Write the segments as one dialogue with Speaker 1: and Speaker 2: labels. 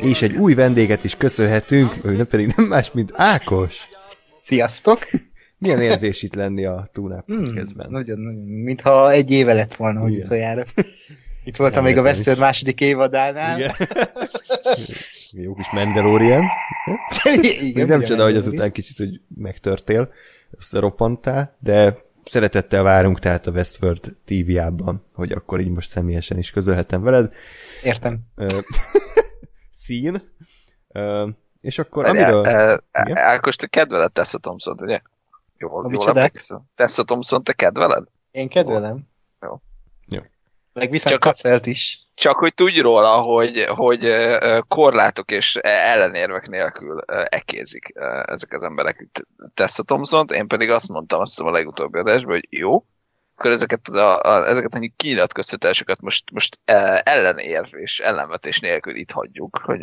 Speaker 1: és egy új vendéget is köszönhetünk, ő nem pedig nem más, mint Ákos.
Speaker 2: Sziasztok!
Speaker 1: Milyen érzés itt lenni a Túnák
Speaker 2: Hmm,
Speaker 1: podcastben?
Speaker 2: nagyon, nagyon, mintha egy éve lett volna, hogy utoljára. Itt voltam még a. Westworld második évadánál.
Speaker 1: Igen. Jó kis Mandalorian.
Speaker 2: Igen,
Speaker 1: Még nem csoda, hogy azután kicsit hogy megtörtél, összeroppantál, de szeretettel várunk tehát a Westworld TV-ában, hogy akkor így most személyesen is közölhetem veled.
Speaker 2: Értem.
Speaker 1: Szín. És akkor amiről...
Speaker 3: Ákos, te kedveled Tessa thompson ugye? Jól,
Speaker 2: A
Speaker 3: jól emlékszem. Tessa Thompson, te kedveled?
Speaker 2: Én kedvelem.
Speaker 3: Jó.
Speaker 2: Meg viszont
Speaker 3: Csak a-
Speaker 2: Kasszelt is.
Speaker 3: Csak hogy tudj róla, hogy, hogy korlátok és ellenérvek nélkül ekézik ezek az emberek itt Tessa thompson én pedig azt mondtam azt hiszem a legutóbbi adásban, hogy jó, akkor ezeket a, a, ezeket a kinyilatkoztatásokat most, most ellenérv és ellenvetés nélkül itt hagyjuk, hogy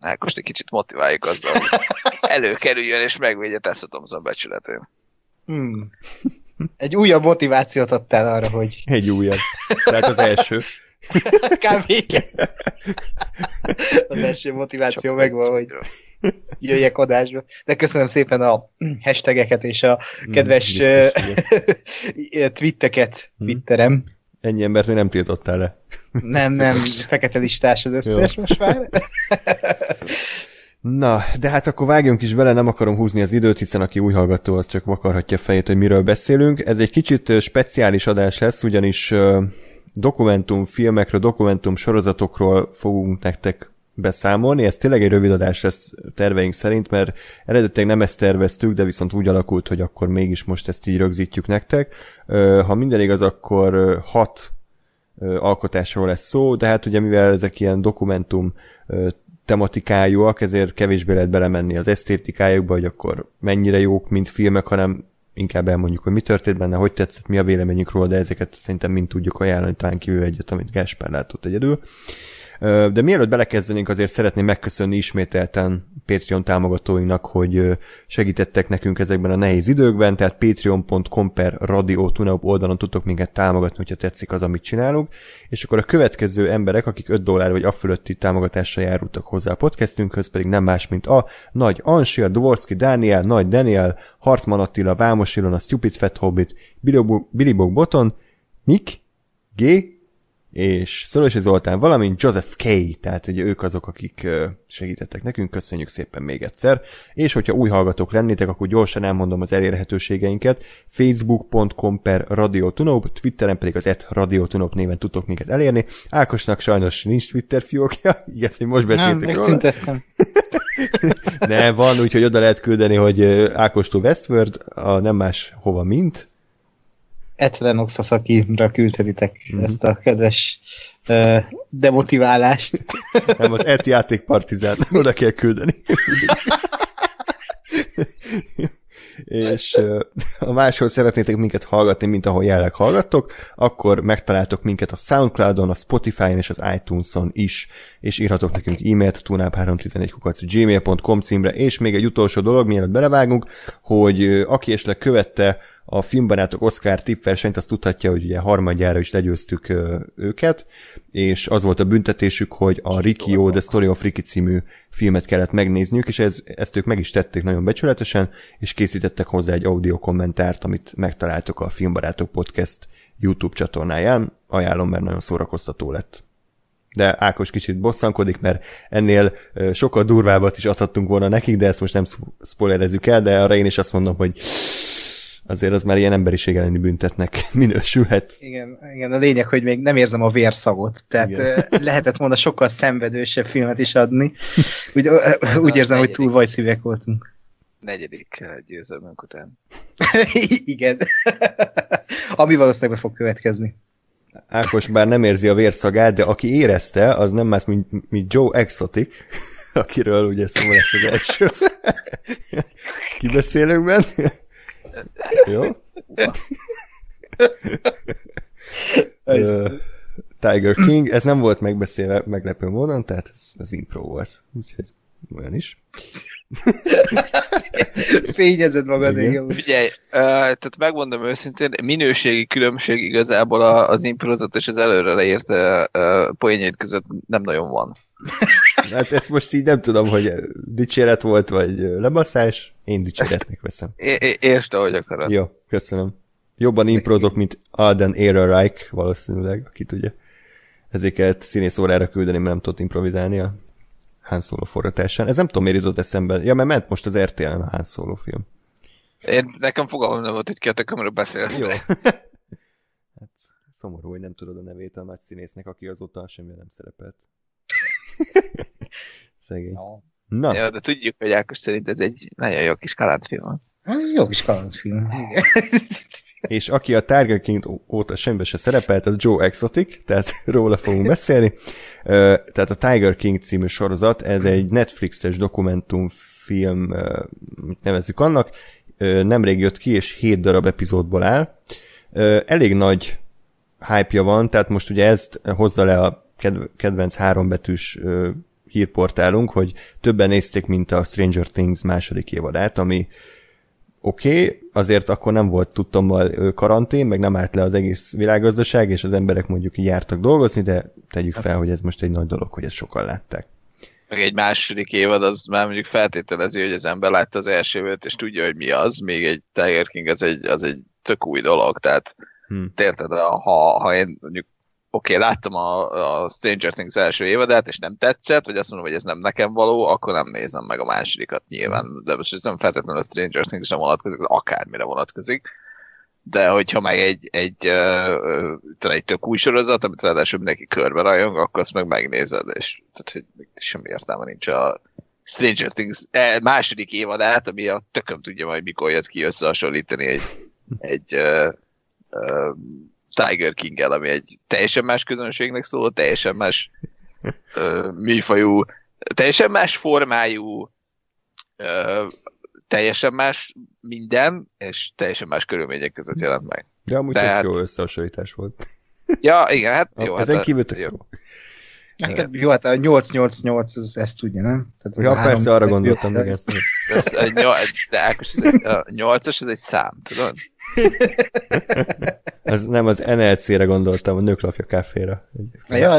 Speaker 3: Ákost egy kicsit motiváljuk azzal, hogy előkerüljön és megvédje Tessa Thompson becsületén.
Speaker 2: Hmm. Egy újabb motivációt adtál arra, hogy
Speaker 1: Egy újabb. Tehát az első.
Speaker 2: kb. igen. Az első motiváció megvan, hogy jöjjek adásba. De köszönöm szépen a hashtageket és a kedves
Speaker 1: Hmm, biztos,
Speaker 2: uh, twitteket. Twitterem.
Speaker 1: Ennyi embert még nem tiltottál le.
Speaker 2: Nem, nem, fekete listás az összes most már.
Speaker 1: Na, de hát akkor vágjunk is bele, nem akarom húzni az időt, hiszen aki új hallgató, az csak vakarhatja a fejét, hogy miről beszélünk. Ez egy kicsit speciális adás lesz, ugyanis dokumentumfilmekről, dokumentum sorozatokról fogunk nektek beszámolni. Ez tényleg egy rövid adás lesz terveink szerint, mert eredetileg nem ezt terveztük, de viszont úgy alakult, hogy akkor mégis most ezt így rögzítjük nektek. Ha minden igaz, akkor hat alkotásról lesz szó, de hát ugye mivel ezek ilyen dokumentum tematikájúak, ezért kevésbé lehet belemenni az esztétikájukba, hogy akkor mennyire jók, mint filmek, hanem inkább elmondjuk, hogy mi történt benne, hogy tetszett, mi a véleményünk róla, de ezeket szerintem mind tudjuk ajánlani, talán kívül egyet, amit Gáspár látott egyedül. Ö, De mielőtt belekezdenénk, azért szeretném megköszönni ismételten Patreon támogatóinknak, hogy segítettek nekünk ezekben a nehéz időkben, tehát patreon.com per Radio oldalon tudtok minket támogatni, hogyha tetszik az, amit csinálunk, és akkor a következő emberek, akik 5 dollár vagy afölötti támogatással járultak hozzá a podcastünkhöz, pedig nem más, mint a Nagy Ansia, Dvorski Dániel, Nagy Daniel, Hartman Attila, Vámos Ilona, Stupid Fat Hobbit, Billy Bo- Billy Bog Boton, Nick, G, és Szörösi Zoltán, valamint Joseph K. Tehát ugye ők azok, akik segítettek nekünk, köszönjük szépen még egyszer. És hogyha új hallgatók lennétek, akkor gyorsan elmondom az elérhetőségeinket. Facebook.com per Radiotunop, Twitteren pedig az et Radiotunop néven tudtok minket elérni. Ákosnak sajnos nincs Twitter fiókja, igaz, hogy most
Speaker 2: Nem,
Speaker 1: beszéltek róla.
Speaker 2: megszüntettem.
Speaker 1: Nem, van, úgyhogy oda lehet küldeni, hogy Ákostól Westward, a nem más hova mint.
Speaker 2: Etlen Oxasakira küldhetitek
Speaker 1: Mhm.
Speaker 2: mm. ezt a kedves uh, demotiválást.
Speaker 1: Nem, az et játékpartizán, oda kell küldeni. és ö, ha máshol szeretnétek minket hallgatni, mint ahol jelenleg hallgattok, akkor megtaláltok minket a Soundcloudon, a Spotify-on és az iTunes-on is, és írhatok nekünk e-mailt tunap311 gmail.com címre, és még egy utolsó dolog, mielőtt belevágunk, hogy aki esetleg követte a filmbarátok Oscar tippversenyt, azt tudhatja, hogy ugye harmadjára is legyőztük őket, és az volt a büntetésük, hogy a Rikio, The Story of Ricky című filmet kellett megnézniük, és ez, ezt ők meg is tették nagyon becsületesen, és készítettek hozzá egy audio kommentárt, amit megtaláltok a Filmbarátok Podcast YouTube csatornáján. Ajánlom, mert nagyon szórakoztató lett. De Ákos kicsit bosszankodik, mert ennél sokkal durvábbat is adhattunk volna nekik, de ezt most nem spoilerezzük el, de arra én is azt mondom, hogy azért az már ilyen emberiség elleni büntetnek minősülhet.
Speaker 2: Igen, igen, a lényeg, hogy még nem érzem a vérszagot, tehát
Speaker 1: Igen.
Speaker 2: lehetett volna sokkal szenvedősebb filmet is adni. Úgy, úgy érzem, hogy túl vajszívek voltunk.
Speaker 3: Negyedik győzelmünk után.
Speaker 2: igen. Ami valószínűleg be fog következni.
Speaker 1: Ákos bár nem érzi a vérszagát, de aki érezte, az nem más, mint, mint Joe Exotic, akiről ugye szó lesz az első kibeszélőkben. Jó? Tiger King, ez nem volt megbeszélve meglepő módon, tehát ez az impro volt. Úgyhogy olyan is.
Speaker 2: Fényezed magad, igen. igen.
Speaker 3: Figyelj, uh, tehát megmondom őszintén, minőségi különbség igazából az improzat és az előre leírt uh, uh, poénjait között nem nagyon van.
Speaker 1: Hát ezt most így nem tudom, hogy dicséret volt, vagy lebaszás. Én dicséretnek veszem.
Speaker 3: É- értsd, ahogy akarod.
Speaker 1: Jó, köszönöm. Jobban improzok, mint Alden Ehrenreich, valószínűleg, aki tudja. Ezért kellett színész órára küldeni, mert nem tudott improvizálni a Han Solo forgatásán. Ez nem tudom, miért jutott eszembe. Ja, mert ment most az RTL-en a Han Solo film.
Speaker 3: Én, nekem fogalmam nem volt, hogy ki a tökömről beszélsz. Jó.
Speaker 1: hát, szomorú, hogy nem tudod a nevét a nagy színésznek, aki azóta semmi nem szerepelt. Szegény. No.
Speaker 3: Na. Ja, de tudjuk, hogy Ákos szerint ez egy nagyon jó kis kalandfilm.
Speaker 2: Jó kis kalandfilm.
Speaker 1: És aki a Tiger King óta semmibe se szerepelt, az Joe Exotic, tehát róla fogunk beszélni. Tehát a Tiger King című sorozat, ez egy Netflixes dokumentumfilm, nevezzük annak, nemrég jött ki, és 7 darab epizódból áll. Elég nagy hype van, tehát most ugye ezt hozza le a kedvenc hárombetűs hírportálunk, hogy többen nézték, mint a Stranger Things második évadát, ami oké, okay, azért akkor nem volt tudtommal karantén, meg nem állt le az egész világgazdaság, és az emberek mondjuk így jártak dolgozni, de tegyük fel, hogy ez most egy nagy dolog, hogy ezt sokan látták.
Speaker 3: Meg egy második évad, az már mondjuk feltételezi, hogy az ember látta az első évet, és tudja, hogy mi az, még egy Tiger King az egy, az egy tök új dolog, tehát hmm. érted, ha, ha én mondjuk oké, okay, láttam a, a Stranger Things első évadát, és nem tetszett, vagy azt mondom, hogy ez nem nekem való, akkor nem nézem meg a másodikat nyilván. De most ez nem feltétlenül a Stranger Things sem vonatkozik, ez akármire vonatkozik. De hogyha meg egy, egy, uh, egy tök új sorozat, amit ráadásul mindenki körbe rajong, akkor azt meg megnézed, és tehát, hogy semmi értelme nincs a Stranger Things e, második évadát, ami a tököm tudja majd mikor jött ki összehasonlítani egy, egy uh, Tiger king ami egy teljesen más közönségnek szól, teljesen más uh, műfajú, teljesen más formájú, uh, teljesen más minden, és teljesen más körülmények között jelent meg.
Speaker 1: De amúgy Tehát... jó összehasonlítás volt.
Speaker 3: Ja, igen, hát jó.
Speaker 1: Ezen hát, kívül jó. jó.
Speaker 2: Hát, jó, hát a 888 ez, ezt tudja, nem?
Speaker 1: Tehát ez ja, persze, három, arra gondoltam, igen.
Speaker 3: Ez, ez, egy, de Ákos, ez egy, a 8-as, ez egy szám, tudod?
Speaker 1: ez nem az NLC-re gondoltam, a nőklapja kávéra.
Speaker 2: Ja,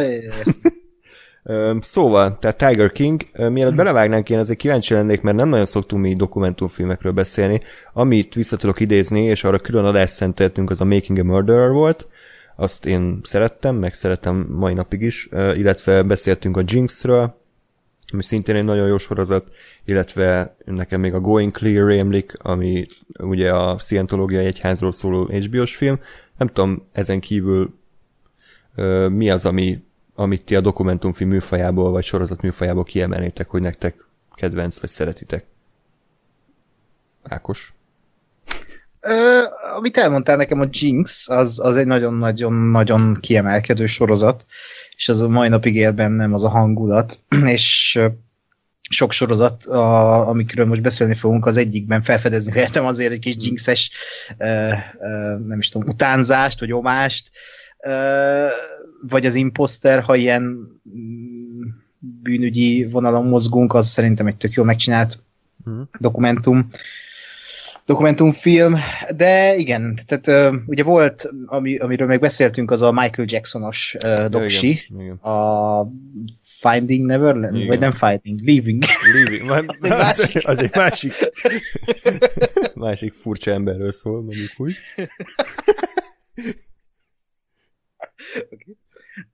Speaker 1: Szóval, tehát Tiger King, mielőtt belevágnánk, én azért kíváncsi lennék, mert nem nagyon szoktunk mi dokumentumfilmekről beszélni. Amit vissza tudok idézni, és arra külön adást szenteltünk, az a Making a Murderer volt, azt én szerettem, meg szeretem mai napig is, illetve beszéltünk a Jinxről, ami szintén egy nagyon jó sorozat, illetve nekem még a Going Clear rémlik, ami ugye a Scientológiai Egyházról szóló HBO-s film. Nem tudom, ezen kívül mi az, ami, amit ti a dokumentumfilm műfajából, vagy sorozat műfajából kiemelnétek, hogy nektek kedvenc, vagy szeretitek? Ákos?
Speaker 2: Ö, amit elmondtál nekem, a Jinx, az, az egy nagyon-nagyon-nagyon kiemelkedő sorozat, és az a mai napig él bennem az a hangulat, és sok sorozat, a, amikről most beszélni fogunk, az egyikben felfedezni véltem azért egy kis jinxes, ö, ö, nem is tudom, utánzást, vagy omást, ö, vagy az imposter, ha ilyen mm, bűnügyi vonalon mozgunk, az szerintem egy tök jó megcsinált uh-huh. dokumentum dokumentumfilm, de igen, tehát ugye volt, ami, amiről még beszéltünk, az a Michael Jacksonos uh, doksi, ja, igen, igen. a Finding Neverland, igen. vagy nem Finding, Leaving.
Speaker 1: Leaving. Van, az, egy másik. Az egy másik, másik furcsa emberről szól, mondjuk úgy.
Speaker 2: okay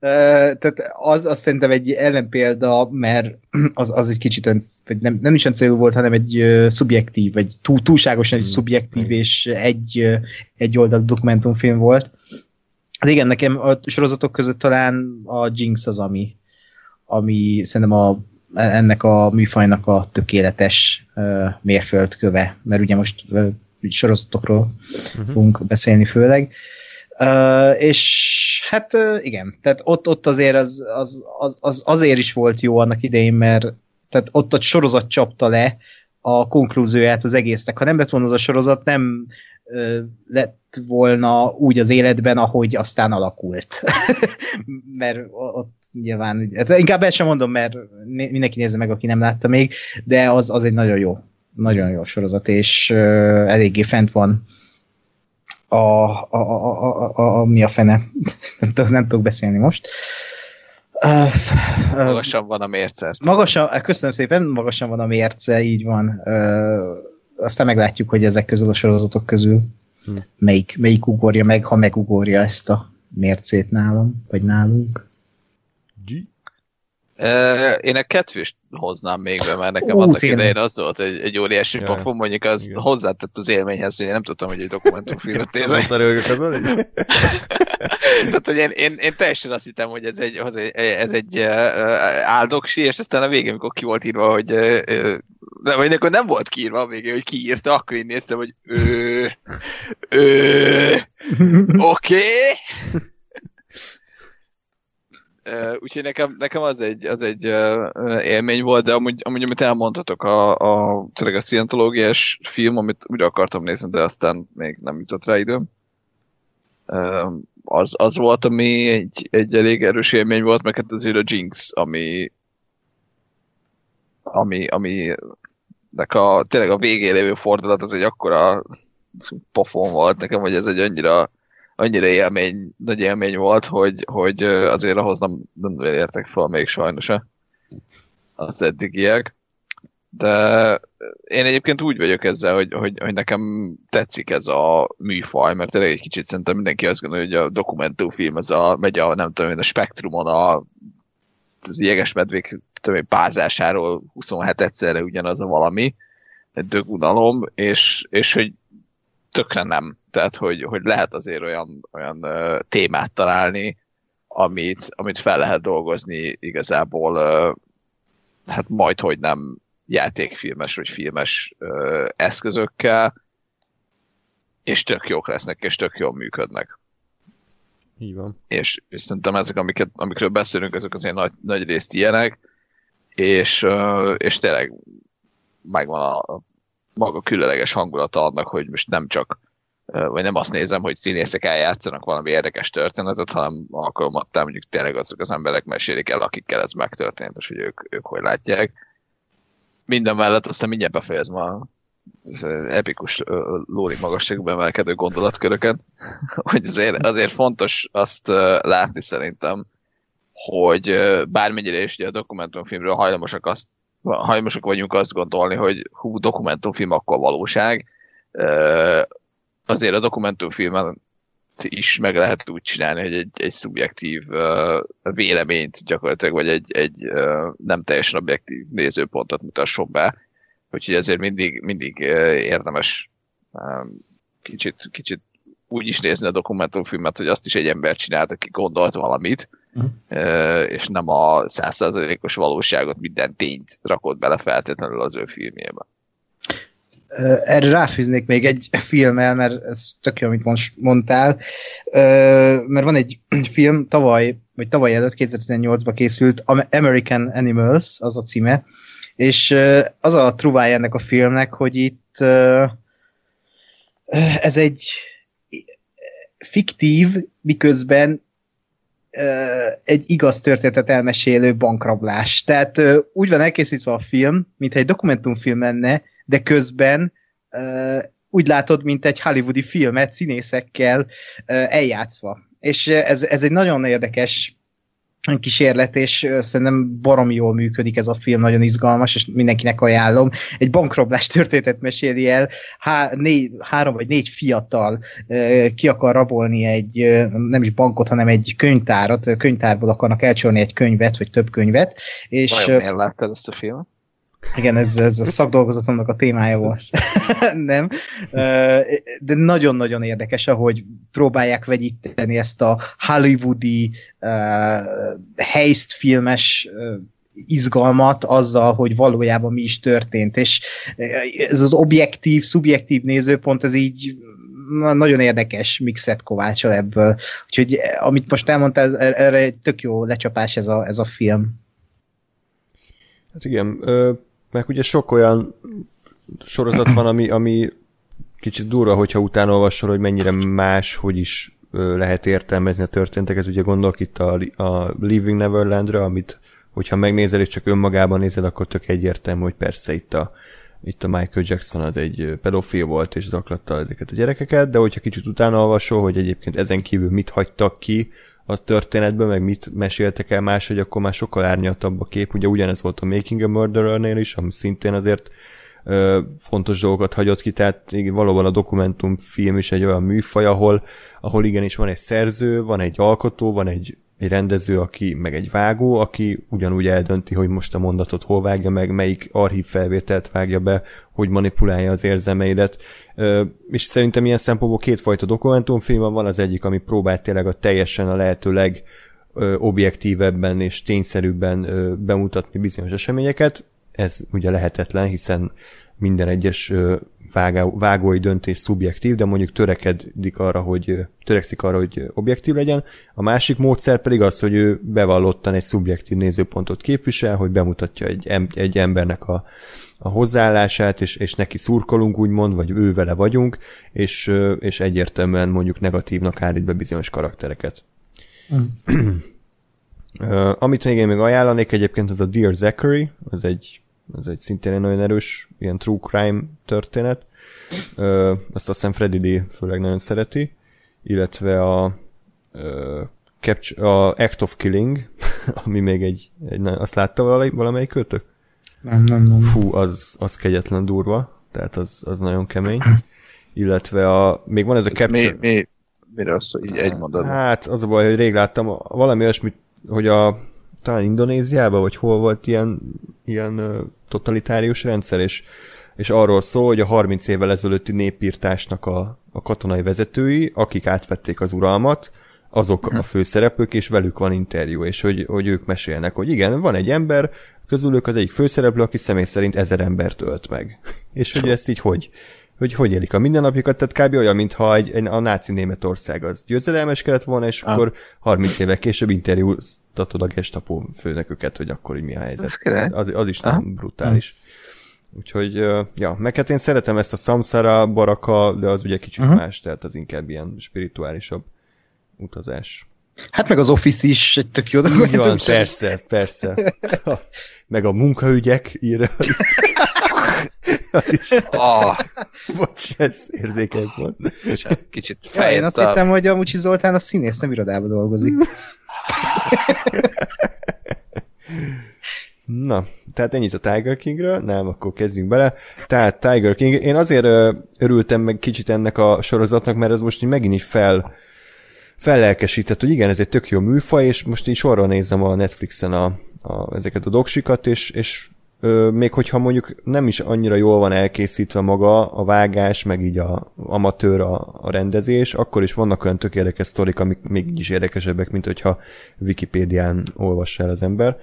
Speaker 2: tehát az, az szerintem egy ellenpélda, mert az, az egy kicsit ön, vagy nem, nem is olyan célú volt, hanem egy uh, szubjektív, vagy túl, túlságosan egy mm. szubjektív és egy, uh, egy oldal dokumentumfilm volt. De igen, nekem a sorozatok között talán a Jinx az, ami, ami szerintem a, ennek a műfajnak a tökéletes uh, mérföldköve, mert ugye most uh, sorozatokról uh-huh. fogunk beszélni főleg. Uh, és hát uh, igen, tehát ott, ott azért az, az, az, az, azért is volt jó annak idején, mert tehát ott a sorozat csapta le a konklúzióját az egésznek. Ha nem lett volna az a sorozat, nem uh, lett volna úgy az életben, ahogy aztán alakult. mert ott nyilván, hát inkább el sem mondom, mert mindenki nézze meg, aki nem látta még, de az, az egy nagyon jó, nagyon jó sorozat, és uh, eléggé fent van a, a, a, a, a, a mi a fene. nem, tudok, nem tudok beszélni most.
Speaker 3: Uh, uh, magasan van a mérce.
Speaker 2: Magasan, köszönöm szépen, magasan van a mérce, így van. Uh, aztán meglátjuk, hogy ezek közül a sorozatok közül hm. melyik, melyik ugorja meg, ha megugorja ezt a mércét nálam, vagy nálunk.
Speaker 3: Én a kettőst hoznám még be, mert nekem Ó, annak tényleg. idején az volt egy, egy óriási pofon, mondjuk az Igen. hozzátett az élményhez, hogy én nem tudtam, hogy egy dokumentumfilmet tényleg. Tehát, hogy én, én, én, teljesen azt hittem, hogy ez egy, ez egy áldoksi, és aztán a végén, amikor ki volt írva, hogy de vagy akkor nem volt kiírva a végén, hogy kiírta, akkor én néztem, hogy ő, ő, oké. Okay. Úgyhogy nekem, nekem az egy, az egy élmény volt, de amúgy, amúgy amit elmondhatok, a, a, tényleg a szientológiás film, amit úgy akartam nézni, de aztán még nem jutott rá időm. Az, az volt, ami egy, egy elég erős élmény volt, meg hát azért a Jinx, ami ami, ami a, tényleg a végén lévő fordulat az egy akkora pofon volt nekem, hogy ez egy annyira annyira élmény, nagy élmény volt, hogy, hogy azért ahhoz nem, nem értek fel még sajnos az eddigiek. De én egyébként úgy vagyok ezzel, hogy, hogy, hogy nekem tetszik ez a műfaj, mert tényleg egy kicsit szerintem mindenki azt gondolja, hogy a dokumentumfilm az a, megy a, nem tudom én, a spektrumon a az jegesmedvék tudom én, pázásáról 27 egyszerre ugyanaz a valami, dögunalom, és, és hogy tökre nem. Tehát, hogy, hogy lehet azért olyan, olyan témát találni, amit, amit fel lehet dolgozni igazából hát majd, hogy nem játékfilmes vagy filmes eszközökkel, és tök jók lesznek, és tök jól működnek.
Speaker 1: Így van.
Speaker 3: És, és szerintem ezek, amiket, amikről beszélünk, ezek azért nagy, nagy részt ilyenek, és, és tényleg megvan a, maga különleges hangulata annak, hogy most nem csak vagy nem azt nézem, hogy színészek eljátszanak valami érdekes történetet, hanem alkalmattál mondjuk tényleg azok az emberek mesélik el, akikkel ez megtörtént, és hogy ők, ők hogy látják. Minden mellett aztán mindjárt befejezem a epikus lóri magasságban emelkedő gondolatköröket, hogy azért, azért fontos azt látni szerintem, hogy bármennyire is ugye a dokumentumfilmről hajlamosak azt hajlamosak vagyunk azt gondolni, hogy hú, dokumentumfilm akkor valóság. Azért a dokumentumfilmet is meg lehet úgy csinálni, hogy egy, egy szubjektív véleményt gyakorlatilag, vagy egy, egy nem teljesen objektív nézőpontot mutasson be. Úgyhogy ezért mindig, mindig érdemes kicsit, kicsit úgy is nézni a dokumentumfilmet, hogy azt is egy ember csinált, aki gondolt valamit, uh-huh. és nem a százszerzalékos valóságot, minden tényt rakott bele feltétlenül az ő filmjébe.
Speaker 2: Erre ráfűznék még egy filmmel, mert ez tök jó, amit most mondtál, mert van egy film, tavaly, vagy tavaly előtt, 2018-ban készült, American Animals, az a címe, és az a truvája ennek a filmnek, hogy itt ez egy fiktív, miközben egy igaz történetet elmesélő bankrablás. Tehát úgy van elkészítve a film, mintha egy dokumentumfilm lenne, de közben úgy látod, mint egy hollywoodi filmet színészekkel eljátszva. És ez, ez egy nagyon érdekes kísérlet, és szerintem baromi jól működik ez a film, nagyon izgalmas, és mindenkinek ajánlom. Egy bankrablás történetet meséli el, há, négy, három vagy négy fiatal ki akar rabolni egy, nem is bankot, hanem egy könyvtárat, könyvtárból akarnak elcsolni egy könyvet, vagy több könyvet. És,
Speaker 3: Vajon miért láttad ezt a filmet?
Speaker 2: Igen, ez, ez a szakdolgozatomnak a témája volt. nem. De nagyon-nagyon érdekes, ahogy próbálják vegyíteni ezt a hollywoodi uh, heist filmes uh, izgalmat azzal, hogy valójában mi is történt, és ez az objektív, szubjektív nézőpont, ez így na, nagyon érdekes mixet kovácsol ebből. Úgyhogy eh, amit most elmondtál, erre egy tök jó lecsapás ez a, ez a film.
Speaker 1: Hát igen, ö, meg ugye sok olyan sorozat van, ami, ami kicsit durva, hogyha utána olvasol, hogy mennyire más, hogy is lehet értelmezni a történteket. Ugye gondolok itt a, a Living Neverlandre, amit hogyha megnézel és csak önmagában nézed, akkor tök egyértelmű, hogy persze itt a, itt a Michael Jackson az egy pedofil volt, és zaklatta ezeket a gyerekeket, de hogyha kicsit utána olvasol, hogy egyébként ezen kívül mit hagytak ki a történetből, meg mit meséltek el máshogy, akkor már sokkal árnyaltabb a kép. Ugye ugyanez volt a Making a Murderer-nél is, ami szintén azért ö, fontos dolgokat hagyott ki, tehát igen, valóban a dokumentumfilm is egy olyan műfaj, ahol, ahol igenis van egy szerző, van egy alkotó, van egy, egy rendező, aki, meg egy vágó, aki ugyanúgy eldönti, hogy most a mondatot hol vágja meg, melyik archív felvételt vágja be, hogy manipulálja az érzelmeidet. És szerintem ilyen szempontból kétfajta dokumentumfilm van, az egyik, ami próbál tényleg a teljesen a lehető leg objektívebben és tényszerűbben bemutatni bizonyos eseményeket. Ez ugye lehetetlen, hiszen minden egyes ö, vágá, vágói döntés szubjektív, de mondjuk törekedik arra, hogy törekszik arra, hogy objektív legyen. A másik módszer pedig az, hogy ő bevallottan egy szubjektív nézőpontot képvisel, hogy bemutatja egy, egy embernek a, a hozzáállását, és, és neki szurkolunk, úgymond, vagy ő vele vagyunk, és, és egyértelműen mondjuk negatívnak állít be bizonyos karaktereket. Uh, amit még én még ajánlanék egyébként, az a Dear Zachary, az egy, az egy szintén egy nagyon erős ilyen true crime történet. Uh, azt azt hiszem Freddy D. főleg nagyon szereti, illetve a, uh, Capture, a Act of Killing, ami még egy, egy azt látta valamelyik kötök?
Speaker 2: Nem, nem, nem.
Speaker 1: Fú, az, az kegyetlen durva, tehát az, az nagyon kemény. Illetve a, még van ez a
Speaker 3: Ez
Speaker 1: Capture...
Speaker 3: mi, mi, miről szól, így egy mondatban.
Speaker 1: Hát az a baj, hogy rég láttam valami olyasmit, hogy a talán Indonéziában, vagy hol volt ilyen, ilyen totalitárius rendszer, és, és arról szól, hogy a 30 évvel ezelőtti népírtásnak a, a katonai vezetői, akik átvették az uralmat, azok a főszereplők, és velük van interjú, és hogy, hogy ők mesélnek, hogy igen, van egy ember, közülük az egyik főszereplő, aki személy szerint ezer embert ölt meg. És hogy ezt így hogy? Hogy hogy élik a mindennapjukat, tehát kb. olyan, mintha egy, egy, a náci Németország az győzedelmeskedett volna, és
Speaker 3: Ah.
Speaker 1: akkor 30 évek később interjúztatod a gestapo főnököket, hogy akkor így mi a helyzet. Az, az is
Speaker 3: Aha.
Speaker 1: nem brutális. Úgyhogy, ja, meg hát én szeretem ezt a Samsara baraka, de az ugye kicsit
Speaker 2: Aha.
Speaker 1: más, tehát az inkább ilyen spirituálisabb utazás.
Speaker 2: Hát meg az Office is egy tök jó
Speaker 1: Így van, persze, persze. Meg a munkaügyek írja. Is,
Speaker 3: Ah,
Speaker 1: bocs, ez érzékeny volt.
Speaker 3: és hát kicsit
Speaker 2: Ja, én azt
Speaker 3: a-
Speaker 2: hittem, hogy a Mucsi Zoltán a színész, nem irodában dolgozik.
Speaker 1: Na, tehát ennyit a Tiger Kingről, nem, akkor kezdjünk bele. Tehát Tiger King, én azért örültem meg kicsit ennek a sorozatnak, mert ez most így megint így fel, fellelkesített, hogy igen, ez egy tök jó műfaj, és most így sorra nézem a Netflixen a, a, ezeket a doksikat, és, és ö, még hogyha mondjuk nem is annyira jól van elkészítve maga a vágás, meg így a amatőr a, a rendezés, akkor is vannak olyan tök érdekes sztorik, amik még így is érdekesebbek, mint hogyha Wikipédián olvassa el az ember.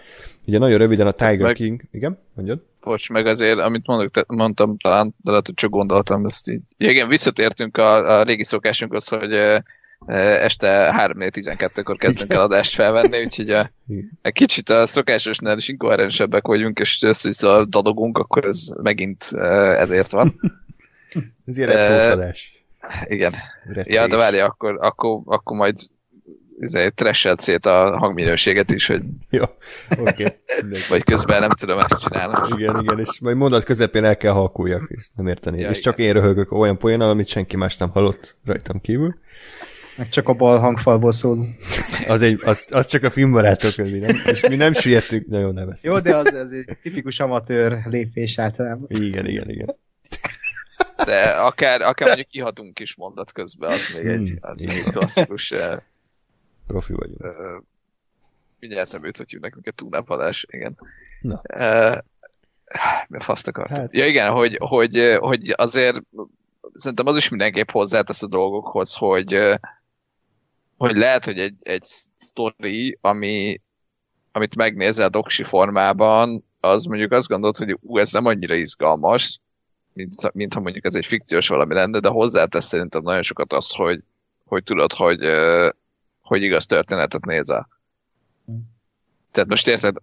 Speaker 1: Ugye nagyon röviden a Tiger
Speaker 3: Meg-
Speaker 1: King, igen, mondjad?
Speaker 3: Bocs, meg azért, amit mondok, te, mondtam talán, de lehet, hogy csak gondoltam ezt így. Ja, igen, visszatértünk a, a régi szokásunkhoz, hogy este 3-12-kor kezdünk el adást felvenni, úgyhogy a, egy kicsit a szokásosnál is inkoherensebbek vagyunk, és össze-vissza dadogunk, akkor ez megint e, ezért van.
Speaker 1: Ez ilyen
Speaker 3: Ö,
Speaker 1: retrós
Speaker 3: Igen.
Speaker 1: adás.
Speaker 3: Ja, de várja, akkor, akkor, akkor majd izé, trashelt szét a hangminőséget is, hogy,
Speaker 1: Jó. Okay.
Speaker 3: vagy közben nem tudom ezt csinálni.
Speaker 1: Igen, igen, és majd mondat közepén el kell halkuljak, és nem érteni.
Speaker 3: Ja,
Speaker 1: és csak
Speaker 3: igen.
Speaker 1: én röhögök olyan poénnal, amit senki más nem hallott rajtam kívül.
Speaker 2: Meg csak a bal hangfalból szólunk.
Speaker 1: Az, egy, az, az csak a filmbarátok, mi nem, és mi nem sietünk, nagyon nem ezt.
Speaker 2: Jó, de az, az egy tipikus amatőr lépés általában.
Speaker 1: Igen, igen, igen.
Speaker 3: De akár, akár mondjuk ihatunk is mondat közben, az még egy,
Speaker 1: Hmm,
Speaker 3: az még egy klasszikus eh,
Speaker 1: Profi vagyunk.
Speaker 3: Ö, mindjárt eszembe jut, hogy hívnak minket túlnápadás, igen.
Speaker 1: Na.
Speaker 3: Uh, mi a faszt akartam?
Speaker 1: Hát.
Speaker 3: Ja igen, hogy, hogy, hogy azért szerintem az is mindenképp hozzátesz a dolgokhoz, hogy, hogy lehet, hogy egy, egy sztori, ami, amit megnézel doksi formában, az mondjuk azt gondolod, hogy ú, ez nem annyira izgalmas, mint, mint ha mondjuk ez egy fikciós valami lenne, de hozzátesz szerintem nagyon sokat az, hogy, hogy tudod, hogy, hogy igaz történetet nézel. Tehát most érted,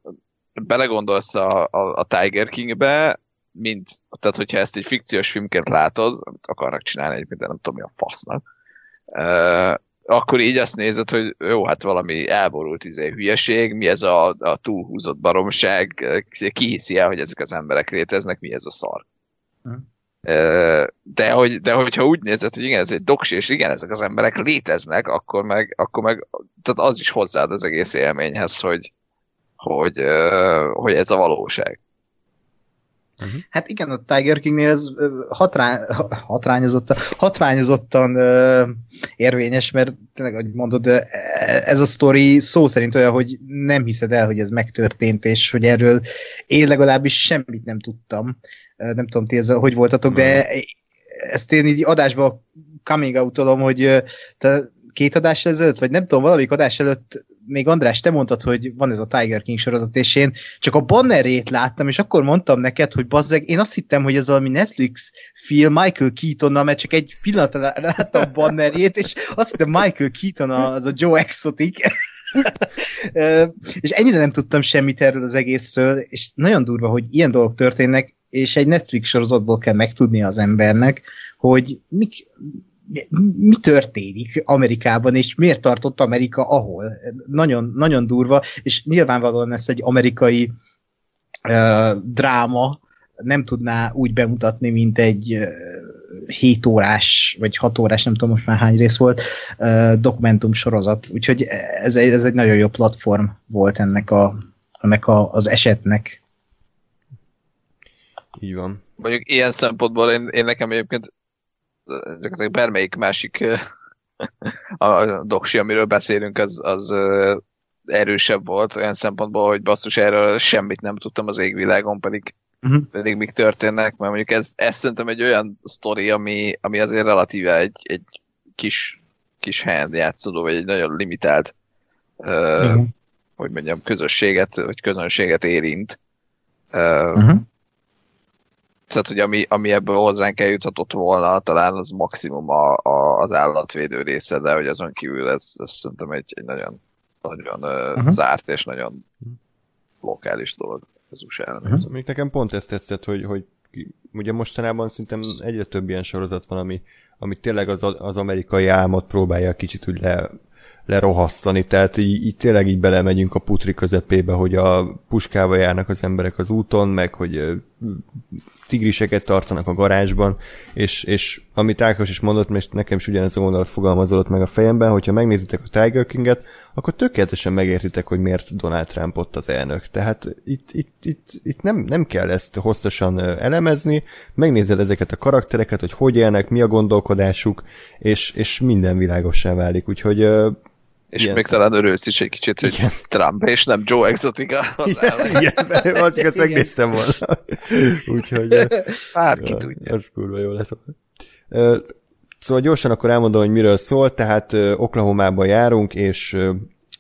Speaker 3: belegondolsz a, a, a Tiger Kingbe, mint, tehát hogyha ezt egy fikciós filmként látod, amit akarnak csinálni egy minden, nem tudom mi a fasznak, akkor így azt nézed, hogy jó, hát valami elborult izé hülyeség, mi ez a, a túlhúzott baromság, ki hiszi el, hogy ezek az emberek léteznek, mi ez a szar. Hm. De, hogy, de hogyha úgy nézed, hogy igen, ez egy doksi, és igen, ezek az emberek léteznek, akkor meg, akkor meg tehát az is hozzáad az egész élményhez, hogy, hogy, hogy ez a valóság.
Speaker 2: Uh-huh. Hát igen, a Tiger Kingnél ez hatrá, hatrányozottan, hatványozottan uh, érvényes, mert tényleg, ahogy mondod, ez a sztori szó szerint olyan, hogy nem hiszed el, hogy ez megtörtént, és hogy erről én legalábbis semmit nem tudtam. Nem tudom, ti ezzel hogy voltatok, uh-huh. de ezt én így adásba coming out hogy te két adás ezelőtt, vagy nem tudom, valamelyik adás előtt még András, te mondtad, hogy van ez a Tiger King sorozat, és én csak a bannerét láttam, és akkor mondtam neked, hogy bazzeg, én azt hittem, hogy ez valami Netflix film Michael Keatonnal, mert csak egy pillanatra láttam a bannerét, és azt hittem Michael Keaton az a Joe Exotic. és ennyire nem tudtam semmit erről az egészről, és nagyon durva, hogy ilyen dolgok történnek, és egy Netflix sorozatból kell megtudni az embernek, hogy mik, mi történik Amerikában, és miért tartott Amerika ahol. Nagyon, nagyon durva, és nyilvánvalóan ezt egy amerikai uh, dráma nem tudná úgy bemutatni, mint egy uh, 7 órás, vagy 6 órás, nem tudom most már hány rész volt, uh, dokumentum sorozat. Úgyhogy ez egy, ez egy nagyon jó platform volt ennek, a, ennek a, az esetnek.
Speaker 1: Így van.
Speaker 3: Mondjuk ilyen szempontból én, én nekem egyébként gyakorlatilag bármelyik másik a doksi, amiről beszélünk, az, az erősebb volt olyan szempontból, hogy basszus erről semmit nem tudtam az égvilágon, pedig, uh-huh. pedig mik történnek, mert mondjuk ez, ez szerintem egy olyan sztori, ami, ami azért relatíve egy, egy kis, kis helyen játszódó, vagy egy nagyon limitált uh-huh. hogy mondjam, közösséget, vagy közönséget érint. Uh-huh tehát, hogy ami, ami ebből hozzánk eljuthatott volna, talán az maximum a, a, az állatvédő része, de hogy azon kívül ez, ez szerintem egy, egy nagyon, nagyon uh-huh. zárt és nagyon lokális dolog az usa uh-huh.
Speaker 1: Még nekem pont ezt tetszett, hogy, hogy ugye mostanában szerintem egyre több ilyen sorozat van, ami, ami tényleg az, az amerikai álmot próbálja kicsit úgy le, lerohasztani, tehát így, így tényleg így belemegyünk a putri közepébe, hogy a puskával járnak az emberek az úton, meg hogy tigriseket tartanak a garázsban, és, és amit Ákos is mondott, mert nekem is ugyanez a gondolat fogalmazódott meg a fejemben, hogyha megnézitek a Tiger King-et, akkor tökéletesen megértitek, hogy miért Donald Trump ott az elnök. Tehát itt, itt, itt, itt nem, nem kell ezt hosszasan elemezni, megnézed ezeket a karaktereket, hogy hogy élnek, mi a gondolkodásuk, és, és minden világossá válik. Úgyhogy
Speaker 3: és igen, még talán örülsz is egy kicsit, hogy igen. Trump és nem Joe Exotica
Speaker 1: az Igen, igen azt ezt megnéztem volna. Úgyhogy...
Speaker 3: Hát ki tudja.
Speaker 1: Ez kurva jó lett volna. Szóval gyorsan akkor elmondom, hogy miről szól. Tehát Oklahomában járunk, és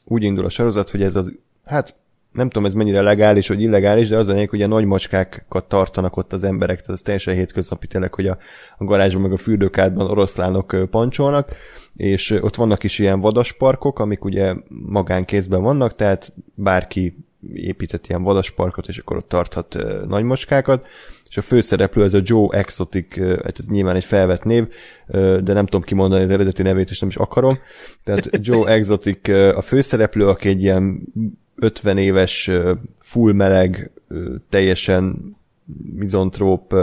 Speaker 1: úgy indul a sorozat, hogy ez az, hát nem tudom ez mennyire legális vagy illegális, de az a hogy a nagy macskákat tartanak ott az emberek, tehát ez teljesen hétköznapi tényleg, hogy a, a garázsban meg a fürdőkádban oroszlánok pancsolnak, és ott vannak is ilyen vadasparkok, amik ugye magánkézben vannak, tehát bárki épített ilyen vadasparkot, és akkor ott tarthat nagy macskákat, és a főszereplő ez a Joe Exotic, hát ez nyilván egy felvett név, de nem tudom kimondani az eredeti nevét, és nem is akarom. Tehát Joe Exotic a főszereplő, aki egy ilyen 50 éves, full meleg, teljesen mizontróp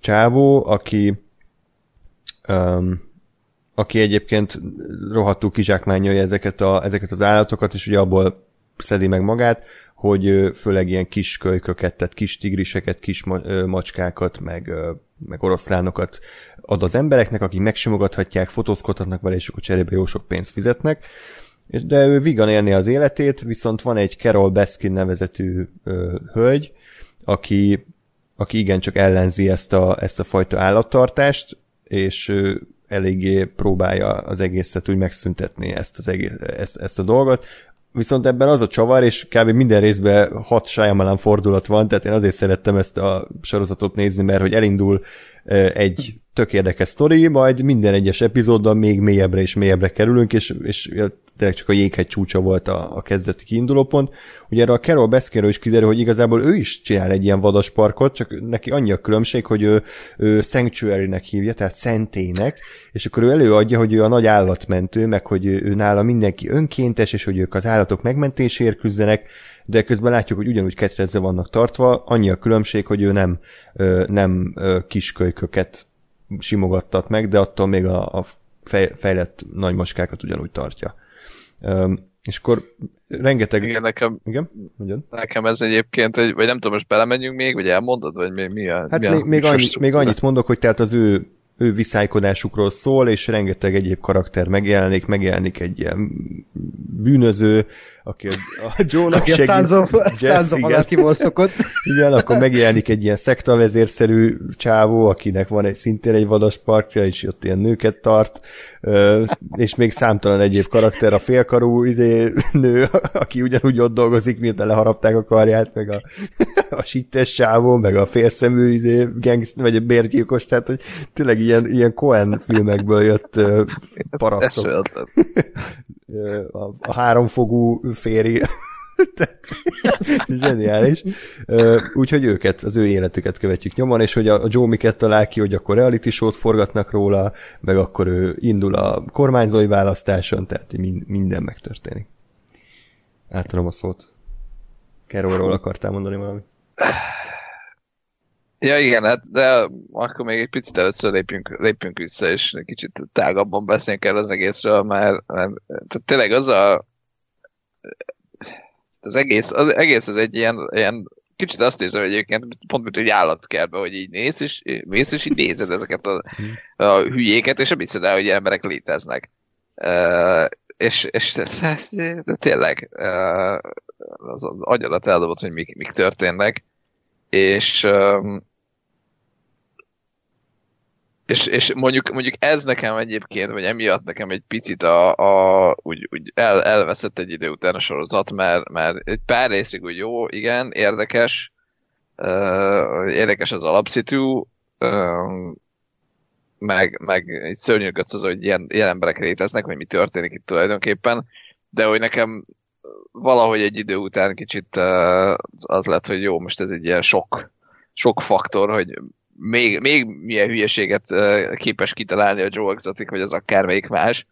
Speaker 1: csávó, aki um, aki egyébként rohadtul kizsákmányolja ezeket, a, ezeket az állatokat, és ugye abból szedi meg magát, hogy főleg ilyen kis kölyköket, tehát kis tigriseket, kis macskákat, meg, meg oroszlánokat ad az embereknek, akik megsimogathatják, fotózkodhatnak vele, és akkor cserébe jó sok pénzt fizetnek de ő vigan élni az életét, viszont van egy Carol Baskin nevezetű ö, hölgy, aki, aki igencsak ellenzi ezt a, ezt a fajta állattartást, és ö, eléggé próbálja az egészet úgy megszüntetni ezt, az egész, ezt, ezt a dolgot. viszont ebben az a csavar, és kb. minden részben hat Shyamalan fordulat van, tehát én azért szerettem ezt a sorozatot nézni, mert hogy elindul egy tök érdekes sztori, majd minden egyes epizódban még mélyebbre és mélyebbre kerülünk, és, és tényleg csak a jéghegy csúcsa volt a, a kezdeti kiindulópont. Ugye erre a Carol Baskinről is kiderül, hogy igazából ő is csinál egy ilyen vadasparkot, csak neki annyi a különbség, hogy ő, ő Sanctuary-nek hívja, tehát szentének, és akkor ő előadja, hogy ő a nagy állatmentő, meg hogy ő, ő nála mindenki önkéntes, és hogy ők az állatok megmentéséért küzdenek, de közben látjuk, hogy ugyanúgy ketrezve vannak tartva, annyi a különbség, hogy ő nem, nem kiskölyköket simogattat meg, de attól még a, a fejlett nagymaskákat ugyanúgy tartja. És akkor rengeteg...
Speaker 3: Igen, nekem,
Speaker 1: Igen? Ugyan?
Speaker 3: nekem ez egyébként, egy, vagy nem tudom, most belemegyünk még, vagy elmondod, vagy mi, mi a...
Speaker 1: Hát
Speaker 3: mi
Speaker 1: még,
Speaker 3: a
Speaker 1: még, annyi, még annyit mondok, hogy tehát az ő ő viszálykodásukról szól, és rengeteg egyéb karakter megjelenik, megjelenik egy ilyen bűnöző, aki a, a Joe-nak
Speaker 2: aki segít. a Sansa Anarchy-ból szokott.
Speaker 1: Igen, akkor megjelenik egy ilyen szektavezérszerű csávó, akinek van egy szintén egy vadas parkja, és ott ilyen nőket tart, és még számtalan egyéb karakter, a félkarú izé, nő, aki ugyanúgy ott dolgozik, mint leharapták a karját, meg a, a sittes csávó, meg a félszemű izé, gangst, vagy a bérgyilkos, tehát hogy tényleg ilyen, ilyen Cohen filmekből jött parasztok. a, a háromfogú féri. Zseniális. Úgyhogy őket, az ő életüket követjük nyomon, és hogy a Joe miket talál ki, hogy akkor reality show-t forgatnak róla, meg akkor ő indul a kormányzói választáson, tehát minden megtörténik. Átadom a szót. Carolról akartál mondani valamit?
Speaker 3: Ja igen, hát de akkor még egy picit először lépjünk, lépjünk vissza, és egy kicsit tágabban beszéljünk el az egészről, mert, mert tehát tényleg az a az egész, az egész az egy ilyen, ilyen kicsit azt érzem egyébként, pont mint egy állatkertbe, hogy így néz, és mész, és így nézed ezeket a, a hülyéket, és nem hiszed el, hogy emberek léteznek. Uh, és, és de, de tényleg uh, az agyalat eldobott, hogy mik, mik történnek, és és, és mondjuk, mondjuk ez nekem egyébként, vagy emiatt nekem egy picit a, a úgy, úgy el, elveszett egy idő után a sorozat, mert, mert egy pár részig úgy jó, igen, érdekes, érdekes az alapszitu, meg, meg egy szörnyűködsz az, hogy ilyen, ilyen emberek léteznek, hogy mi történik itt tulajdonképpen, de hogy nekem valahogy egy idő után kicsit uh, az lett, hogy jó, most ez egy ilyen sok, sok faktor, hogy még, még milyen hülyeséget képes kitalálni a Joe Exotic, vagy az akármelyik más.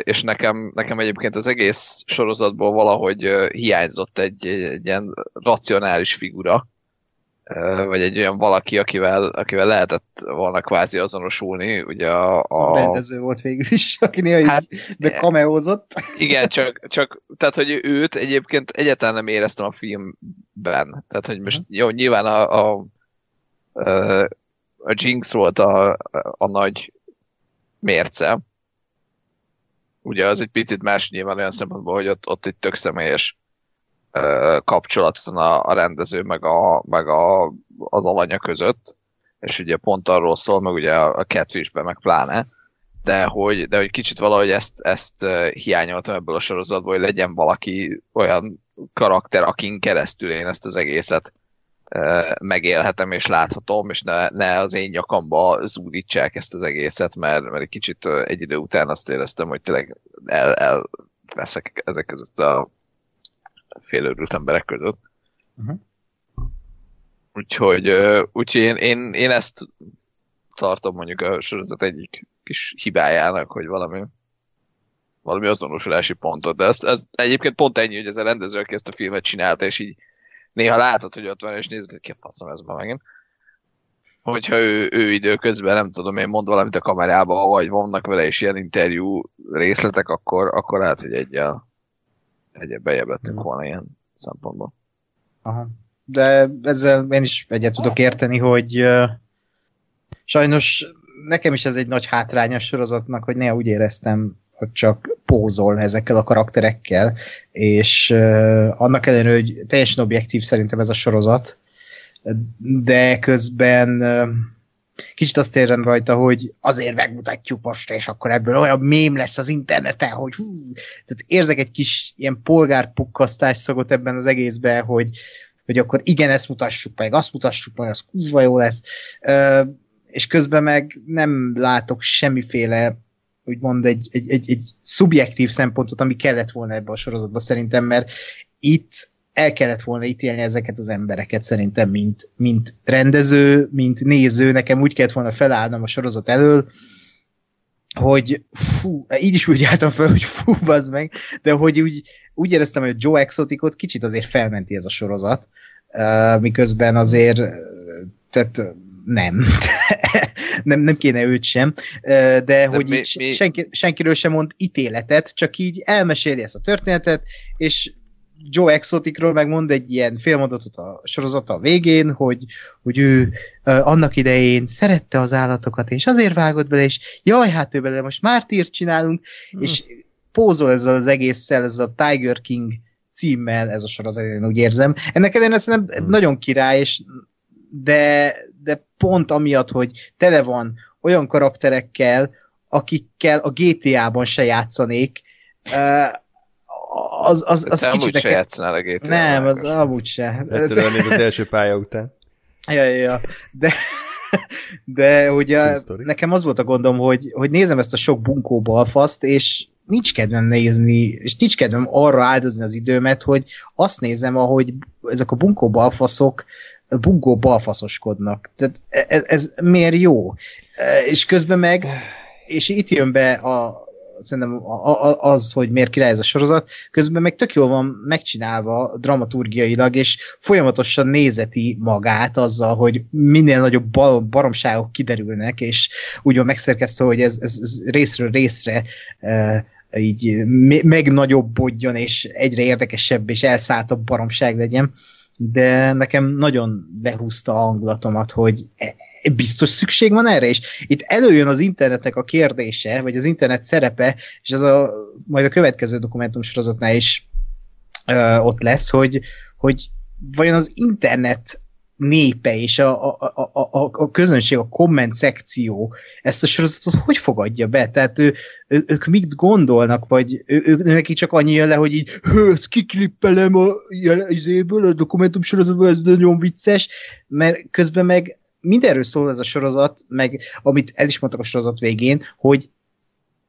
Speaker 3: És nekem, nekem egyébként az egész sorozatból valahogy hiányzott egy, egy ilyen racionális figura, vagy egy olyan valaki, akivel, akivel lehetett volna kvázi azonosulni. Ugye a, a...
Speaker 2: a rendező volt végül is, aki néha hát, így kameózott.
Speaker 3: Igen, csak, csak tehát, hogy őt egyébként egyáltalán nem éreztem a filmben. Tehát, hogy most jó, nyilván a, a a Jinx volt a, a nagy mérce. Ugye az egy picit más nyilván olyan szempontból, hogy ott, ott egy tök személyes kapcsolat van a, a rendező meg, a, meg a, az alanya között, és ugye pont arról szól, meg ugye a Catfishben meg pláne, de hogy, de hogy kicsit valahogy ezt, ezt hiányoltam ebből a sorozatból, hogy legyen valaki olyan karakter, akin keresztül én ezt az egészet megélhetem és láthatom, és ne, ne az én nyakamba zúdítsák ezt az egészet, mert, mert egy kicsit egy idő után azt éreztem, hogy tényleg el, elveszek ezek között a félőrült emberek között. Uh-huh. Úgyhogy, úgyhogy én, én, én ezt tartom mondjuk a sorozat egyik kis hibájának, hogy valami valami azonosulási pontot, de ez, ez egyébként pont ennyi, hogy ez a rendező, aki ezt a filmet csinálta, és így néha látod, hogy ott van, és nézd, hogy ki faszom ez ma megint. Hogyha ő, ő időközben, nem tudom én, mond valamit a kamerába, vagy vannak vele is ilyen interjú részletek, akkor, akkor lehet, hogy egyel, egyel bejebb lettünk mm. volna ilyen szempontból.
Speaker 2: Aha. De ezzel én is egyet tudok érteni, hogy uh, sajnos nekem is ez egy nagy hátránya sorozatnak, hogy néha úgy éreztem, hogy csak pózol ezekkel a karakterekkel, és uh, annak ellenére, hogy teljesen objektív szerintem ez a sorozat, de közben uh, kicsit azt érem rajta, hogy azért megmutatjuk most, és akkor ebből olyan mém lesz az interneten, hogy hú, tehát érzek egy kis ilyen polgárpukkasztás szagot ebben az egészben, hogy, hogy akkor igen, ezt mutassuk meg, azt mutassuk meg, az kurva jó lesz. Ö, és közben meg nem látok semmiféle úgymond egy, egy, egy, egy szubjektív szempontot, ami kellett volna ebbe a sorozatba szerintem, mert itt el kellett volna ítélni ezeket az embereket szerintem, mint, mint rendező, mint néző, nekem úgy kellett volna felállnom a sorozat elől, hogy fú, így is úgy álltam fel, hogy fú, bazd meg, de hogy úgy, úgy éreztem, hogy Joe Exoticot kicsit azért felmenti ez a sorozat, uh, miközben azért tehát nem. nem, nem kéne őt sem, de, de hogy mi, így mi... Senki, senkiről sem mond ítéletet, csak így elmeséli ezt a történetet, és Joe Exoticról megmond egy ilyen félmondatot a sorozata a végén, hogy, hogy ő uh, annak idején szerette az állatokat, és azért vágott bele, és jaj, hát ő bele most mártírt csinálunk, mm. és pózol ezzel az egésszel, ez a Tiger King címmel ez a sorozat, én úgy érzem. Ennek ellenére szerintem mm. nagyon király, és de, de pont amiatt, hogy tele van olyan karakterekkel, akikkel a GTA-ban se játszanék, uh, az, az, az
Speaker 3: kicsit... Amúgy se játszanál a GTA
Speaker 2: Nem, az amúgy se.
Speaker 1: Ettől az első pálya után.
Speaker 2: Ja, ja, ja. De, de ugye nekem az volt a gondom, hogy, hogy nézem ezt a sok bunkó balfaszt, és nincs kedvem nézni, és nincs kedvem arra áldozni az időmet, hogy azt nézem, ahogy ezek a bunkó balfaszok bunkó balfaszoskodnak. Tehát ez, ez miért jó? És közben meg, és itt jön be a, szerintem az, hogy miért király ez a sorozat, közben meg tök jól van megcsinálva dramaturgiailag, és folyamatosan nézeti magát azzal, hogy minél nagyobb baromságok kiderülnek, és úgy van megszerkesztve, hogy ez, ez, ez részről részre így megnagyobbodjon, és egyre érdekesebb és elszálltabb baromság legyen de nekem nagyon lehúzta a hangulatomat, hogy e, biztos szükség van erre, és itt előjön az internetnek a kérdése, vagy az internet szerepe, és ez a, majd a következő dokumentumsorozatnál is ö, ott lesz, hogy, hogy vajon az internet népe és a, a, a, a, a közönség, a komment szekció ezt a sorozatot hogy fogadja be? Tehát ő, ő, ők mit gondolnak, vagy ő, ő, neki csak annyi jön le, hogy így ezt kiklippelem a, izéből, a dokumentum sorozatból, ez nagyon vicces, mert közben meg mindenről szól ez a sorozat, meg amit el is mondtak a sorozat végén, hogy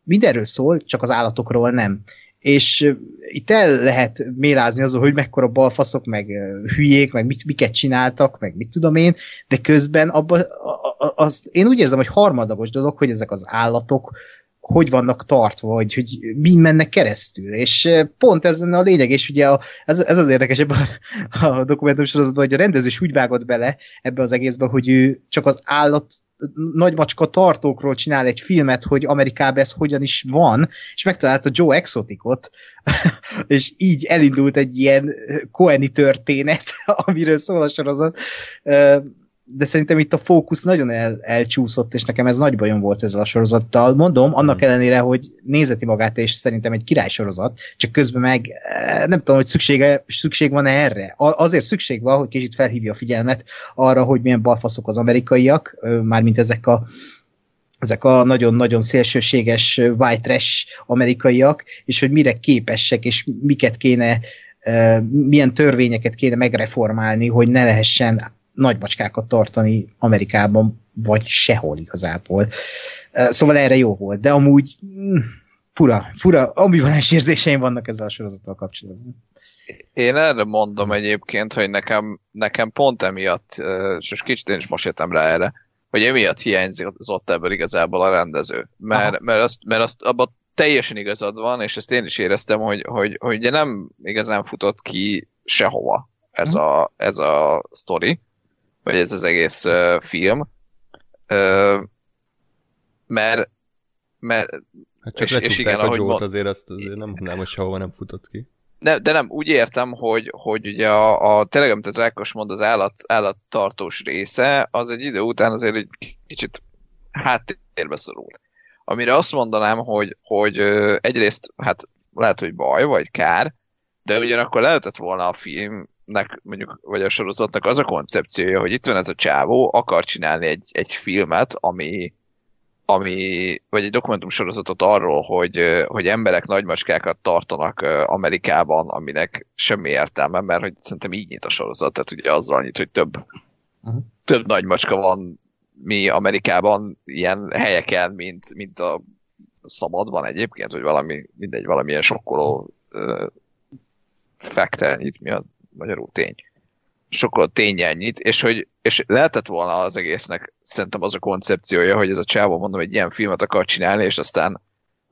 Speaker 2: mindenről szól, csak az állatokról nem és itt el lehet mélázni azon, hogy mekkora balfaszok, meg hülyék, meg mit, miket csináltak, meg mit tudom én, de közben abban az, én úgy érzem, hogy harmadagos dolog, hogy ezek az állatok hogy vannak tartva, vagy hogy mi mennek keresztül. És pont ez a lényeg, és ugye a, ez, ez az érdekesebb a, a dokumentum sorozatban, hogy a rendező is úgy vágott bele ebbe az egészbe, hogy ő csak az állat nagymacska tartókról csinál egy filmet, hogy Amerikában ez hogyan is van, és megtalálta Joe Exoticot, és így elindult egy ilyen Coeni történet, amiről szól a sorozat de szerintem itt a fókusz nagyon el, elcsúszott, és nekem ez nagy bajom volt ezzel a sorozattal. Mondom, annak mm. ellenére, hogy nézeti magát, és szerintem egy király sorozat, csak közben meg eh, nem tudom, hogy szüksége, szükség van erre. Azért szükség van, hogy kicsit felhívja a figyelmet arra, hogy milyen balfaszok az amerikaiak, mármint ezek a ezek a nagyon-nagyon szélsőséges white trash amerikaiak, és hogy mire képesek, és miket kéne, milyen törvényeket kéne megreformálni, hogy ne lehessen nagymacskákat tartani Amerikában, vagy sehol igazából. Szóval erre jó volt, de amúgy mm, fura, fura, ambivalens érzéseim vannak ezzel a sorozattal kapcsolatban.
Speaker 3: Én erre mondom egyébként, hogy nekem, nekem pont emiatt, és kicsit én is most jöttem rá erre, hogy emiatt hiányzott ebből igazából a rendező. Mert, mert, azt, mert azt abban teljesen igazad van, és ezt én is éreztem, hogy, hogy, hogy nem igazán futott ki sehova ez mhm. a, ez a sztori vagy ez az egész uh, film, uh, mert, mert
Speaker 1: Hát csak és, és igen, a Joe-t, mond... azért azt azért nem mondanám, hogy sehova nem futott ki.
Speaker 3: Ne, de nem, úgy értem, hogy, hogy ugye a, a tényleg, amit az Ákos mond, az állat, állattartós része, az egy idő után azért egy kicsit háttérbe szorul. Amire azt mondanám, hogy, hogy egyrészt, hát lehet, hogy baj, vagy kár, de ugyanakkor lehetett volna a film filmnek, mondjuk, vagy a sorozatnak az a koncepciója, hogy itt van ez a csávó, akar csinálni egy, egy filmet, ami, ami, vagy egy dokumentum sorozatot arról, hogy, hogy emberek nagymacskákat tartanak Amerikában, aminek semmi értelme, mert hogy szerintem így nyit a sorozat, tehát ugye azzal nyit, hogy több, uh-huh. több nagymacska van mi Amerikában ilyen helyeken, mint, mint a szabadban egyébként, hogy valami, mindegy, valamilyen sokkoló uh, faktor, nyit mi a magyarul tény. Sokkal tényen nyit, és hogy és lehetett volna az egésznek szerintem az a koncepciója, hogy ez a csávó mondom egy ilyen filmet akar csinálni, és aztán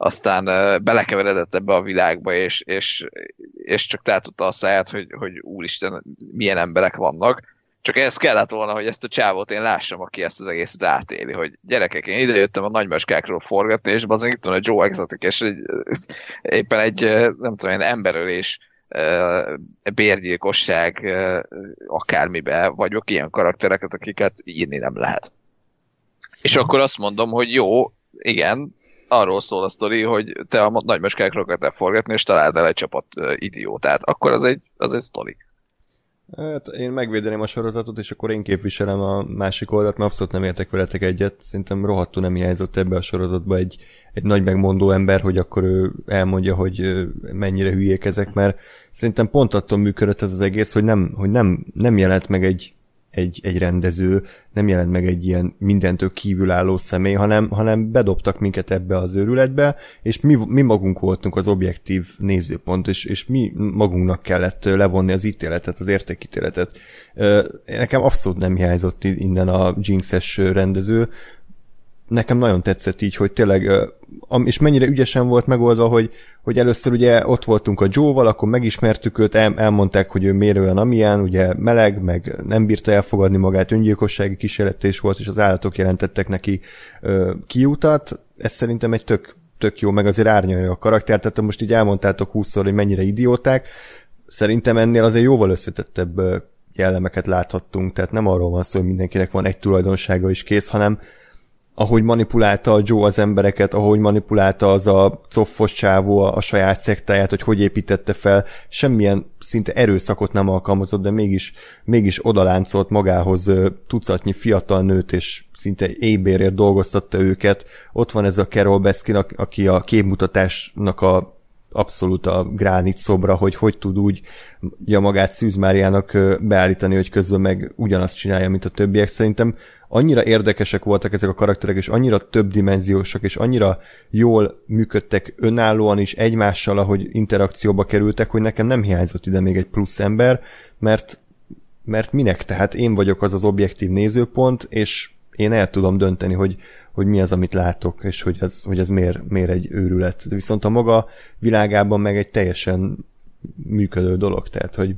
Speaker 3: aztán belekeveredett ebbe a világba, és, és, és csak tudta a száját, hogy, hogy úristen, milyen emberek vannak. Csak ez kellett volna, hogy ezt a csávót én lássam, aki ezt az egészet átéli, hogy gyerekek, én idejöttem a nagymaskákról forgatni, és azon itt van a Joe Exotic, és egy, éppen egy, nem tudom, egy emberölés bérgyilkosság akármibe vagyok, ilyen karaktereket, akiket írni nem lehet. És akkor azt mondom, hogy jó, igen, arról szól a sztori, hogy te a nagymaskákról kell forgatni, és találd el egy csapat idiótát. Akkor az egy, az egy sztori.
Speaker 1: Hát én megvédeném a sorozatot, és akkor én képviselem a másik oldalt, mert abszolút nem értek veletek egyet. Szerintem rohadtul nem hiányzott ebbe a sorozatba egy, egy nagy megmondó ember, hogy akkor ő elmondja, hogy mennyire hülyék ezek, mert szerintem pont attól működött ez az egész, hogy nem, hogy nem, nem jelent meg egy, egy, egy rendező, nem jelent meg egy ilyen mindentől kívülálló személy, hanem, hanem bedobtak minket ebbe az őrületbe, és mi, mi magunk voltunk az objektív nézőpont, és, és mi magunknak kellett levonni az ítéletet, az értékítéletet. Nekem abszolút nem hiányzott innen a Jinx-es rendező, nekem nagyon tetszett így, hogy tényleg, és mennyire ügyesen volt megoldva, hogy, hogy először ugye ott voltunk a Joe-val, akkor megismertük őt, el, elmondták, hogy ő miért olyan amilyen, ugye meleg, meg nem bírta elfogadni magát, öngyilkossági kísérletés volt, és az állatok jelentettek neki ö, kiutat. Ez szerintem egy tök, tök jó, meg azért árnyalja a karakter, tehát most így elmondtátok húszszor, hogy mennyire idióták. Szerintem ennél azért jóval összetettebb jellemeket láthattunk, tehát nem arról van szó, hogy mindenkinek van egy tulajdonsága is kész, hanem ahogy manipulálta a Joe az embereket, ahogy manipulálta az a coffos csávó a, a saját szektáját, hogy hogy építette fel, semmilyen szinte erőszakot nem alkalmazott, de mégis, mégis odaláncolt magához tucatnyi fiatal nőt, és szinte ébérért dolgoztatta őket. Ott van ez a Carol Baskin, aki a képmutatásnak a abszolút a gránit szobra, hogy hogy tud úgy ja, magát Szűz Máriának beállítani, hogy közben meg ugyanazt csinálja, mint a többiek. Szerintem annyira érdekesek voltak ezek a karakterek, és annyira többdimenziósak, és annyira jól működtek önállóan is egymással, ahogy interakcióba kerültek, hogy nekem nem hiányzott ide még egy plusz ember, mert, mert minek? Tehát én vagyok az az objektív nézőpont, és én el tudom dönteni, hogy, hogy mi az, amit látok, és hogy ez, hogy ez miért, miért egy őrület. De viszont a maga világában meg egy teljesen működő dolog, tehát hogy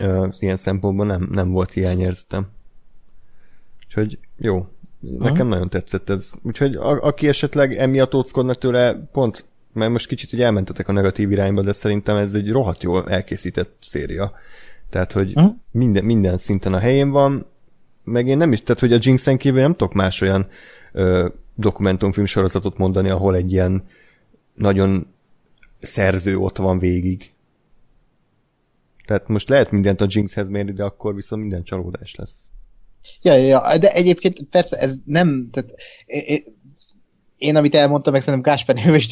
Speaker 1: uh, ilyen szempontból nem, nem volt hiányérzetem. Úgyhogy jó, nekem Aha. nagyon tetszett ez. Úgyhogy a, aki esetleg emiatt óckodnak tőle, pont, mert most kicsit így elmentetek a negatív irányba, de szerintem ez egy rohadt jól elkészített széria. Tehát, hogy minden, minden szinten a helyén van, meg én nem is, tehát, hogy a Jinxen kívül nem tudok más olyan ö, dokumentumfilm sorozatot mondani, ahol egy ilyen nagyon szerző ott van végig. Tehát most lehet mindent a Jinxhez mérni, de akkor viszont minden csalódás lesz.
Speaker 2: Ja, ja, ja, de egyébként persze ez nem, tehát én, én amit elmondtam, meg szerintem Gáspár is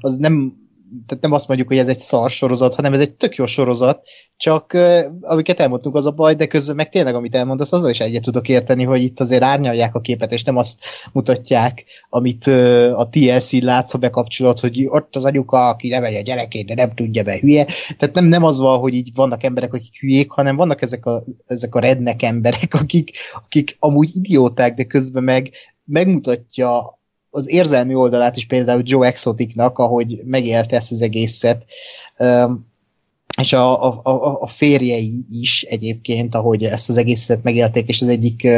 Speaker 2: az nem tehát nem azt mondjuk, hogy ez egy szar sorozat, hanem ez egy tök jó sorozat, csak amiket elmondtunk, az a baj, de közben meg tényleg, amit elmondasz, azzal is egyet tudok érteni, hogy itt azért árnyalják a képet, és nem azt mutatják, amit a TLC látsz, ha bekapcsolod, hogy ott az anyuka, aki neveli a gyerekét, de nem tudja be, hülye. Tehát nem, nem az van, hogy így vannak emberek, akik hülyék, hanem vannak ezek a, ezek a rednek emberek, akik, akik amúgy idióták, de közben meg megmutatja az érzelmi oldalát is például Joe Exoticnak, ahogy megélte ezt az egészet, és a, a, a, a férjei is egyébként, ahogy ezt az egészet megélték, és az egyik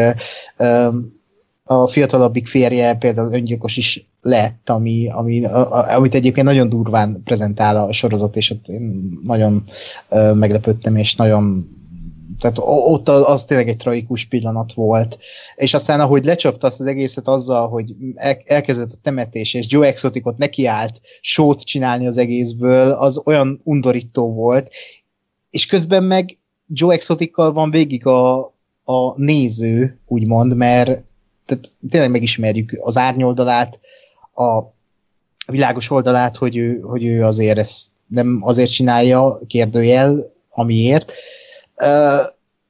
Speaker 2: a fiatalabbik férje például öngyilkos is lett, ami, ami, a, amit egyébként nagyon durván prezentál a sorozat, és ott én nagyon meglepődtem, és nagyon tehát ott az tényleg egy traikus pillanat volt. És aztán, ahogy lecsapta azt az egészet azzal, hogy elkezdett a temetés, és Joe Exoticot nekiállt sót csinálni az egészből, az olyan undorító volt, és közben meg Joe Exotical van végig a, a néző, úgymond, mert tehát tényleg megismerjük az árnyoldalát, a világos oldalát, hogy ő, hogy ő azért ezt nem azért csinálja, kérdőjel, amiért.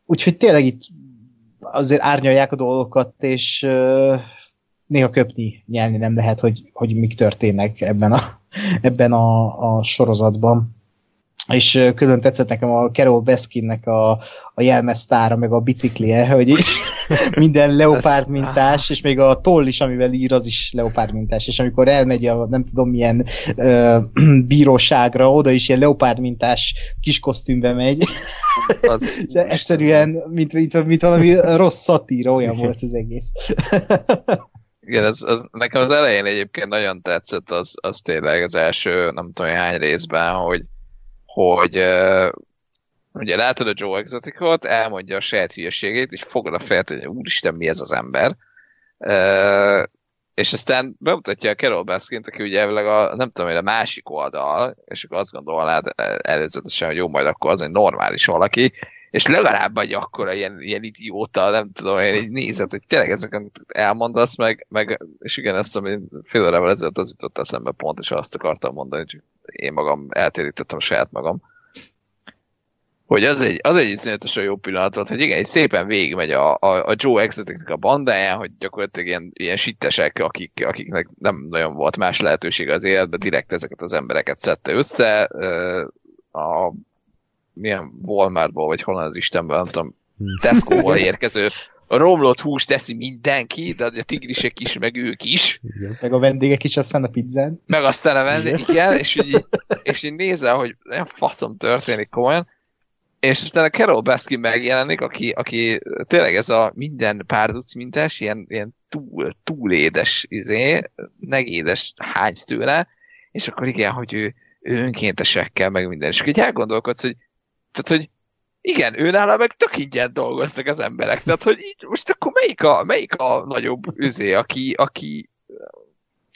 Speaker 2: Úgyhogy tényleg itt azért árnyalják a dolgokat, és néha köpni, nyelni nem lehet, hogy, hogy mik történnek ebben a, ebben a, a sorozatban. És külön tetszett nekem a Carol Beskinnek a, a jelmeztára, meg a biciklie, hogy minden leopárd mintás, és még a toll is, amivel ír, az is leopárd mintás, és amikor elmegy a nem tudom milyen ö, bíróságra, oda is ilyen leopárd mintás kis kosztümbe megy. Az, és egyszerűen, mint, mint, mint valami rossz szatíra, olyan volt az egész.
Speaker 3: Igen, az, az, nekem az elején egyébként nagyon tetszett, az, az tényleg az első, nem tudom hány részben, hogy hogy ugye látod a Joe Exoticot, elmondja a saját hülyeségét, és fogod a fejet, hogy úristen, mi ez az ember. Uh, és aztán bemutatja a Carol Baskint, aki ugye elvileg a, nem tudom, hogy a másik oldal, és akkor azt gondolnád előzetesen, hogy jó, majd akkor az egy normális valaki, és legalább egy akkora ilyen, ilyen idióta, nem tudom, én így nézett, hogy tényleg ezeket elmondasz, meg, meg és igen, ezt ami fél órával ezelőtt az jutott eszembe pont, és azt akartam mondani, hogy én magam eltérítettem saját magam. Hogy az egy, az egy iszonyatosan jó pillanat volt, hogy igen, egy szépen végigmegy a, a, a Joe Exotic a bandáján, hogy gyakorlatilag ilyen, ilyen sittesek, akik, akiknek nem nagyon volt más lehetőség az életben, direkt ezeket az embereket szedte össze. A milyen Walmartból, vagy honnan az Istenben, nem tudom, hmm. Tesco-ból érkező a romlott hús teszi mindenki, de a tigrisek is, meg ők is.
Speaker 2: Igen. Meg a vendégek is aztán a pizzán.
Speaker 3: Meg aztán a vendégek, igen, és így, és így nézel, hogy nem faszom történik komolyan, és aztán a Carol Baskin megjelenik, aki, aki tényleg ez a minden párduc mintás, ilyen, ilyen túl, túl édes, izé, negédes hánysz tőle, és akkor igen, hogy ő, ő önkéntesekkel, meg minden. És így elgondolkodsz, hogy tehát, hogy igen, ő nála meg tök ingyen dolgoztak az emberek. Tehát, hogy így most akkor melyik a, melyik a nagyobb üzé, aki, aki,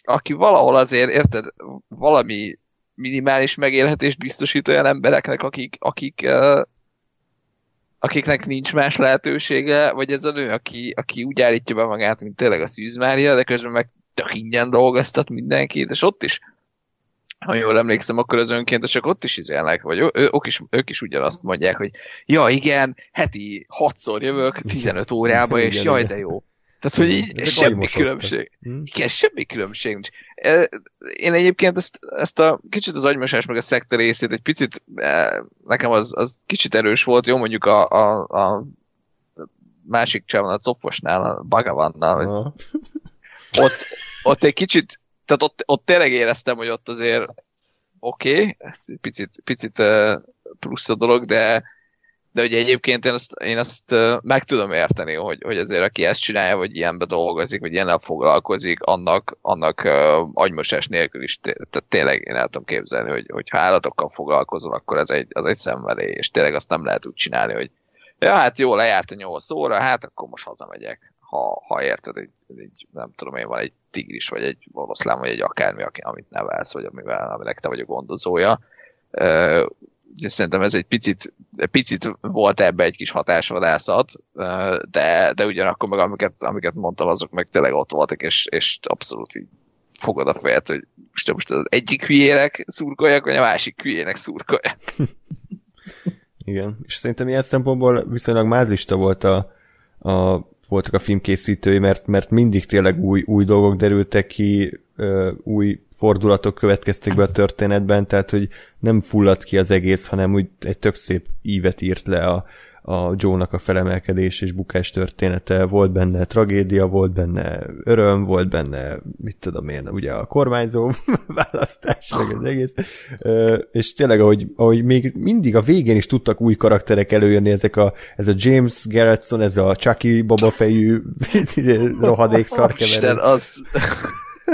Speaker 3: aki valahol azért, érted, valami minimális megélhetést biztosít olyan embereknek, akik, akik, uh, akiknek nincs más lehetősége, vagy ez a nő, aki, aki úgy állítja be magát, mint tényleg a szűzmária, de közben meg tök ingyen dolgoztat mindenkit, és ott is ha jól emlékszem, akkor az önkéntesek ott is izélnek, vagy ő, ők, is, ők is ugyanazt mondják, hogy ja igen, heti hatszor jövök, 15 órába, és jaj, de jó. Tehát, hogy így Ez semmi különbség. Hm? Igen, semmi különbség nincs. Én egyébként ezt, ezt a kicsit az agymosás meg a szektor részét egy picit, nekem az, az kicsit erős volt, jó mondjuk a, a, a másik csávon, a Copfosnál, a Bagavannál, ott, ott egy kicsit tehát ott, ott tényleg éreztem, hogy ott azért oké, okay, picit, picit plusz a dolog, de, de ugye egyébként én azt, én azt meg tudom érteni, hogy, hogy azért aki ezt csinálja, vagy ilyenbe dolgozik, vagy ilyennel foglalkozik, annak, annak uh, agymosás nélkül is tehát tényleg én el tudom képzelni, hogy, hogy ha állatokkal foglalkozol, akkor ez egy, az egy szenvedély, és tényleg azt nem lehet úgy csinálni, hogy ja, hát jó, lejárt a 8 óra, hát akkor most hazamegyek ha, ha érted, egy, egy, nem tudom én, van egy tigris, vagy egy oroszlán, vagy egy akármi, amit nevelsz, vagy amivel, aminek te vagy a gondozója. Szerintem ez egy picit, picit volt ebbe egy kis hatásvadászat, de, de ugyanakkor meg amiket, amiket mondtam, azok meg tényleg ott voltak, és, és abszolút így fogod a fejet, hogy most, most az egyik hülyének szurkoljak, vagy a másik hülyének szurkoljak.
Speaker 1: Igen, és szerintem ilyen szempontból viszonylag mázlista volt a, a voltak a filmkészítői, mert, mert mindig tényleg új, új dolgok derültek ki, új fordulatok következtek be a történetben, tehát hogy nem fulladt ki az egész, hanem úgy egy tök szép ívet írt le a, a Joe-nak a felemelkedés és bukás története. Volt benne tragédia, volt benne öröm, volt benne, mit tudom én, ugye a kormányzó választás, meg az egész. És tényleg, ahogy, ahogy még mindig a végén is tudtak új karakterek előjönni, ezek a, ez a James Gerritson, ez a Chucky babafejű rohadék szarkeverő.
Speaker 3: az...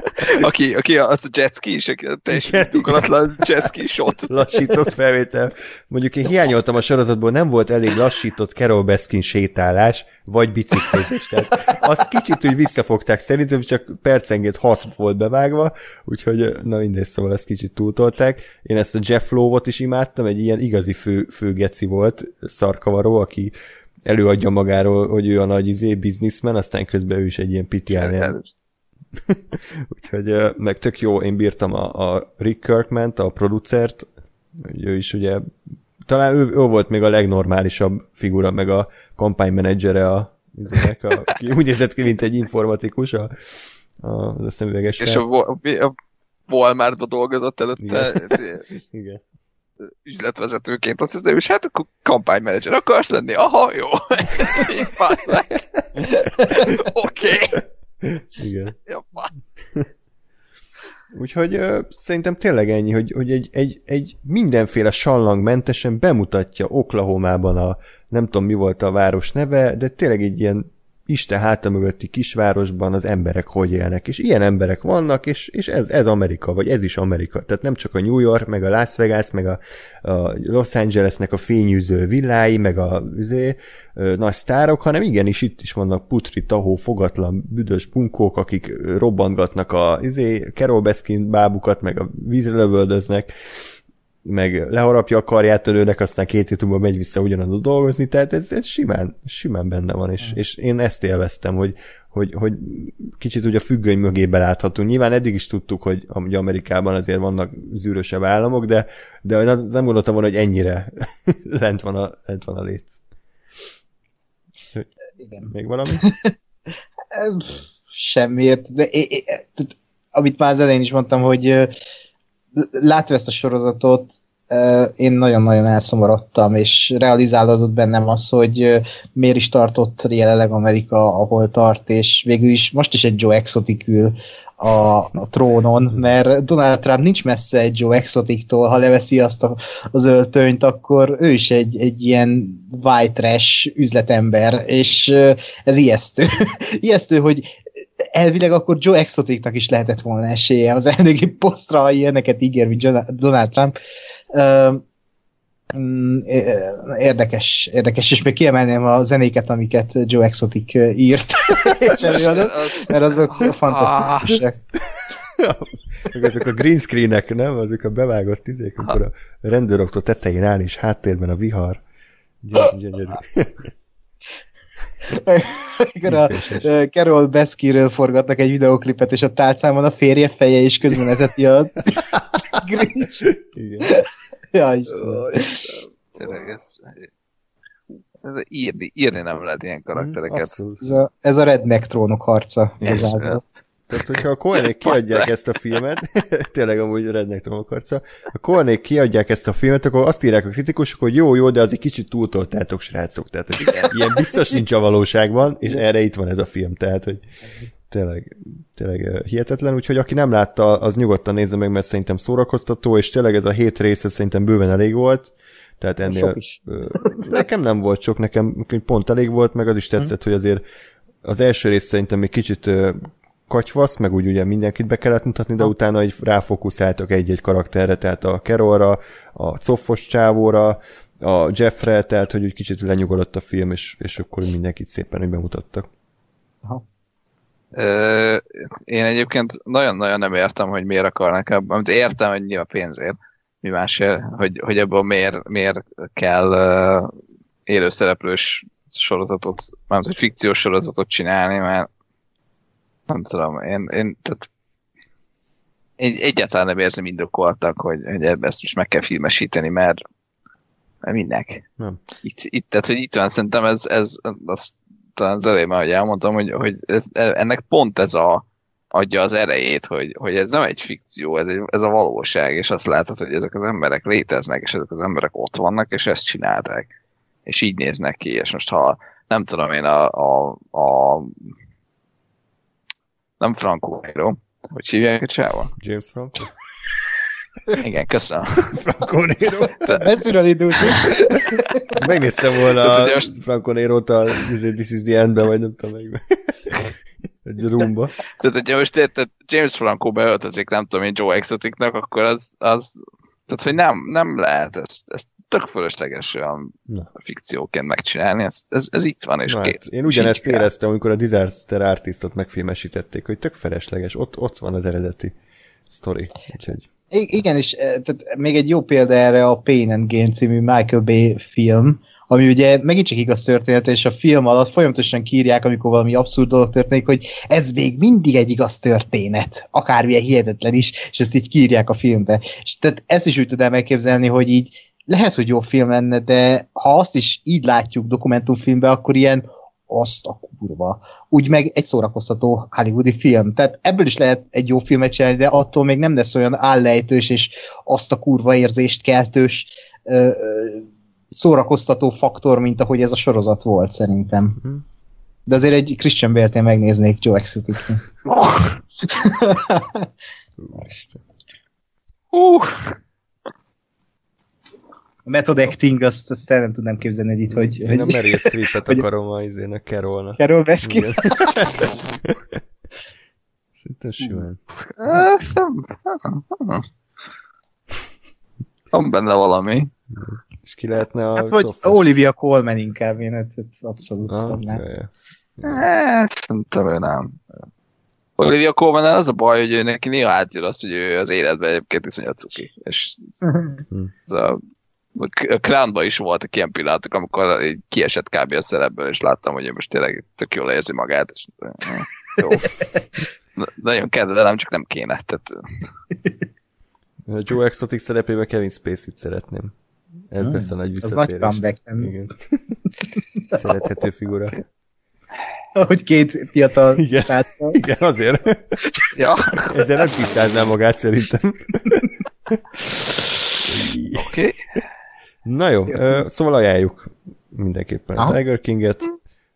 Speaker 3: aki, aki a, a jetski is, teljesen indokolatlan jetski shot.
Speaker 1: Lassított felvétel. Mondjuk én hiányoltam a sorozatból, nem volt elég lassított Carol Baskin sétálás, vagy biciklizés. Tehát azt kicsit úgy visszafogták, szerintem csak percenként hat volt bevágva, úgyhogy na mindegy, szóval ezt kicsit túltolták. Én ezt a Jeff Lowe-ot is imádtam, egy ilyen igazi fő, főgeci volt, szarkavaró, aki előadja magáról, hogy ő a nagy izé, bizniszmen, aztán közben ő is egy ilyen piti Úgyhogy meg tök jó, én bírtam a, a Rick Kirkman a producert, ő is ugye, talán ő, ő volt még a legnormálisabb figura, meg a kampánymenedzsere a, a, aki úgy nézett ki, mint egy informatikus a, a, az a szemüveges.
Speaker 3: És a, a Walmartba dolgozott előtte.
Speaker 1: Igen. Igen
Speaker 3: üzletvezetőként azt hiszem, hogy hát akkor kampánymenedzser akarsz lenni? Aha, jó. Oké.
Speaker 1: Igen.
Speaker 3: Ja,
Speaker 1: Úgyhogy ö, szerintem tényleg ennyi, hogy, hogy egy, egy, egy mindenféle sallangmentesen bemutatja Oklahomában a, nem tudom mi volt a város neve, de tényleg egy ilyen Isten háta mögötti kisvárosban az emberek hogy élnek, és ilyen emberek vannak, és, és ez, ez Amerika, vagy ez is Amerika. Tehát nem csak a New York, meg a Las Vegas, meg a, a Los Angelesnek a fényűző villái, meg a üzé, nagy sztárok, hanem igenis itt is vannak putri, tahó, fogatlan, büdös bunkók, akik robbantgatnak a izé, Carol Baskin bábukat, meg a vízre lövöldöznek, meg leharapja a karját nőnek, aztán két hét múlva megy vissza ugyanaz dolgozni, tehát ez, ez simán, simán benne van, és, és én ezt élveztem, hogy, hogy, hogy kicsit ugye a függöny mögé beláthatunk. Nyilván eddig is tudtuk, hogy, hogy Amerikában azért vannak zűrösebb államok, de, de nem gondoltam volna, hogy ennyire lent van a, lent van a léc.
Speaker 2: Igen.
Speaker 1: Még valami?
Speaker 2: Semmiért. De é, é, amit már az elején is mondtam, hogy látva ezt a sorozatot, én nagyon-nagyon elszomorodtam, és realizálódott bennem az, hogy miért is tartott jelenleg Amerika, ahol tart, és végül is most is egy Joe Exotic ül a, a trónon, mert Donald Trump nincs messze egy Joe Exotic-tól, ha leveszi azt a, az öltönyt, akkor ő is egy, egy ilyen white trash üzletember, és ez ijesztő. ijesztő, hogy elvileg akkor Joe Exoticnak is lehetett volna esélye az elnöki posztra, ha ilyeneket ígér, mint Donald Trump. Mm, érdekes, érdekes, és még kiemelném a zenéket, amiket Joe Exotic írt, és előadott, mert azok fantasztikusak.
Speaker 1: Meg ezek a green screenek, nem? Azok a bevágott izék, amikor a rendőrautó tetején áll, és háttérben a vihar. Gyönyörű.
Speaker 2: Amikor a Carol Beskiről forgatnak egy videoklipet, és a tálcán van a férje feje, és közben vezeti a Grinch.
Speaker 1: Igen.
Speaker 2: Ja, Istenem.
Speaker 3: Tényleg ez, ez írni, írni nem lehet ilyen karaktereket.
Speaker 1: Abszolút.
Speaker 2: Ez a, ez a redneck trónok harca.
Speaker 3: Ez-.
Speaker 1: Tehát, hogyha a Koenék kiadják ezt a filmet, tényleg amúgy rednek tomokarca, a Koenék kiadják ezt a filmet, akkor azt írják a kritikusok, hogy jó, jó, de az egy kicsit túltoltátok, srácok. Tehát, hogy ilyen biztos nincs a valóságban, és erre itt van ez a film. Tehát, hogy tényleg, tényleg eh, hihetetlen, úgyhogy aki nem látta, az nyugodtan nézze meg, mert szerintem szórakoztató, és tényleg ez a hét része szerintem bőven elég volt. Tehát ennél,
Speaker 2: Sok is.
Speaker 1: nekem nem volt sok, nekem pont elég volt, meg az is tetszett, hogy azért az első rész szerintem még kicsit katyvasz, meg úgy ugye mindenkit be kellett mutatni, de utána így ráfókuszáltak egy-egy karakterre, tehát a Carolra, a coffos csávóra, a Jeffre, tehát hogy úgy kicsit lenyugodott a film, és, és akkor mindenkit szépen hogy bemutattak.
Speaker 2: Aha.
Speaker 3: Én egyébként nagyon-nagyon nem értem, hogy miért akarnak ebben. Amit értem, hogy nyilván pénzért, mi másért, hogy, hogy ebből miért, miért kell uh, élőszereplős sorozatot, nem hogy fikciós sorozatot csinálni, mert nem tudom, én, én tehát én egyáltalán nem érzem indokoltak, hogy, hogy ezt most meg kell filmesíteni, mert, mert minek?
Speaker 1: Nem.
Speaker 3: Itt, itt, tehát, hogy itt van, szerintem ez, ez az, talán az elején már, hogy elmondtam, hogy, hogy ez, ennek pont ez a, adja az erejét, hogy, hogy ez nem egy fikció, ez, egy, ez a valóság, és azt látod, hogy ezek az emberek léteznek, és ezek az emberek ott vannak, és ezt csinálták. És így néznek ki, és most ha nem tudom én a, a, a nem Franco Nero, hogy hívják a csáva?
Speaker 1: James Franco?
Speaker 3: Igen, köszönöm.
Speaker 1: Franco Nero?
Speaker 2: Messziről indultunk.
Speaker 1: Megnéztem volna a Franco Nero-t a izé, This is the End-ben, vagy nem tudom meg. Egy rumba.
Speaker 3: Tehát, hogyha most érted, James Franco beöltözik, nem tudom én, Joe Exoticnak, akkor az, az tehát, hogy nem, nem lehet ezt, ezt tök fölösleges olyan
Speaker 1: Na.
Speaker 3: fikcióként megcsinálni, ez, ez, ez itt van, és
Speaker 1: Na,
Speaker 3: kész.
Speaker 1: hát, én ugyanezt éreztem, amikor a Disaster Artistot megfilmesítették, hogy tök felesleges, ott, ott van az eredeti sztori. Úgyhogy
Speaker 2: igen, és eh, tehát még egy jó példa erre a Pain and Gain című Michael Bay film, ami ugye megint csak igaz történet, és a film alatt folyamatosan kírják, amikor valami abszurd dolog történik, hogy ez még mindig egy igaz történet, akármilyen hihetetlen is, és ezt így kírják a filmbe. És tehát ezt is úgy tudnám elképzelni, hogy így lehet, hogy jó film lenne, de ha azt is így látjuk dokumentumfilmbe, akkor ilyen azt a kurva. Úgy meg egy szórakoztató hollywoodi film. Tehát ebből is lehet egy jó filmet csinálni, de attól még nem lesz olyan állejtős és azt a kurva érzést keltős ö, ö, szórakoztató faktor, mint ahogy ez a sorozat volt szerintem.
Speaker 1: Mhm.
Speaker 2: De azért egy Christian Bale-t én megnéznék Joe exotic
Speaker 1: Isten.
Speaker 3: Hú,
Speaker 2: A method acting, azt, azt el nem tudnám képzelni, hogy itt, hogy...
Speaker 1: Én a
Speaker 2: hogy
Speaker 1: Meryl Streepet akarom a izének Carolnak.
Speaker 2: Carol Baskin?
Speaker 1: Szerintem simán.
Speaker 3: Van benne valami.
Speaker 1: És ki lehetne a
Speaker 2: Hát vagy
Speaker 1: Cofos?
Speaker 2: Olivia Colman inkább, én ezt abszolút
Speaker 1: Ah,
Speaker 2: tudnám.
Speaker 3: Hát, szerintem ő nem. Olivia colman az a baj, hogy ő neki néha átjön azt, hogy ő az életben egyébként iszonyat cuki. És ez a, a Crownban is voltak ilyen pillanatok, amikor így kiesett kb. a szerepből, és láttam, hogy ő most tényleg tök jól érzi magát, és jó. Na- Nagyon kedvelem, csak nem kéne. Tehát,
Speaker 1: Joe Exotic szerepében Kevin Spacey-t szeretném. Ez
Speaker 2: Hmm.
Speaker 1: lesz a nagy
Speaker 2: Az nagy
Speaker 1: visszatérés.
Speaker 2: comeback, nem?
Speaker 1: Igen. Szerethető figura.
Speaker 2: Hogy két fiatal
Speaker 1: Igen.
Speaker 2: sráccal.
Speaker 1: Igen, azért.
Speaker 3: ja,
Speaker 1: Ezzel nem tisztázná magát szerintem.
Speaker 3: oké. Okay.
Speaker 1: Na jó, ö, szóval ajánljuk mindenképpen a
Speaker 2: Aha.
Speaker 1: Tiger King-et.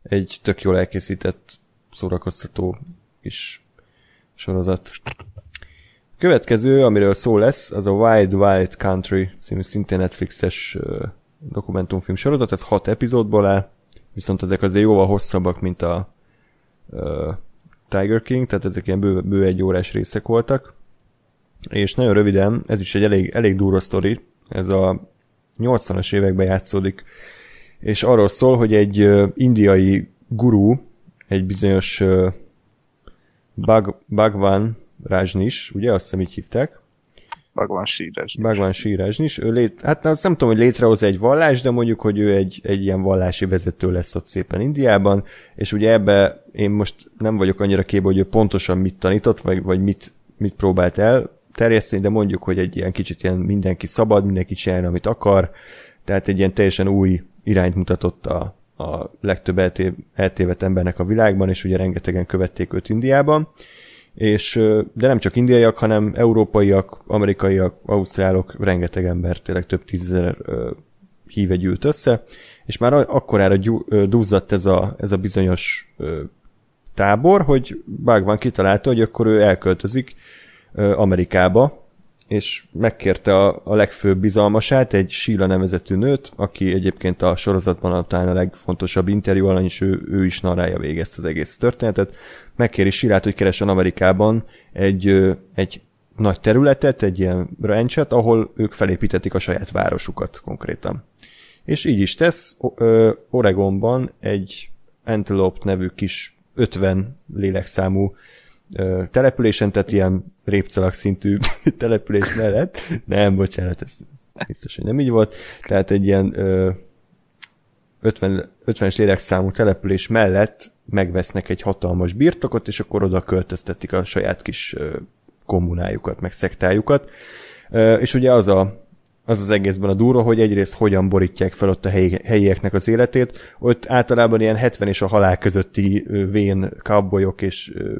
Speaker 1: Egy tök jól elkészített, szórakoztató kis sorozat. Következő, amiről szó lesz, az a Wild Wild Country című szintén Netflixes dokumentumfilm sorozat, ez hat epizódból áll, viszont ezek azért jóval hosszabbak, mint a ö, Tiger King, tehát ezek ilyen bő, bő egy órás részek voltak. És nagyon röviden, ez is egy elég, elég durva sztori, ez a 80-as években játszódik, és arról szól, hogy egy indiai gurú, egy bizonyos Bag, Bhagwan Rajnis, ugye azt hiszem így hívták,
Speaker 3: Magvan síres.
Speaker 1: Bhagwan Sri Rajnis, ő lét, hát azt nem tudom, hogy létrehoz egy vallás, de mondjuk, hogy ő egy, egy ilyen vallási vezető lesz ott szépen Indiában, és ugye ebbe én most nem vagyok annyira képbe, hogy ő pontosan mit tanított, vagy, vagy mit, mit próbált el terjeszteni, de mondjuk, hogy egy ilyen kicsit ilyen mindenki szabad, mindenki csinálni, amit akar, tehát egy ilyen teljesen új irányt mutatott a, a legtöbb elté, eltévedt embernek a világban, és ugye rengetegen követték őt Indiában, és, de nem csak indiaiak, hanem európaiak, amerikaiak, ausztrálok, rengeteg ember, tényleg több tízezer híve gyűlt össze, és már akkorára duzzadt ez a, ez a bizonyos tábor, hogy Bhagwan kitalálta, hogy akkor ő elköltözik Amerikába, és megkérte a, a legfőbb bizalmasát, egy Sheila nevezetű nőt, aki egyébként a sorozatban talán a legfontosabb interjú alany, és ő, ő is narrája végig az egész történetet. Megkéri Sheilát, hogy keressen Amerikában egy, egy nagy területet, egy ilyen ranchet, ahol ők felépítetik a saját városukat konkrétan. És így is tesz, Oregonban egy Antelope nevű kis 50 lélekszámú településen, tehát ilyen répcalak szintű település mellett. Nem, bocsánat, ez biztos, hogy nem így volt. Tehát egy ilyen ö, 50, 50-es lélekszámú település mellett megvesznek egy hatalmas birtokot, és akkor oda költöztetik a saját kis ö, kommunájukat, meg szektájukat. Ö, És ugye az a az az egészben a durva, hogy egyrészt hogyan borítják fel ott a helyi, helyieknek az életét. Ott általában ilyen 70 és a halál közötti vén cowboyok és ö,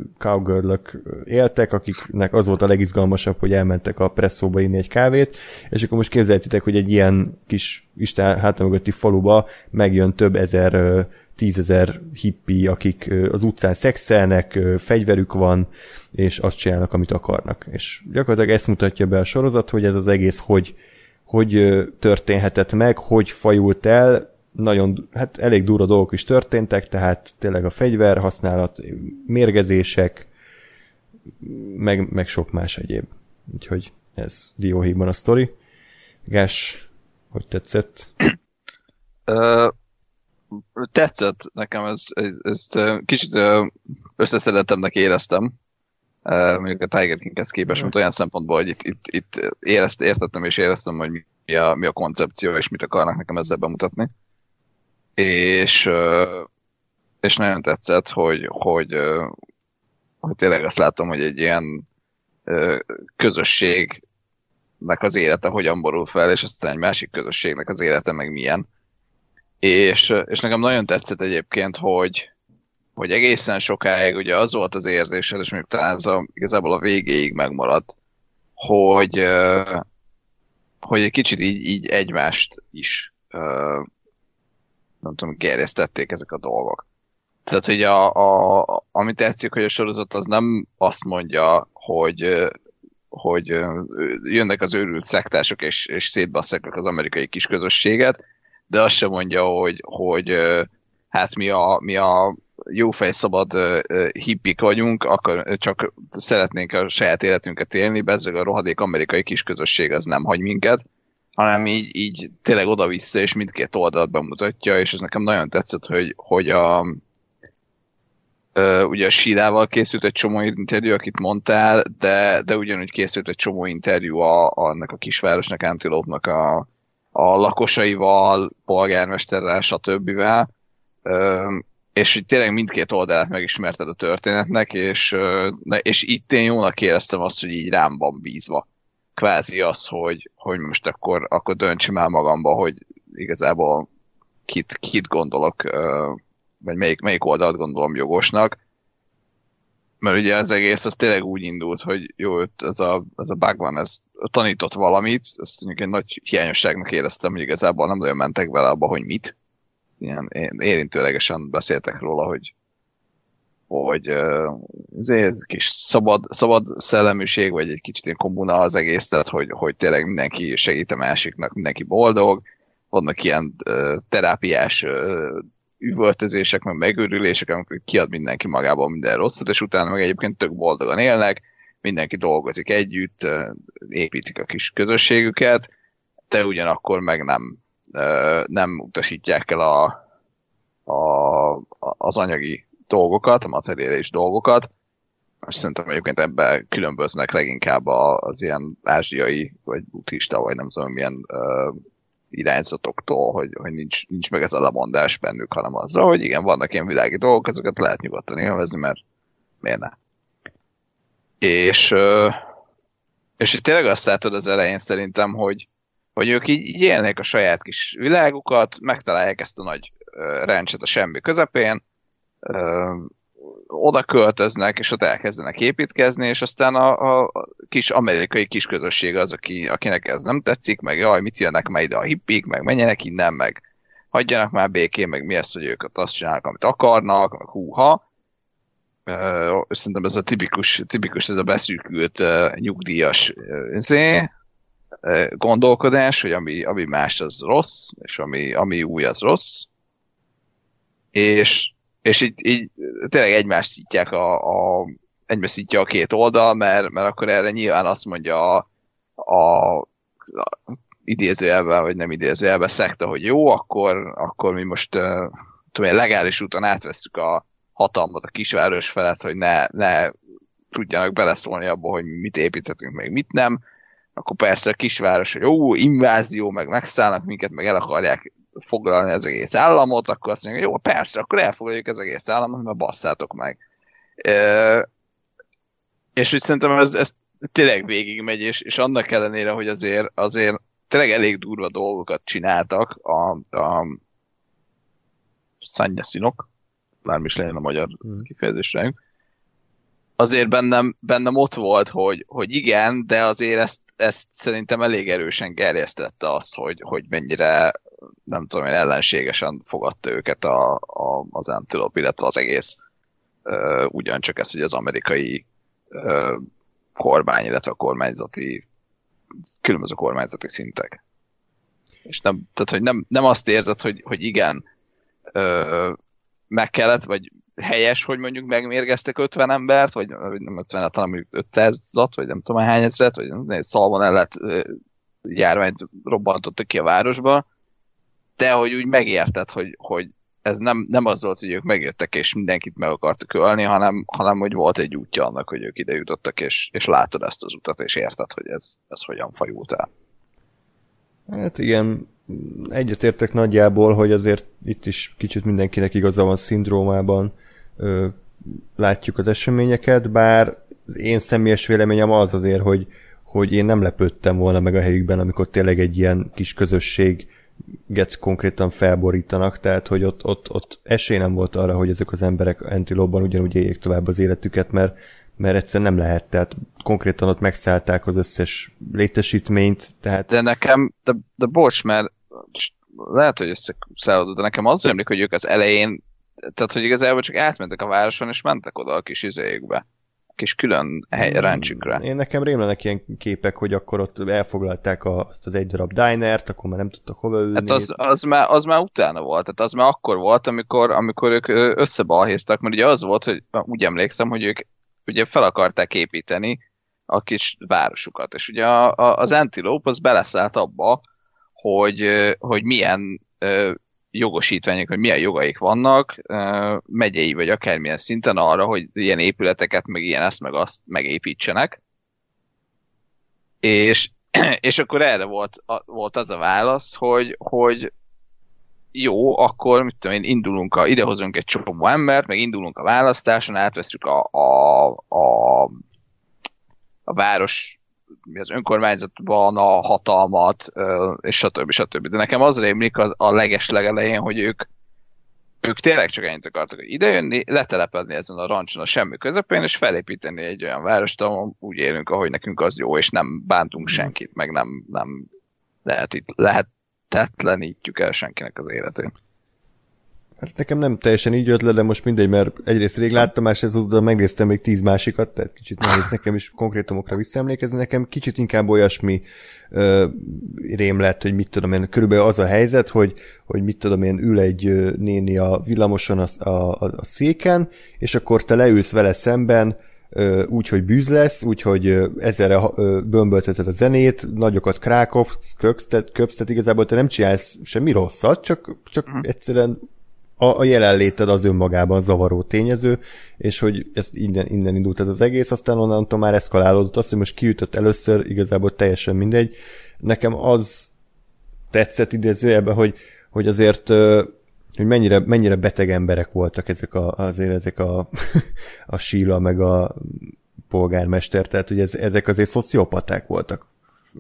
Speaker 1: éltek, akiknek az volt a legizgalmasabb, hogy elmentek a presszóba inni egy kávét, és akkor most képzeljétek, hogy egy ilyen kis Isten hátam mögötti faluba megjön több ezer tízezer hippi, akik az utcán szexelnek, fegyverük van, és azt csinálnak, amit akarnak. És gyakorlatilag ezt mutatja be a sorozat, hogy ez az egész hogy hogy történhetett meg, hogy fajult el, nagyon, hát elég durva dolgok is történtek, tehát tényleg a fegyver használat, mérgezések, meg, meg sok más egyéb. Úgyhogy ez dióhéjban a sztori. Gás, hogy tetszett?
Speaker 3: Ö, tetszett nekem, ez, ez, ezt kicsit összeszedetemnek éreztem, mondjuk a Tiger Kinghez képest, mint olyan szempontból, hogy itt, itt, itt érezt, értettem és éreztem, hogy mi a, mi a koncepció, és mit akarnak nekem ezzel bemutatni. És, és nagyon tetszett, hogy, hogy, hogy tényleg azt látom, hogy egy ilyen közösségnek az élete hogyan borul fel, és aztán egy másik közösségnek az élete meg milyen. És, és nekem nagyon tetszett egyébként, hogy, hogy egészen sokáig ugye az volt az érzésed, és mondjuk talán ez a, igazából a végéig megmaradt, hogy, hogy egy kicsit így, így egymást is nem tudom, gerjesztették ezek a dolgok. Tehát, hogy a, a, ami tetszik, hogy a sorozat az nem azt mondja, hogy, hogy jönnek az őrült szektások és, és szétbasszák az amerikai kis közösséget, de azt sem mondja, hogy, hogy hát mi a, mi a jófej szabad hippik vagyunk, akkor csak szeretnénk a saját életünket élni, bezzeg a rohadék amerikai kis közösség az nem hagy minket, hanem így, így tényleg oda-vissza, és mindkét oldalt bemutatja, és ez nekem nagyon tetszett, hogy, hogy a, ugye a Sírával készült egy csomó interjú, akit mondtál, de, de ugyanúgy készült egy csomó interjú a, annak a kisvárosnak, Antilópnak a, a lakosaival, polgármesterrel, stb. Uh, és hogy tényleg mindkét oldalát megismerted a történetnek, és, és itt én jónak éreztem azt, hogy így rám van bízva. Kvázi az, hogy, hogy most akkor, akkor döntsem el magamba, hogy igazából kit, kit gondolok vagy melyik, melyik oldalt gondolom jogosnak, mert ugye az egész az tényleg úgy indult, hogy jó, ez a, ez a bug van, ez tanított valamit, ezt mondjuk egy nagy hiányosságnak éreztem, hogy igazából nem nagyon mentek vele abba, hogy mit. Ilyen érintőlegesen beszéltek róla, hogy hogy egy kis szabad, szabad szelleműség, vagy egy kicsit ilyen kommuna az egész, tehát hogy, hogy tényleg mindenki segít a másiknak, mindenki boldog, vannak ilyen uh, terápiás uh, üvöltözések, meg megőrülések, amikor kiad mindenki magából minden rosszat, és utána meg egyébként tök boldogan élnek, mindenki dolgozik együtt, építik a kis közösségüket, de ugyanakkor meg nem, nem utasítják el a, a, az anyagi dolgokat, a materiális dolgokat, és szerintem egyébként ebben különböznek leginkább az ilyen ázsiai, vagy buddhista, vagy nem tudom milyen irányzatoktól, hogy, hogy nincs, nincs meg ez a lemondás bennük, hanem azzal, hogy igen, vannak ilyen világi dolgok, ezeket lehet nyugodtan élvezni, mert miért ne? És, és itt tényleg azt látod az elején szerintem, hogy, hogy ők így, így élnék a saját kis világukat, megtalálják ezt a nagy rencset a semmi közepén, oda költöznek, és ott elkezdenek építkezni, és aztán a, a kis amerikai kis közösség az, aki, akinek ez nem tetszik, meg jaj, mit jönnek meg ide a hippik, meg menjenek innen, meg hagyjanak már békén, meg mi ezt, hogy ők azt csinálnak, amit akarnak, meg húha. Szerintem ez a tipikus, tipikus ez a beszűkült nyugdíjas uh, gondolkodás, hogy ami, ami más az rossz, és ami, ami új az rossz. És és így, így tényleg egymást szítják a, a egymást szítja a két oldal, mert, mert akkor erre nyilván azt mondja a, a, a idézőjelben, vagy nem idézőjelben szekta, hogy jó, akkor, akkor mi most uh, tudom, legális úton átvesszük a hatalmat a kisváros felett, hogy ne, ne tudjanak beleszólni abba, hogy mit építhetünk, meg mit nem. Akkor persze a kisváros, hogy jó, invázió, meg megszállnak minket, meg el akarják foglalni az egész államot, akkor azt mondja, jó, persze, akkor elfoglaljuk az egész államot, mert basszátok meg. E, és úgy szerintem ez, ez tényleg végigmegy, és, és annak ellenére, hogy azért, azért tényleg elég durva dolgokat csináltak a, a szanyaszinok, bármi is legyen a magyar hmm. kifejezésre, azért bennem, bennem ott volt, hogy, hogy igen, de azért ezt, ezt szerintem elég erősen gerjesztette azt, hogy, hogy mennyire nem tudom én, ellenségesen fogadta őket a, a, az Antelope, illetve az egész uh, ugyancsak ez, hogy az amerikai uh, kormány, illetve a kormányzati különböző kormányzati szintek. És nem, tehát, hogy nem, nem azt érzed, hogy, hogy igen, ö, meg kellett, vagy helyes, hogy mondjuk megmérgeztek 50 embert, vagy nem 50 hanem mondjuk 500-at, vagy nem tudom hány ezret, vagy nem, szalmon ellett járványt robbantottak ki a városba, de hogy úgy megérted, hogy, hogy ez nem, nem az volt, hogy ők megjöttek és mindenkit meg akartak ölni, hanem, hanem hogy volt egy útja annak, hogy ők ide jutottak, és, és látod ezt az utat, és érted, hogy ez, ez hogyan fajult el.
Speaker 1: Hát igen, egyetértek nagyjából, hogy azért itt is kicsit mindenkinek igaza van szindrómában ö, látjuk az eseményeket, bár az én személyes véleményem az azért, hogy, hogy én nem lepődtem volna meg a helyükben, amikor tényleg egy ilyen kis közösség get konkrétan felborítanak, tehát hogy ott, ott, ott esély nem volt arra, hogy ezek az emberek Antilóban ugyanúgy éljék tovább az életüket, mert, mert egyszerűen nem lehet, tehát konkrétan ott megszállták az összes létesítményt, tehát...
Speaker 3: De nekem, de, de bocs, mert lehet, hogy összeszállodott, de nekem az emlék, hogy ők az elején, tehát hogy igazából csak átmentek a városon, és mentek oda a kis izéjükbe kis külön hely, hmm. rancsükre.
Speaker 1: Én nekem rémlenek ilyen képek, hogy akkor ott elfoglalták a, azt az egy darab dinert, akkor már nem tudtak hova ülni.
Speaker 3: Hát az, az, már, az már utána volt, tehát az már akkor volt, amikor, amikor ők összebalhéztak, mert ugye az volt, hogy úgy emlékszem, hogy ők ugye fel akarták építeni a kis városukat, és ugye a, a, az Antelope az beleszállt abba, hogy, hogy milyen jogosítványok, hogy milyen jogaik vannak, megyei vagy akármilyen szinten arra, hogy ilyen épületeket, meg ilyen ezt, meg azt megépítsenek. És, és akkor erre volt, volt az a válasz, hogy, hogy jó, akkor mit tudom én, indulunk, a, idehozunk egy csomó embert, meg indulunk a választáson, átveszünk a, a, a, a város az önkormányzatban a hatalmat, és stb. stb. De nekem az rémlik a, a leges legelején, hogy ők, ők tényleg csak ennyit akartak, hogy idejönni, letelepedni ezen a rancson a semmi közepén, és felépíteni egy olyan várost, ahol úgy élünk, ahogy nekünk az jó, és nem bántunk senkit, meg nem, nem lehet itt, lehetetlenítjük el senkinek az életét.
Speaker 1: Hát nekem nem teljesen így jött le, de most mindegy, mert egyrészt rég láttam, másrészt azóta megnéztem még tíz másikat, tehát kicsit nehéz nekem is konkrétumokra visszaemlékezni. Nekem kicsit inkább olyasmi ö, rém lett, hogy mit tudom én, körülbelül az a helyzet, hogy, hogy mit tudom én, ül egy néni a villamoson a, a, a széken, és akkor te leülsz vele szemben, úgy, hogy bűz lesz, úgy, hogy ezerre bömbölteted a zenét, nagyokat krákopsz, köpsz, köpsz, tehát igazából te nem csinálsz semmi rosszat, csak, csak uh-huh. egyszerűen a, a jelenléted az önmagában zavaró tényező, és hogy ezt innen, innen indult ez az egész, aztán onnantól már eszkalálódott az, hogy most kiütött először, igazából teljesen mindegy. Nekem az tetszett idézőjelben, hogy, hogy azért hogy mennyire, mennyire beteg emberek voltak ezek a, azért ezek a, a síla meg a polgármester, tehát hogy ez, ezek azért szociopaták voltak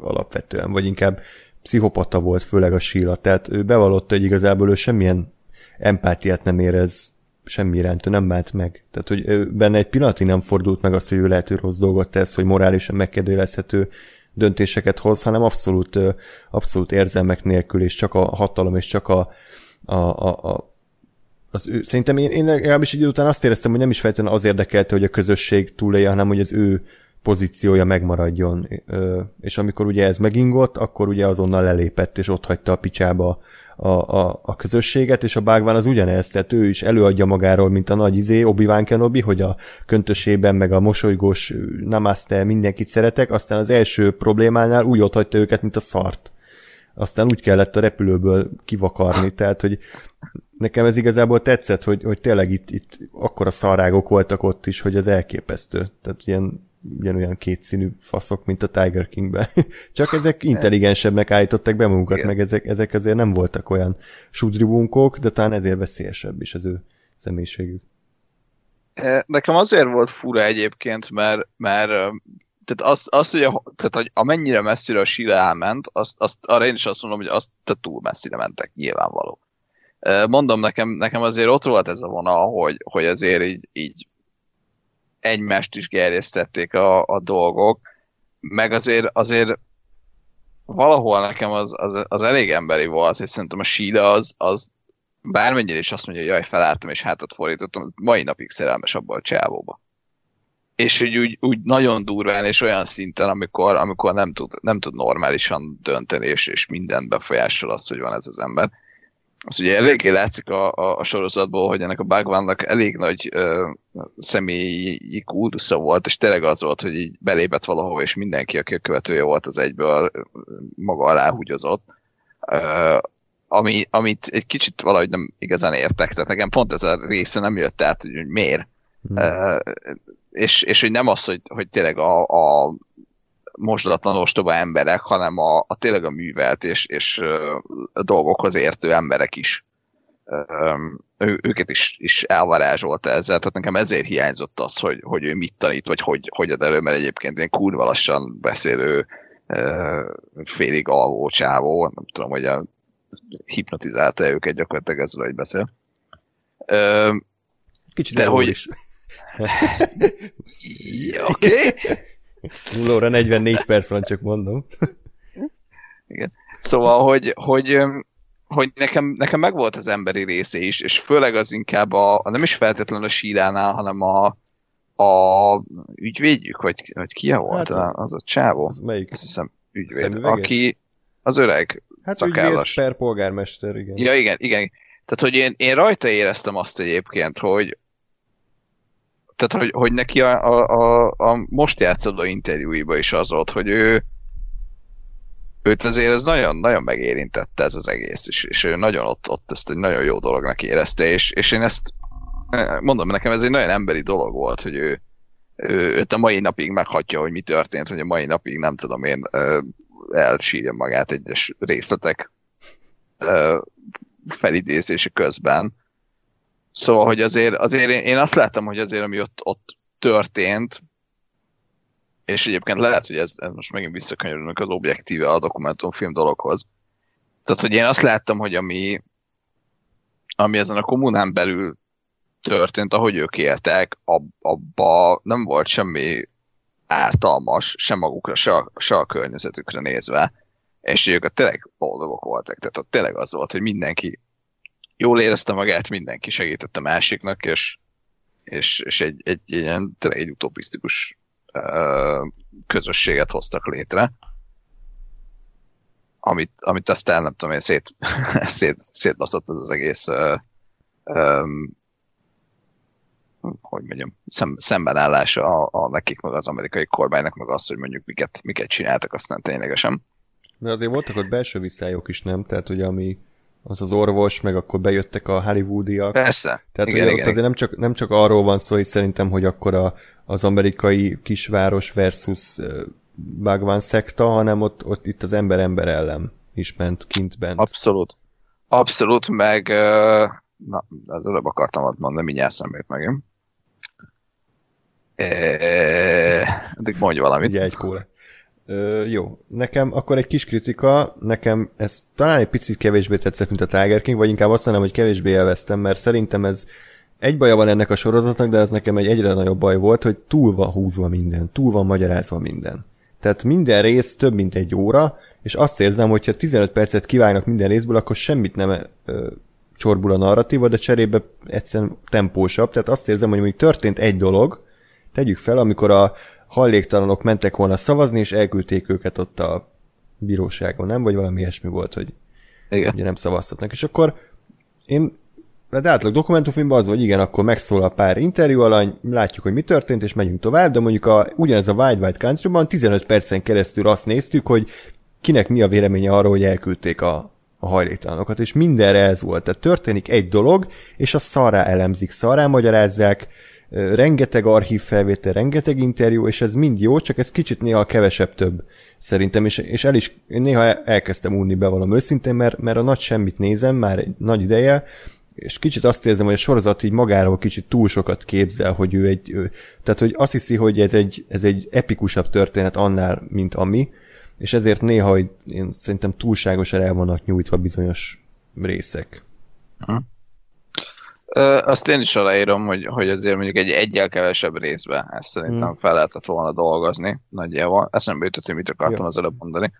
Speaker 1: alapvetően, vagy inkább pszichopata volt, főleg a síla, tehát ő bevallotta, hogy igazából ő semmilyen empátiát nem érez semmi iránt, nem bánt meg. Tehát, hogy benne egy pillanatig nem fordult meg az, hogy ő lehető rossz dolgot tesz, hogy morálisan megkérdőjelezhető döntéseket hoz, hanem abszolút, abszolút érzelmek nélkül, és csak a hatalom, és csak a, a, a, a az ő, szerintem én, én legalábbis egy idő után azt éreztem, hogy nem is feltétlenül az érdekelte, hogy a közösség túlélje, hanem hogy az ő pozíciója megmaradjon. És amikor ugye ez megingott, akkor ugye azonnal lelépett, és ott hagyta a picsába a, a, a közösséget, és a Bhagwan az ugyanez, tehát ő is előadja magáról, mint a nagy izé, Obi-Wan Kenobi, hogy a köntösében, meg a mosolygós namaste mindenkit szeretek, aztán az első problémánál úgy ott hagyta őket, mint a szart. Aztán úgy kellett a repülőből kivakarni, tehát, hogy nekem ez igazából tetszett, hogy, hogy tényleg itt, itt akkora szarágok voltak ott is, hogy az elképesztő. Tehát ilyen ugyanolyan kétszínű faszok, mint a Tiger Kingben. Csak ezek intelligensebbnek állították be magukat, Igen. meg ezek, ezek azért nem voltak olyan sudribunkók, de talán ezért veszélyesebb is az ő személyiségük.
Speaker 3: E, nekem azért volt fura egyébként, mert, mert tehát azt, azt hogy, a, tehát, hogy amennyire messzire a síra elment, azt, azt, arra én is azt mondom, hogy azt tehát túl messzire mentek, nyilvánvaló. Mondom, nekem, nekem azért ott volt ez a vonal, hogy, hogy azért így, így egymást is gerjesztették a, a dolgok, meg azért, azért valahol nekem az, az, az elég emberi volt, és szerintem a Sheila az, az bármennyire is azt mondja, hogy jaj, felálltam és hátat fordítottam, mai napig szerelmes abban a csávóba. és úgy, úgy, úgy nagyon durván és olyan szinten, amikor, amikor nem, tud, nem tud normálisan dönteni, és, és mindent befolyásol az, hogy van ez az ember. Az ugye eléggé látszik a, a, a sorozatból, hogy ennek a Bagvannak elég nagy ö, személyi kultusza volt, és tényleg az volt, hogy így belépett valahova, és mindenki, aki a követője volt, az egyből maga alá húgyozott. Ö, ami, amit egy kicsit valahogy nem igazán értek, tehát nekem pont ez a része nem jött át, hogy miért. Hmm. Uh, és, és hogy nem az, hogy, hogy tényleg a, a mosdatlan ostoba emberek, hanem a, a tényleg a művelt és, és a dolgokhoz értő emberek is ő, őket is, is elvarázsolta ezzel, tehát nekem ezért hiányzott az, hogy, hogy ő mit tanít, vagy hogy, hogy ad elő, mert egyébként én kurva lassan beszélő félig alvó csávó, nem tudom, hogy a hipnotizálta őket gyakorlatilag ezzel, hogy beszél.
Speaker 1: Kicsit de hogy... is.
Speaker 3: Oké. Okay.
Speaker 1: 0 óra 44 perc van, csak mondom.
Speaker 3: Igen. Szóval, hogy, hogy, hogy nekem, nekem megvolt az emberi része is, és főleg az inkább a, nem is feltétlenül a síránál, hanem a, a ügyvédjük, vagy, vagy ki volt hát, az a csávó? Az
Speaker 1: melyik?
Speaker 3: Azt hiszem ügyvéd, Szemüveges? aki az öreg
Speaker 1: Hát szakállas. per polgármester, igen.
Speaker 3: Ja, igen, igen. Tehát, hogy én, én rajta éreztem azt egyébként, hogy tehát, hogy, hogy neki a, a, a, a most játszódó interjúiba is az volt, hogy ő őt azért ez nagyon, nagyon megérintette ez az egész, és, és ő nagyon ott, ott ezt egy nagyon jó dolognak érezte, és, és én ezt mondom, nekem ez egy nagyon emberi dolog volt, hogy ő, ő, őt a mai napig meghatja, hogy mi történt, hogy a mai napig nem tudom én elsírja magát egyes részletek felidézése közben. Szóval, hogy azért, azért én, én azt láttam, hogy azért, ami ott, ott történt, és egyébként lehet, hogy ez, ez most megint visszakanyarodunk az objektíve a dokumentumfilm dologhoz. Tehát, hogy én azt láttam, hogy ami, ami ezen a kommunán belül történt, ahogy ők éltek, ab, abba nem volt semmi ártalmas, sem magukra, se a, se a környezetükre nézve, és ők tényleg boldogok voltak. Tehát ott tényleg az volt, hogy mindenki jól érezte magát, mindenki segítette másiknak, és, és, és egy, egy, egy ilyen tényleg egy utopisztikus uh, közösséget hoztak létre, amit, amit aztán nem tudom én, szét, szét, szétbaszott az, az egész uh, um, hogy mondjam, szem, szembenállás a, a nekik, meg az amerikai kormánynak, meg azt, hogy mondjuk miket, miket csináltak aztán ténylegesen.
Speaker 1: De azért voltak ott belső visszályok is, nem? Tehát, hogy ami az az orvos, meg akkor bejöttek a hollywoodiak.
Speaker 3: Persze.
Speaker 1: Tehát igen, ugye igen, ott azért nem csak, nem csak arról van szó, hogy szerintem, hogy akkor a, az amerikai kisváros versus Bagvan szekta, hanem ott, ott itt az ember-ember ellen is ment kint bent.
Speaker 3: Abszolút. Abszolút, meg na, az előbb akartam mondani, mindjárt szemét megint. Eddig mondj valamit.
Speaker 1: Ugye egy kóla. Ö, jó, nekem akkor egy kis kritika, nekem ez talán egy picit kevésbé tetszett, mint a Tiger King, vagy inkább azt mondanám, hogy kevésbé élveztem, mert szerintem ez egy baja van ennek a sorozatnak, de ez nekem egy egyre nagyobb baj volt, hogy túl van húzva minden, túl van magyarázva minden. Tehát minden rész több mint egy óra, és azt érzem, hogyha 15 percet kivágnak minden részből, akkor semmit nem ö, csorbul a narratíva, de cserébe egyszerűen tempósabb. Tehát azt érzem, hogy mondjuk történt egy dolog, tegyük fel, amikor a hajléktalanok mentek volna szavazni, és elküldték őket ott a bíróságon, nem? Vagy valami ilyesmi volt, hogy
Speaker 3: igen.
Speaker 1: ugye nem szavaztatnak. És akkor én de átlag dokumentumfilmben az, hogy igen, akkor megszól a pár interjú alany, látjuk, hogy mi történt, és megyünk tovább, de mondjuk a, ugyanez a Wild Wild Country-ban 15 percen keresztül azt néztük, hogy kinek mi a véleménye arról, hogy elküldték a, a hajléktalanokat, és mindenre ez volt. Tehát történik egy dolog, és a szarrá elemzik, szarrá magyarázzák, rengeteg archív felvétel, rengeteg interjú, és ez mind jó, csak ez kicsit néha kevesebb több szerintem, és, és el is néha elkezdtem unni be valami őszintén, mert, mert a nagy semmit nézem már egy nagy ideje, és kicsit azt érzem, hogy a sorozat így magáról kicsit túl sokat képzel, hogy ő egy, ő, tehát hogy azt hiszi, hogy ez egy, ez egy epikusabb történet annál, mint ami, és ezért néha hogy én szerintem túlságosan el vannak nyújtva bizonyos részek.
Speaker 3: Ha. Azt én is aláírom, hogy, hogy azért mondjuk egy egyel kevesebb részbe ezt szerintem hmm. fel lehetett volna dolgozni nagyjából. nem jutott, hogy mit akartam az előbb mondani.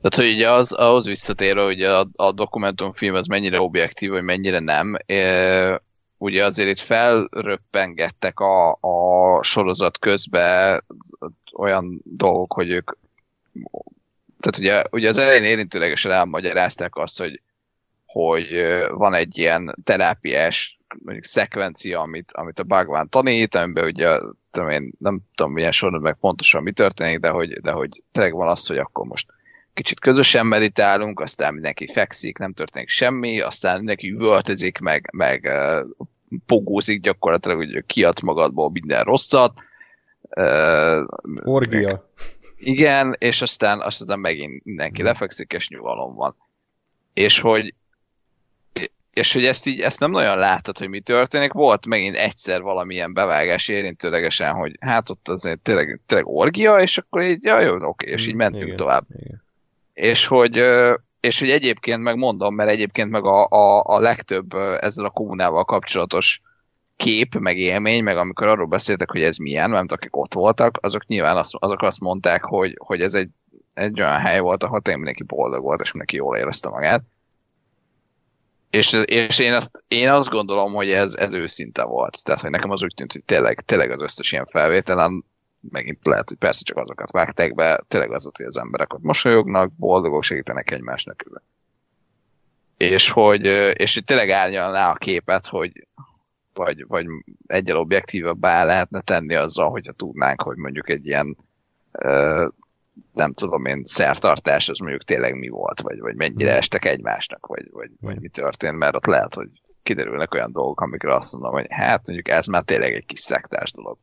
Speaker 3: Tehát, hogy ugye az, ahhoz visszatérve, hogy a, a dokumentumfilm az mennyire objektív, vagy mennyire nem, ugye azért itt felröppengettek a, a sorozat közben olyan dolgok, hogy ők tehát ugye, ugye az elején érintőlegesen elmagyarázták azt, hogy, hogy van egy ilyen terápiás mondjuk szekvencia, amit, amit a Bhagwan tanít, amiben ugye tudom én, nem tudom milyen sorban meg pontosan mi történik, de hogy, de hogy tényleg van az, hogy akkor most kicsit közösen meditálunk, aztán mindenki fekszik, nem történik semmi, aztán mindenki üvöltözik, meg, meg pogózik gyakorlatilag, hogy kiad magadból minden rosszat.
Speaker 1: Orgia.
Speaker 3: Igen, és aztán, aztán megint mindenki lefekszik, és nyugalom van. És hogy és hogy ezt így, ezt nem nagyon látod, hogy mi történik. Volt megint egyszer valamilyen bevágás érintőlegesen, hogy hát ott azért tényleg, tényleg orgia, és akkor így, ja, jó, oké, és így mentünk igen, tovább. Igen. És hogy, és hogy egyébként meg mondom, mert egyébként meg a, a, a legtöbb ezzel a kommunával kapcsolatos kép, meg élmény, meg amikor arról beszéltek, hogy ez milyen, mert akik ott voltak, azok nyilván azt, azok azt mondták, hogy, hogy ez egy, egy olyan hely volt, ahol tényleg mindenki boldog volt, és mindenki jól érezte magát. És, és én, azt, én azt gondolom, hogy ez, ez őszinte volt. Tehát, hogy nekem az úgy tűnt, hogy tényleg, tényleg az összes ilyen felvételen, megint lehet, hogy persze csak azokat vágták be, tényleg az ott, hogy az emberek ott mosolyognak, boldogok, segítenek egymásnak. És hogy, és hogy tényleg árnyalná a képet, hogy, vagy, vagy egyel objektívabbá lehetne tenni azzal, hogyha tudnánk, hogy mondjuk egy ilyen nem tudom én, szertartás, az mondjuk tényleg mi volt, vagy, vagy mennyire hmm. estek egymásnak, vagy, vagy, vagy mi történt, mert ott lehet, hogy kiderülnek olyan dolgok, amikre azt mondom, hogy hát mondjuk ez már tényleg egy kis szektás dolog.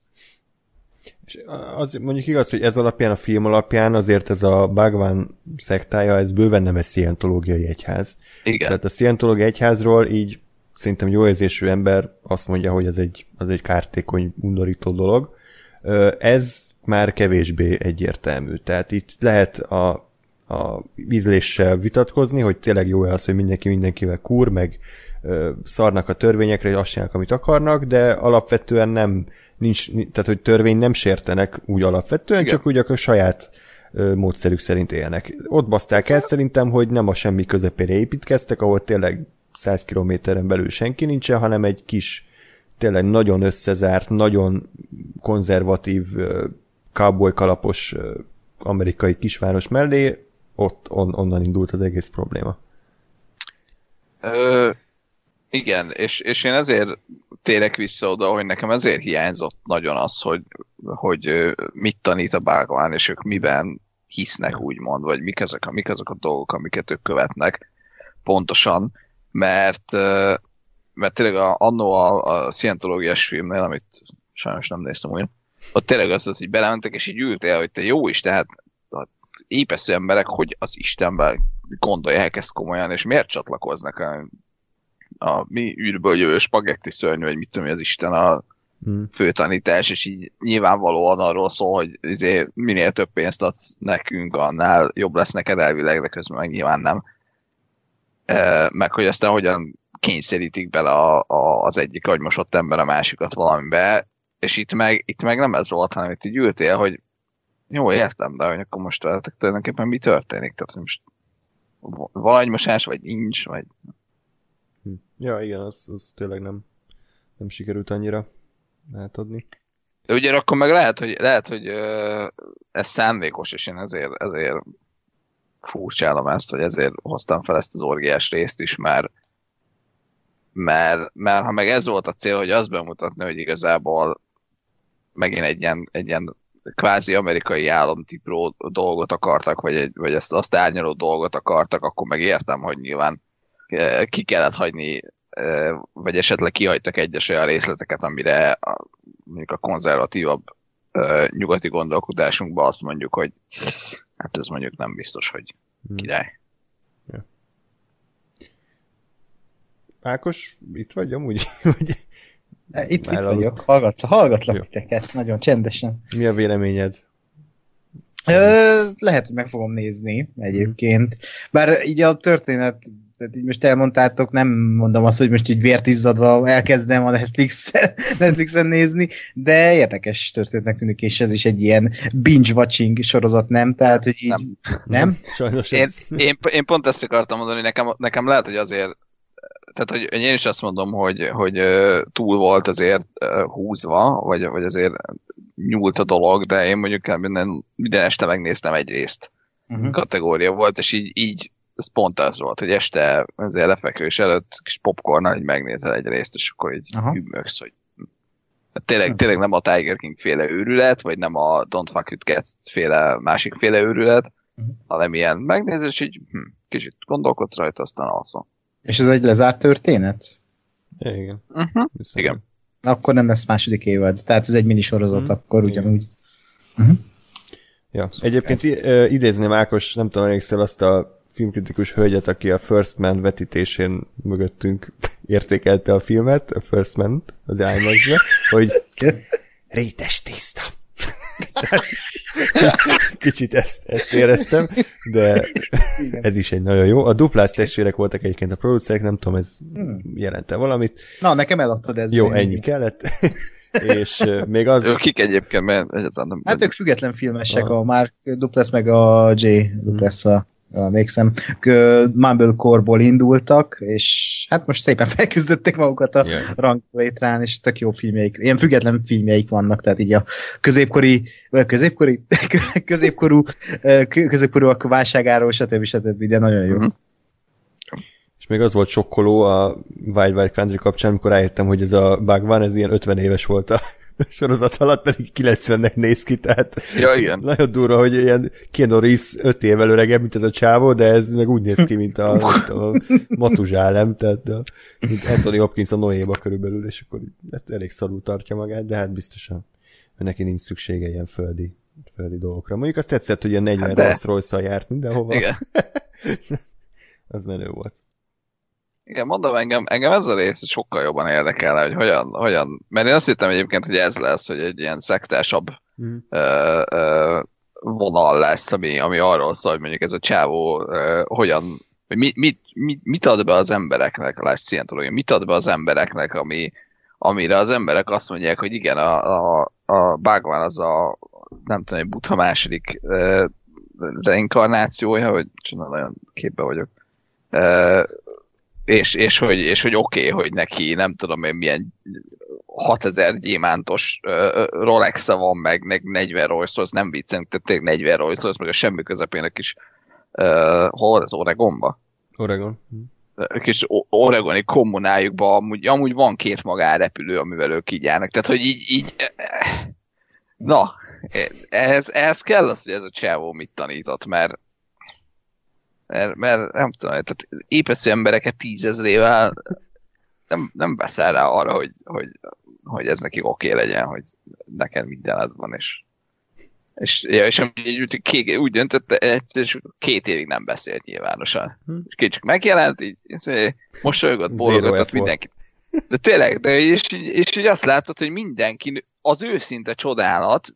Speaker 1: És az mondjuk igaz, hogy ez alapján, a film alapján azért ez a Bhagwan szektája, ez bőven nem egy szientológiai egyház.
Speaker 3: Igen.
Speaker 1: Tehát a szientológiai egyházról így szerintem jó érzésű ember azt mondja, hogy ez egy, az egy kártékony, undorító dolog. Ez már kevésbé egyértelmű. Tehát itt lehet a, a ízléssel vitatkozni, hogy tényleg jó az, hogy mindenki mindenkivel kur, meg ö, szarnak a törvényekre, és azt csinálnak, amit akarnak, de alapvetően nem, nincs, tehát hogy törvény nem sértenek úgy alapvetően, Igen. csak úgy a saját ö, módszerük szerint élnek. Ott baszták el szerintem, hogy nem a semmi közepére építkeztek, ahol tényleg 100 kilométeren belül senki nincsen, hanem egy kis, tényleg nagyon összezárt, nagyon konzervatív, cowboy kalapos amerikai kisváros mellé, ott on, onnan indult az egész probléma.
Speaker 3: Ö, igen, és, és én ezért térek vissza oda, hogy nekem ezért hiányzott nagyon az, hogy, hogy mit tanít a Bhagwan, és ők miben hisznek, úgymond, vagy mik azok, mik azok a dolgok, amiket ők követnek pontosan, mert, mert tényleg a, annó a, a szientológiás filmnél, amit sajnos nem néztem újra, ott tényleg az, hogy belementek, és így ültél, hogy te jó is, tehát épesző emberek, hogy az Istenben gondolják ezt komolyan, és miért csatlakoznak a, a mi űrből jövő spagetti szörnyű, vagy mit tudom, az Isten a hmm. főtanítás, és így nyilvánvalóan arról szól, hogy izé, minél több pénzt adsz nekünk, annál jobb lesz neked elvileg, de közben meg nyilván nem. E, meg hogy aztán hogyan kényszerítik bele a, a, az egyik agymosott ember a másikat valamibe, és itt meg, itt meg nem ez volt, hanem itt így ültél, hogy jó, értem, de hogy akkor most veletek tulajdonképpen mi történik? Tehát, hogy most van egy mosás, vagy nincs, vagy...
Speaker 1: Hm. Ja, igen, az, az tényleg nem, nem sikerült annyira átadni.
Speaker 3: De ugye akkor meg lehet, hogy, lehet, hogy ez szándékos, és én ezért, ezért furcsálom ezt, hogy ezért hoztam fel ezt az orgiás részt is, mert, mert, mert ha meg ez volt a cél, hogy azt bemutatni, hogy igazából megint egy ilyen, egy ilyen kvázi amerikai államtipró dolgot akartak, vagy, egy, vagy ezt azt árnyaló dolgot akartak, akkor meg értem, hogy nyilván e, ki kellett hagyni, e, vagy esetleg kihagytak egyes olyan részleteket, amire a, mondjuk a konzervatívabb e, nyugati gondolkodásunkban azt mondjuk, hogy hát ez mondjuk nem biztos, hogy hmm. király.
Speaker 1: Ákos, itt vagy amúgy?
Speaker 2: Itt, itt vagyok, hallgat, hallgatlak Jó. titeket, nagyon csendesen.
Speaker 1: Mi a véleményed?
Speaker 2: Ö, lehet, hogy meg fogom nézni egyébként. Bár így a történet, tehát így most elmondtátok, nem mondom azt, hogy most így vért izzadva elkezdem a Netflixen, Netflixen nézni, de érdekes történetnek tűnik, és ez is egy ilyen binge-watching sorozat, nem? Tehát, hogy így... Nem? nem?
Speaker 1: Sajnos
Speaker 3: én, ez... én, én pont ezt akartam mondani, nekem, nekem lehet, hogy azért tehát hogy én is azt mondom, hogy, hogy túl volt azért húzva, vagy, vagy azért nyúlt a dolog, de én mondjuk minden, minden este megnéztem egy részt. Uh-huh. Kategória volt, és így, így ez pont az volt, hogy este azért lefekvés előtt kis popcornnal így megnézel egy részt, és akkor így Aha. hogy hát tényleg, hm. tényleg nem a Tiger King féle őrület, vagy nem a Don't Fuck With Cats féle, másik féle őrület, uh-huh. hanem ilyen megnézés, és így hm, kicsit gondolkodsz rajta, aztán alszom.
Speaker 2: És ez egy lezárt történet?
Speaker 1: Igen.
Speaker 3: Uh-huh. Igen.
Speaker 2: Akkor nem lesz második évad, tehát ez egy minisorozat, uh-huh. akkor ugyanúgy. Uh-huh.
Speaker 1: Ja, egyébként idézném Ákos, nem tudom, emlékszel azt a filmkritikus hölgyet, aki a First Man vetítésén mögöttünk értékelte a filmet, a First Man az imax hogy rétes Kicsit ezt, ezt éreztem, de Igen. ez is egy nagyon jó. A duplás testvérek voltak egyébként a producerek, nem tudom, ez hmm. jelente valamit.
Speaker 2: Na, nekem eladtad ez.
Speaker 1: Jó, ennyi kellett. és még az...
Speaker 3: Ők kik egyébként, mert egyáltalán
Speaker 2: nem... Hát ők független filmesek, a Mark Duplass meg a J Duplass a emlékszem, Mumble Core-ból indultak, és hát most szépen felküzdötték magukat a yeah. ranglétrán, és tök jó filmjeik, ilyen független filmjeik vannak, tehát így a középkori, vagy középkori, középkorú, középkorúak válságáról, stb. stb. de nagyon jó. Mm-hmm.
Speaker 1: És még az volt sokkoló a Wild Wild Country kapcsán, amikor rájöttem, hogy ez a bug van, ez ilyen 50 éves volt a sorozat alatt pedig 90-nek néz ki, tehát
Speaker 3: ja, igen.
Speaker 1: nagyon durva, hogy ilyen Keanu Reeves 5 évvel öregebb, mint ez a csávó, de ez meg úgy néz ki, mint a, mint a Matuzsálem, tehát a, mint Anthony Hopkins a Noéba körülbelül, és akkor hát elég szarul tartja magát, de hát biztosan hogy neki nincs szüksége ilyen földi, földi dolgokra. Mondjuk azt tetszett, hogy ilyen 40 hát Rolls royce járt mindenhova.
Speaker 3: Igen.
Speaker 1: az menő volt.
Speaker 3: Igen, mondom, engem, engem ez a rész sokkal jobban érdekel, hogy hogyan, hogyan, mert én azt hittem egyébként, hogy ez lesz, hogy egy ilyen szektásabb mm. ö, ö, vonal lesz, ami, ami arról szól, hogy mondjuk ez a csávó ö, hogyan, hogy mit, mit, mit, mit ad be az embereknek, a láss Scientológia, mit ad be az embereknek, ami, amire az emberek azt mondják, hogy igen, a, a, a Bhagwan az a, nem tudom, egy Buddha második ö, reinkarnációja, hogy csinál, nagyon képbe vagyok. Uh, és, és hogy, és hogy oké, okay, hogy neki nem tudom én milyen 6000 gyémántos uh, rolex van, meg 40 rolls royce nem viccen, tehát tényleg 40 rolls royce meg a semmi közepének is uh, hol az Oregonba?
Speaker 1: Oregon.
Speaker 3: kis oregoni kommunájukban amúgy, amúgy van két magárepülő, amivel ők így járnak. Tehát, hogy így, így na, ehhez, ehhez kell az, hogy ez a csávó mit tanított, mert mert, mert nem tudom, tehát épesző embereket tízezrével nem, nem veszel rá arra, hogy, hogy, hogy ez neki oké okay legyen, hogy neked mindened van, és és, ja, és úgy, két, úgy döntött, és két évig nem beszélt nyilvánosan. Hm. És két csak megjelent, így, így mosolygott, bólogatott mindenkit. De tényleg, de és, és így azt látod, hogy mindenki, az őszinte csodálat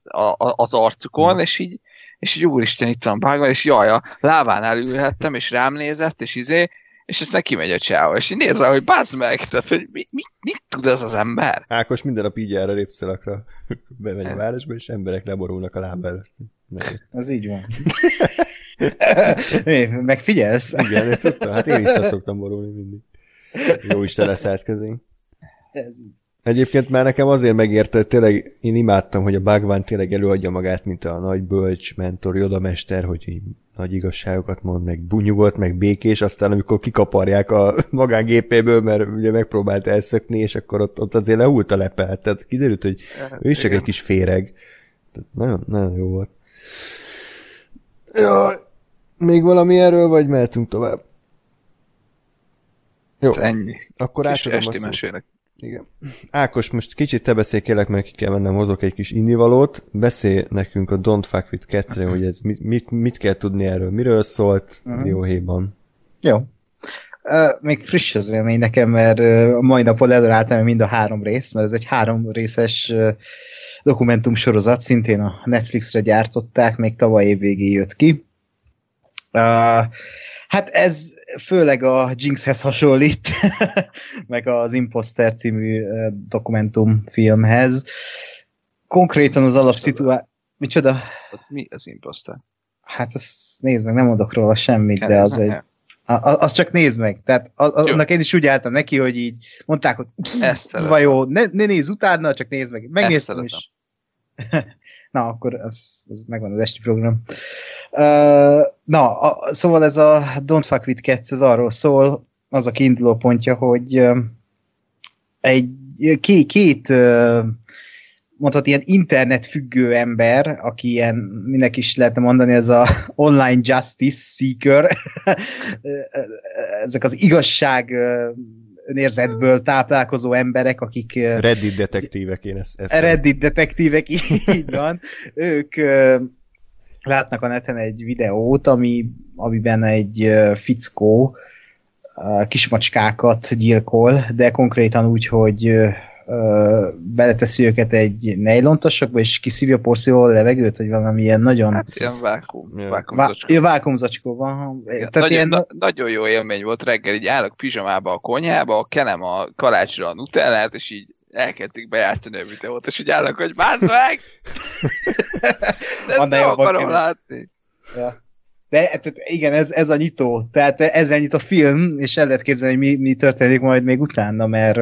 Speaker 3: az arcukon, hm. és így és így úristen, itt van Bhagwan, és jaj, a lábánál ülhettem, és rám nézett, és izé, és aztán kimegy a csáva, és így nézze, hogy bazd meg, tehát, hogy mi, mi, mit tud ez az ember?
Speaker 1: Ákos minden nap így jár a répszalakra, bemegy a városba, és emberek leborulnak a láb előtt.
Speaker 2: Ez így van. Megfigyelsz?
Speaker 1: Igen, tudtam, hát én is szoktam borulni mindig. Jó Isten leszállt közénk. Ez így. Egyébként már nekem azért megérte, hogy tényleg én imádtam, hogy a Bhagwan tényleg előadja magát, mint a nagy bölcs, mentor, jodamester, hogy így nagy igazságokat mond, meg bunyugot, meg békés, aztán amikor kikaparják a magángépéből, mert ugye megpróbált elszökni, és akkor ott, ott azért lehult a lepel. Tehát kiderült, hogy hát, ő is csak egy kis féreg. Tehát nagyon, nagyon jó volt. Ja, még valami erről, vagy mehetünk tovább?
Speaker 3: Jó. Ennyi.
Speaker 1: Akkor átadom esti mesélek. Igen. Ákos, most kicsit te beszélj kérlek, mert ki kell mennem, hozok egy kis innivalót. Beszélj nekünk a Don't Fuck With cats hogy ez mit, mit, mit kell tudni erről, miről szólt uh-huh. Dióhéjban.
Speaker 2: Jó. Uh, még friss az élmény nekem, mert uh, a mai napon előálltam mind a három rész, mert ez egy három részes uh, dokumentum sorozat, szintén a Netflixre gyártották, még tavaly év végén jött ki. Uh, Hát ez főleg a Jinxhez hasonlít, meg az Imposter című dokumentumfilmhez. Konkrétan az alapszituáció... Micsoda?
Speaker 3: Az mi az Imposter?
Speaker 2: Hát azt nézd meg, nem mondok róla semmit, de az egy... A, a, azt csak nézd meg. Tehát a, a, annak én is úgy álltam neki, hogy így mondták, hogy vagy jó, ne, ne nézz utána, csak nézd meg. Megnéztem is. na, akkor az, az megvan az esti program. Uh, na, a, szóval ez a Don't Fuck With Cats, ez arról szól, az a kiinduló pontja, hogy egy két, két mondhat ilyen internetfüggő ember, aki ilyen, minek is lehetne mondani, ez a online justice seeker, ezek az igazság önérzetből táplálkozó emberek, akik...
Speaker 1: Reddit detektívek, én ezt... ezt
Speaker 2: Reddit detektívek, így van. ők látnak a neten egy videót, ami, amiben egy fickó kismacskákat gyilkol, de konkrétan úgy, hogy beleteszi őket egy nejlontosokba, és kiszívja porszívó a levegőt, vagy valami ilyen nagyon...
Speaker 3: Hát ilyen vákum,
Speaker 2: vákumzacskó. Ja, vákumzacskóban.
Speaker 3: Ja, Tehát nagyon, ilyen... na, nagyon jó élmény volt reggel, így állok pizsamába a konyhába, kenem a kalácsra a nutellát, és így elkezdik bejátszani a videót, és így állok, hogy bázd meg! De ezt nem akarom látni.
Speaker 2: Ja. De tehát igen, ez, ez a nyitó. Tehát ezzel nyit a film, és el lehet képzelni, hogy mi, mi történik majd még utána, mert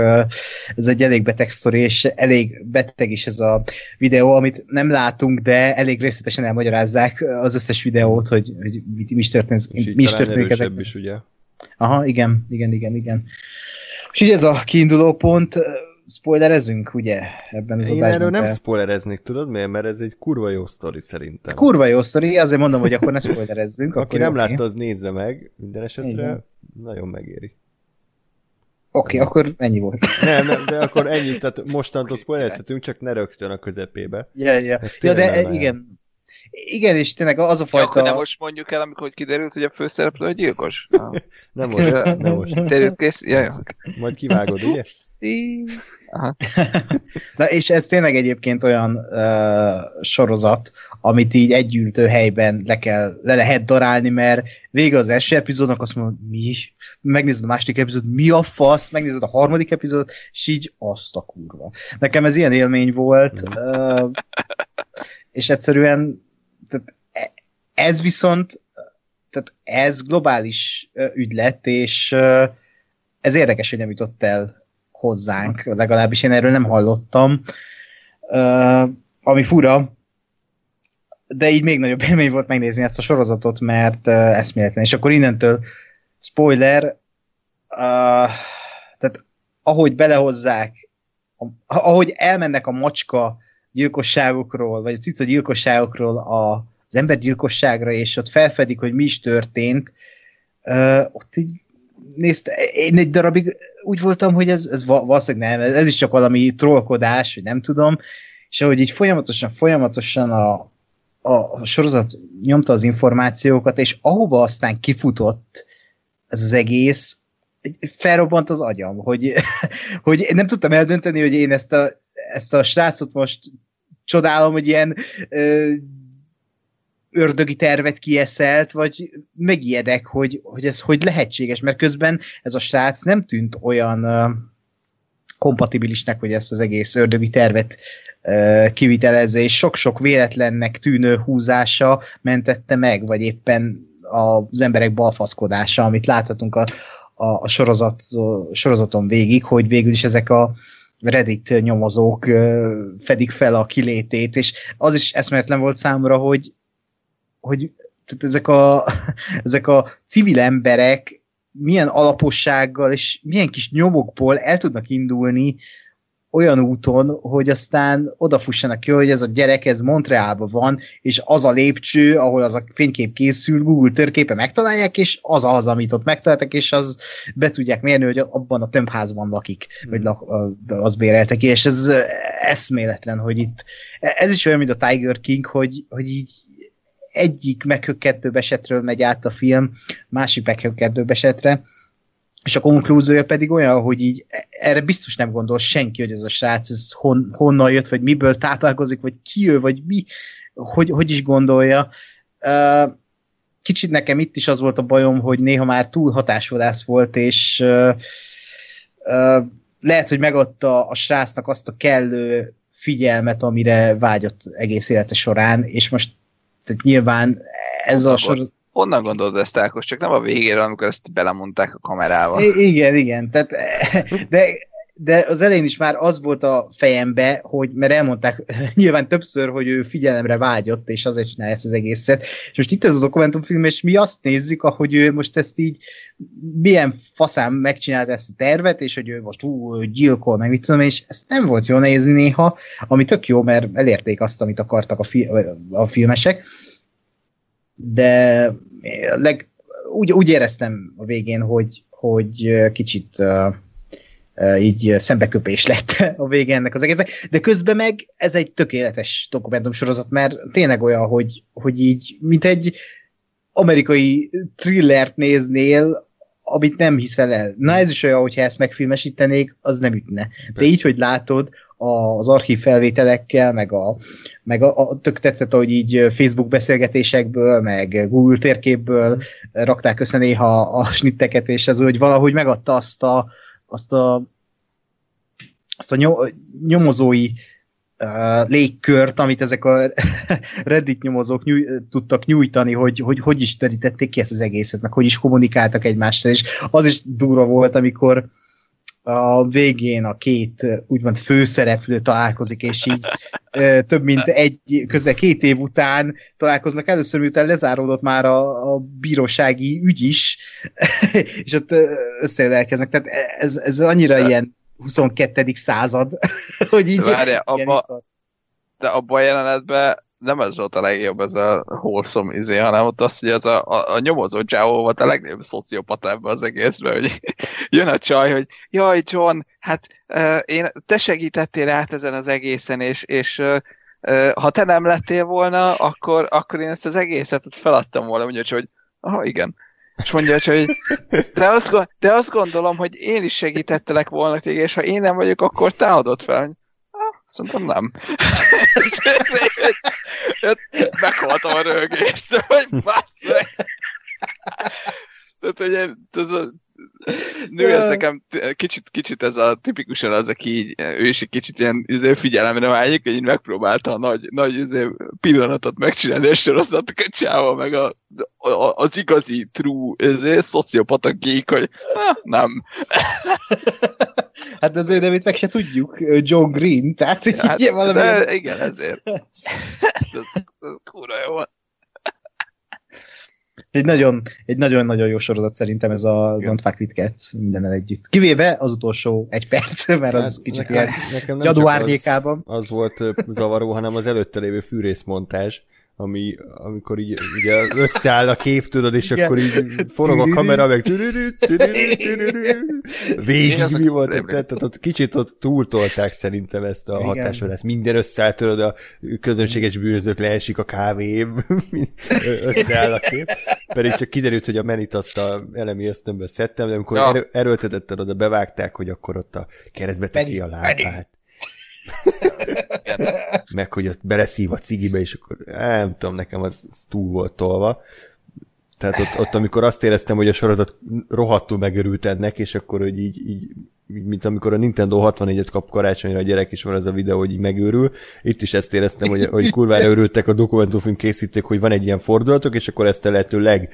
Speaker 2: ez egy elég beteg sztori, és elég beteg is ez a videó, amit nem látunk, de elég részletesen elmagyarázzák az összes videót, hogy, hogy mi, mi is történik. Mi is történik
Speaker 1: ezek. is, ugye?
Speaker 2: Aha, igen, igen, igen, igen. És így ez a kiinduló pont, spoilerezünk, ugye, ebben az
Speaker 1: Én erről nem spoilereznék, tudod miért? Mert ez egy kurva jó sztori szerintem.
Speaker 2: Kurva jó sztori, azért mondom, hogy akkor ne spoilerezzünk.
Speaker 1: Aki nem okay. látta, az nézze meg, minden esetre Igen. nagyon megéri.
Speaker 2: Oké, okay, akkor ennyi volt.
Speaker 1: Nem, nem, de akkor ennyi, tehát mostantól spoilerezhetünk, csak ne rögtön a közepébe.
Speaker 2: Ja, ja. ja de igen, igen, és tényleg az a fajta... Ja,
Speaker 3: akkor nem most mondjuk el, amikor kiderült, hogy a főszereplő a gyilkos?
Speaker 1: nem most, nem most.
Speaker 3: Terült kész? Ja, ja.
Speaker 1: Majd kivágod, ugye?
Speaker 2: Aha. Na, és ez tényleg egyébként olyan uh, sorozat, amit így együltő helyben le, kell, le lehet darálni, mert vége az első epizódnak, azt mondod, mi? Megnézed a második epizód, mi a fasz? Megnézed a harmadik epizód, és így azt a kurva. Nekem ez ilyen élmény volt, uh, és egyszerűen tehát e, ez viszont, tehát ez globális ügy lett, és ez érdekes, hogy nem jutott el hozzánk, legalábbis én erről nem hallottam. Ami fura, de így még nagyobb élmény volt megnézni ezt a sorozatot, mert eszméletlen. És akkor innentől spoiler, tehát ahogy belehozzák, ahogy elmennek a macska gyilkosságokról, vagy a cica gyilkosságokról a, az embergyilkosságra, és ott felfedik, hogy mi is történt, uh, ott így nézd, én egy darabig úgy voltam, hogy ez, ez valószínűleg nem, ez, ez is csak valami trollkodás, vagy nem tudom, és ahogy így folyamatosan, folyamatosan a, a, sorozat nyomta az információkat, és ahova aztán kifutott ez az egész, felrobbant az agyam, hogy, hogy nem tudtam eldönteni, hogy én ezt a, ezt a srácot most csodálom, hogy ilyen ö, ördögi tervet kieszelt, vagy megijedek, hogy, hogy ez hogy lehetséges, mert közben ez a srác nem tűnt olyan ö, kompatibilisnek, hogy ezt az egész ördögi tervet ö, kivitelezze, és sok-sok véletlennek tűnő húzása mentette meg, vagy éppen az emberek balfaszkodása, amit láthatunk a, a, a sorozat, a sorozaton végig, hogy végül is ezek a Reddit nyomozók fedik fel a kilétét, és az is eszméletlen volt számomra, hogy, hogy tehát ezek, a, ezek a civil emberek milyen alapossággal és milyen kis nyomokból el tudnak indulni olyan úton, hogy aztán odafussanak ki, hogy ez a gyerek, ez Montrealban van, és az a lépcső, ahol az a fénykép készül, Google törképe megtalálják, és az az, amit ott megtaláltak, és az be tudják mérni, hogy abban a tömbházban lakik, hmm. vagy lak, az béreltek ki, és ez eszméletlen, hogy itt, ez is olyan, mint a Tiger King, hogy, hogy így egyik meghökkentőbb esetről megy át a film, másik meghökkentőbb esetre, és a konklúziója pedig olyan, hogy így erre biztos nem gondol senki, hogy ez a srác ez hon, honnan jött, vagy miből táplálkozik, vagy ki ő, vagy mi, hogy, hogy is gondolja. Kicsit nekem itt is az volt a bajom, hogy néha már túl hatásvadász volt, és lehet, hogy megadta a srácnak azt a kellő figyelmet, amire vágyott egész élete során, és most tehát nyilván ez a sor
Speaker 3: honnan gondolod ezt, Ákos? Csak nem a végére, amikor ezt belemondták a kamerával.
Speaker 2: Igen, igen. Tehát, de de az elején is már az volt a fejembe, hogy, mert elmondták nyilván többször, hogy ő figyelemre vágyott, és azért csinálja ezt az egészet. És most itt ez a dokumentumfilm, és mi azt nézzük, ahogy ő most ezt így milyen faszán megcsinálta ezt a tervet, és hogy ő most ú, gyilkol, meg mit tudom, és ezt nem volt jó nézni néha, ami tök jó, mert elérték azt, amit akartak a, fi- a filmesek. De leg, úgy, úgy éreztem a végén, hogy, hogy kicsit uh, így szembeköpés lett a vége ennek az egésznek, de közben meg ez egy tökéletes dokumentumsorozat, mert tényleg olyan, hogy, hogy így, mint egy amerikai thrillert néznél, amit nem hiszel el. Na ez is olyan, hogyha ezt megfilmesítenék, az nem ütne. De így, hogy látod, az archív felvételekkel, meg a, meg a, a tök tetszett, hogy így Facebook beszélgetésekből, meg Google térképből rakták össze néha a snitteket, és ez úgy valahogy megadta azt a, azt a, azt a nyomozói uh, légkört, amit ezek a Reddit nyomozók nyúj, tudtak nyújtani, hogy, hogy hogy is terítették ki ezt az egészet, meg hogy is kommunikáltak egymással, és az is durva volt, amikor a végén a két úgymond főszereplő találkozik, és így több mint egy, közel két év után találkoznak először, miután lezáródott már a, a bírósági ügy is, és ott összejelkeznek. Tehát ez, ez annyira de. ilyen 22. század, hogy így...
Speaker 3: Várja, abba, de abban a jelenetben nem ez volt a legjobb, ez a wholesome izé, hanem ott az, hogy az a, a, a nyomozó Jao volt a legnagyobb szociopata ebben az egészben, hogy jön a csaj, hogy jaj John, hát uh, én, te segítettél át ezen az egészen, és, és uh, ha te nem lettél volna, akkor, akkor én ezt az egészet ott feladtam volna, mondja hogy aha, igen. És mondja, hogy de azt, de azt gondolom, hogy én is segítettelek volna téged, és ha én nem vagyok, akkor te adott fel. Szerintem nem. Meghaltam a rögést, hogy bassz Tehát, hogy ez a nő, ez nekem kicsit, kicsit ez a tipikusan az, aki így, ő is egy kicsit ilyen izé, figyelemre vágyik, hogy így megpróbálta a nagy, nagy izé, pillanatot megcsinálni, és sorozatok a csáva, meg a, a, az igazi true izé, szociopata gék, hogy nem.
Speaker 2: Hát az ő nevét meg se tudjuk, John Green, tehát
Speaker 3: hát,
Speaker 2: így valami...
Speaker 3: De, igen, ezért. ez, ez kúra jó.
Speaker 2: Egy nagyon, egy nagyon-nagyon jó sorozat szerintem ez a Don't Fuck With Cats mindennel együtt. Kivéve az utolsó egy perc, mert az hát, kicsit nekem, ilyen nekem gyadó árnyékában.
Speaker 1: Az, az volt zavaró, hanem az előtte lévő fűrészmontázs ami, amikor így ugye összeáll a kép, tudod, és Igen. akkor így forog a kamera, meg végig mi volt, tehát ott kicsit ott túltolták szerintem ezt a hatásra lesz. Minden összeáll, tudod, a közönséges bűnözők leesik a kávé, összeáll a kép. Pedig csak kiderült, hogy a menit azt a elemi ösztönből szedtem, de amikor ja. erő, erőltetetted oda, bevágták, hogy akkor ott a keresztbe teszi a lábát. Meg hogy ott beleszív a cigibe, és akkor nem tudom, nekem az, az túl volt tolva. Tehát ott, ott, amikor azt éreztem, hogy a sorozat rohadtul megörült ennek, és akkor, hogy így, így mint amikor a Nintendo 64-et kap karácsonyra a gyerek, is van ez a videó, hogy így megőrül. Itt is ezt éreztem, hogy, hogy kurvára örültek a dokumentumfilm készítők, hogy van egy ilyen fordulatok, és akkor ezt a lehetőleg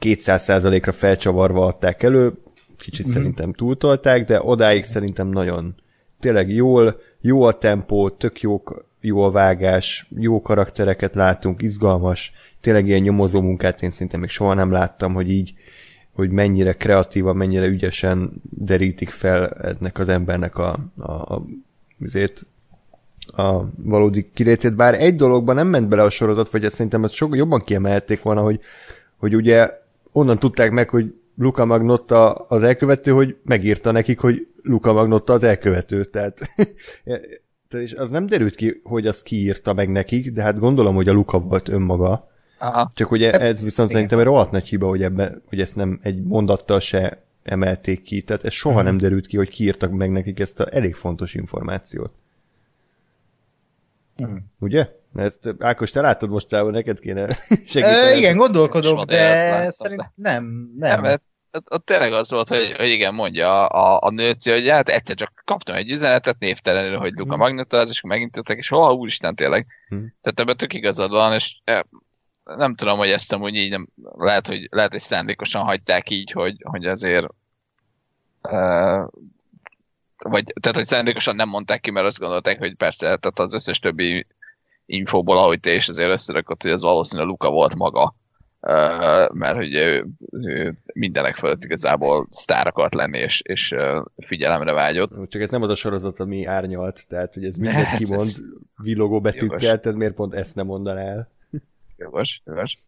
Speaker 1: 200%-ra felcsavarva adták elő. Kicsit mm-hmm. szerintem túltolták, de odáig szerintem nagyon tényleg jól, jó a tempó, tök jó, jó a vágás, jó karaktereket látunk, izgalmas, tényleg ilyen nyomozó munkát én szinte még soha nem láttam, hogy így, hogy mennyire kreatívan, mennyire ügyesen derítik fel ennek az embernek a, a, a azért a valódi kilétét, bár egy dologban nem ment bele a sorozat, vagy ezt szerintem ezt sokkal jobban kiemelték volna, hogy, hogy ugye onnan tudták meg, hogy Luca Magnotta az elkövető, hogy megírta nekik, hogy Luca Magnotta az elkövető. Tehát, és az nem derült ki, hogy az kiírta meg nekik, de hát gondolom, hogy a Luca volt önmaga. Aha. Csak ugye hát, ez viszont Igen. szerintem egy rohadt nagy hiba, hogy, ebbe, hogy ezt nem egy mondattal se emelték ki. Tehát ez soha hmm. nem derült ki, hogy kiírtak meg nekik ezt a elég fontos információt. Hmm. Ugye? Ezt, Ákos, te látod most távol, neked kéne segíteni.
Speaker 2: Igen, gondolkodok, de szerintem nem. Nem, nem
Speaker 3: ott, ott tényleg az volt, hogy, hogy igen, mondja a, a nőci, hogy hát egyszer csak kaptam egy üzenetet névtelenül, hogy Luka mhm. Magneto az, és megint jöttek, és hol, úristen tényleg. Hmm. Tehát ebben tök igazad van, és nem tudom, hogy ezt amúgy így nem, lehet, hogy, lehet, hogy szándékosan hagyták így, hogy, hogy azért uh, vagy, tehát, hogy szándékosan nem mondták ki, mert azt gondolták, hogy persze, tehát az összes többi infóból, ahogy te is azért összerakott, hogy ez valószínűleg Luka volt maga, mert hogy ő, ő mindenek fölött igazából sztár akart lenni, és, és figyelemre vágyott.
Speaker 1: Csak ez nem az a sorozat, ami árnyalt, tehát hogy ez mindent hát, kimond villogó betűkkel, tehát miért pont ezt nem mondaná el?
Speaker 3: Jogos, jogos.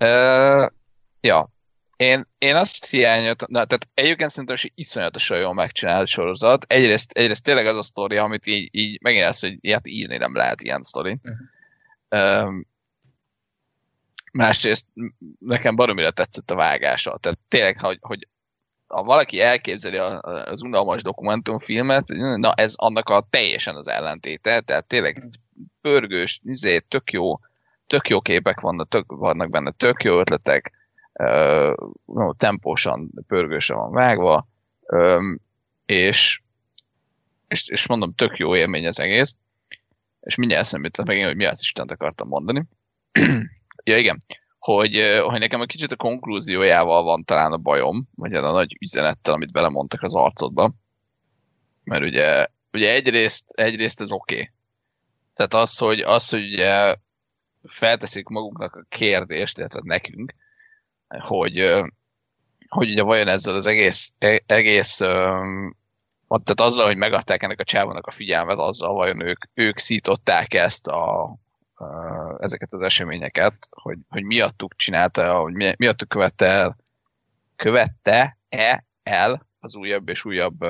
Speaker 3: Uh, ja, én, én azt hiányoltam, na, tehát egyébként szerintem is iszonyatosan jól megcsinált sorozat. Egyrészt, egyrészt tényleg az a sztori, amit így, így megint az, hogy ilyet írni nem lehet ilyen sztori. Uh-huh. Um, másrészt nekem baromira tetszett a vágása. Tehát tényleg, hogy, hogy ha valaki elképzeli az unalmas dokumentumfilmet, na ez annak a teljesen az ellentéte, tehát tényleg pörgős, izé, tök jó, tök jó képek vannak, tök, vannak benne, tök jó ötletek, uh, tempósan, pörgősen van vágva, és, és, és mondom, tök jó élmény az egész, és mindjárt eszembe jutott megint, hogy mi az Istent akartam mondani. ja, igen, hogy, hogy nekem egy kicsit a konklúziójával van talán a bajom, vagy a nagy üzenettel, amit belemondtak az arcodba. Mert ugye, ugye egyrészt, egyrészt ez oké. Okay. Tehát az, hogy, az, hogy ugye felteszik maguknak a kérdést, illetve nekünk, hogy, hogy ugye vajon ezzel az egész, e, egész tehát azzal, hogy megadták ennek a csávónak a figyelmet, azzal vajon ők, ők szították ezt a, ezeket az eseményeket, hogy, hogy miattuk csinálta, hogy miattuk követte el, követte-e el az újabb és újabb,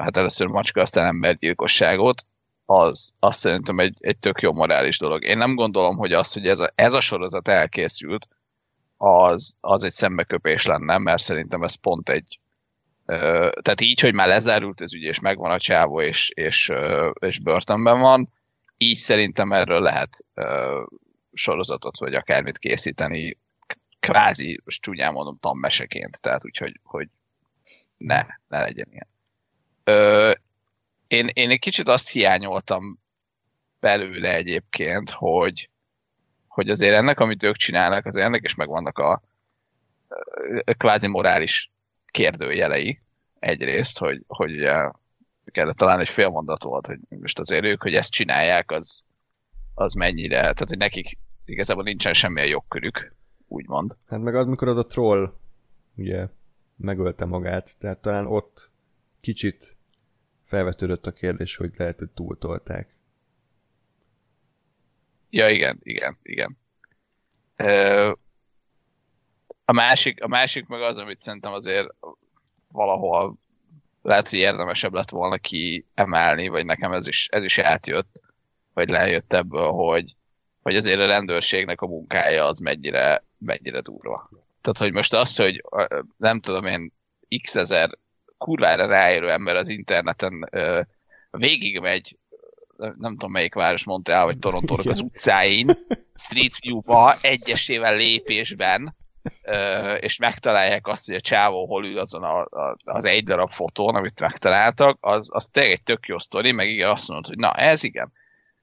Speaker 3: hát először macska, aztán embergyilkosságot, az, az szerintem egy, egy tök jó morális dolog. Én nem gondolom, hogy az, hogy ez a, ez a sorozat elkészült, az, az egy szembeköpés lenne, mert szerintem ez pont egy tehát így, hogy már lezárult az ügy, és megvan a csávó, és, és, és börtönben van, így szerintem erről lehet sorozatot, vagy akármit készíteni, kvázi, most csúnyán mondom, tanmeseként, tehát úgyhogy hogy ne, ne legyen ilyen. Én, én egy kicsit azt hiányoltam belőle egyébként, hogy, hogy azért ennek, amit ők csinálnak, azért ennek is megvannak a, a kvázi morális kérdőjelei egyrészt, hogy, hogy kellett talán egy fél mondat volt, hogy most azért ők, hogy ezt csinálják, az, az mennyire, tehát hogy nekik igazából nincsen semmilyen jogkörük, úgymond.
Speaker 1: Hát meg az, mikor az a troll ugye megölte magát, tehát talán ott kicsit felvetődött a kérdés, hogy lehet, hogy túltolták.
Speaker 3: Ja, igen, igen, igen. A másik, a másik meg az, amit szerintem azért valahol lehet, hogy érdemesebb lett volna ki emelni, vagy nekem ez is, ez is átjött, vagy lejött ebből, hogy, hogy azért a rendőrségnek a munkája az mennyire, mennyire durva. Tehát, hogy most az, hogy nem tudom én, x ezer kurvára ráérő ember az interneten végig megy nem tudom melyik város mondta el, vagy toronto az utcáin, Street View-ba, egyesével lépésben, és megtalálják azt, hogy a csávó hol ül azon a, a, az egy darab fotón, amit megtaláltak, az, az tényleg egy tök jó sztori, meg igen, azt mondod, hogy na, ez igen.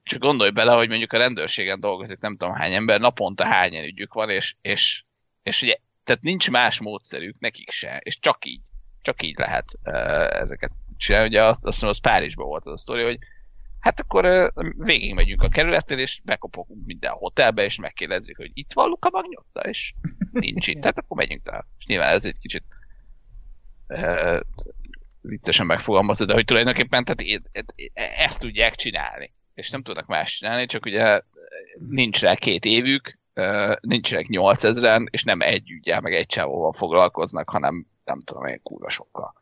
Speaker 3: Csak gondolj bele, hogy mondjuk a rendőrségen dolgozik nem tudom hány ember, naponta hányan ügyük van, és, és, és ugye, tehát nincs más módszerük, nekik se, és csak így, csak így lehet uh, ezeket csinálni. Ugye azt, azt mondom, az Párizsban volt az a sztori, hogy Hát akkor végig megyünk a kerületen, és bekopogunk minden hotelbe, és megkérdezzük, hogy itt van Luka Magnyotta, és nincs itt, tehát akkor megyünk tovább. És nyilván ez egy kicsit uh, viccesen megfogalmazva, de hogy tulajdonképpen tehát ezt tudják csinálni, és nem tudnak más csinálni, csak ugye nincs rá két évük, nincsenek 8000-en, és nem egy ügyel, meg egy csávóval foglalkoznak, hanem nem tudom én, kurva sokkal.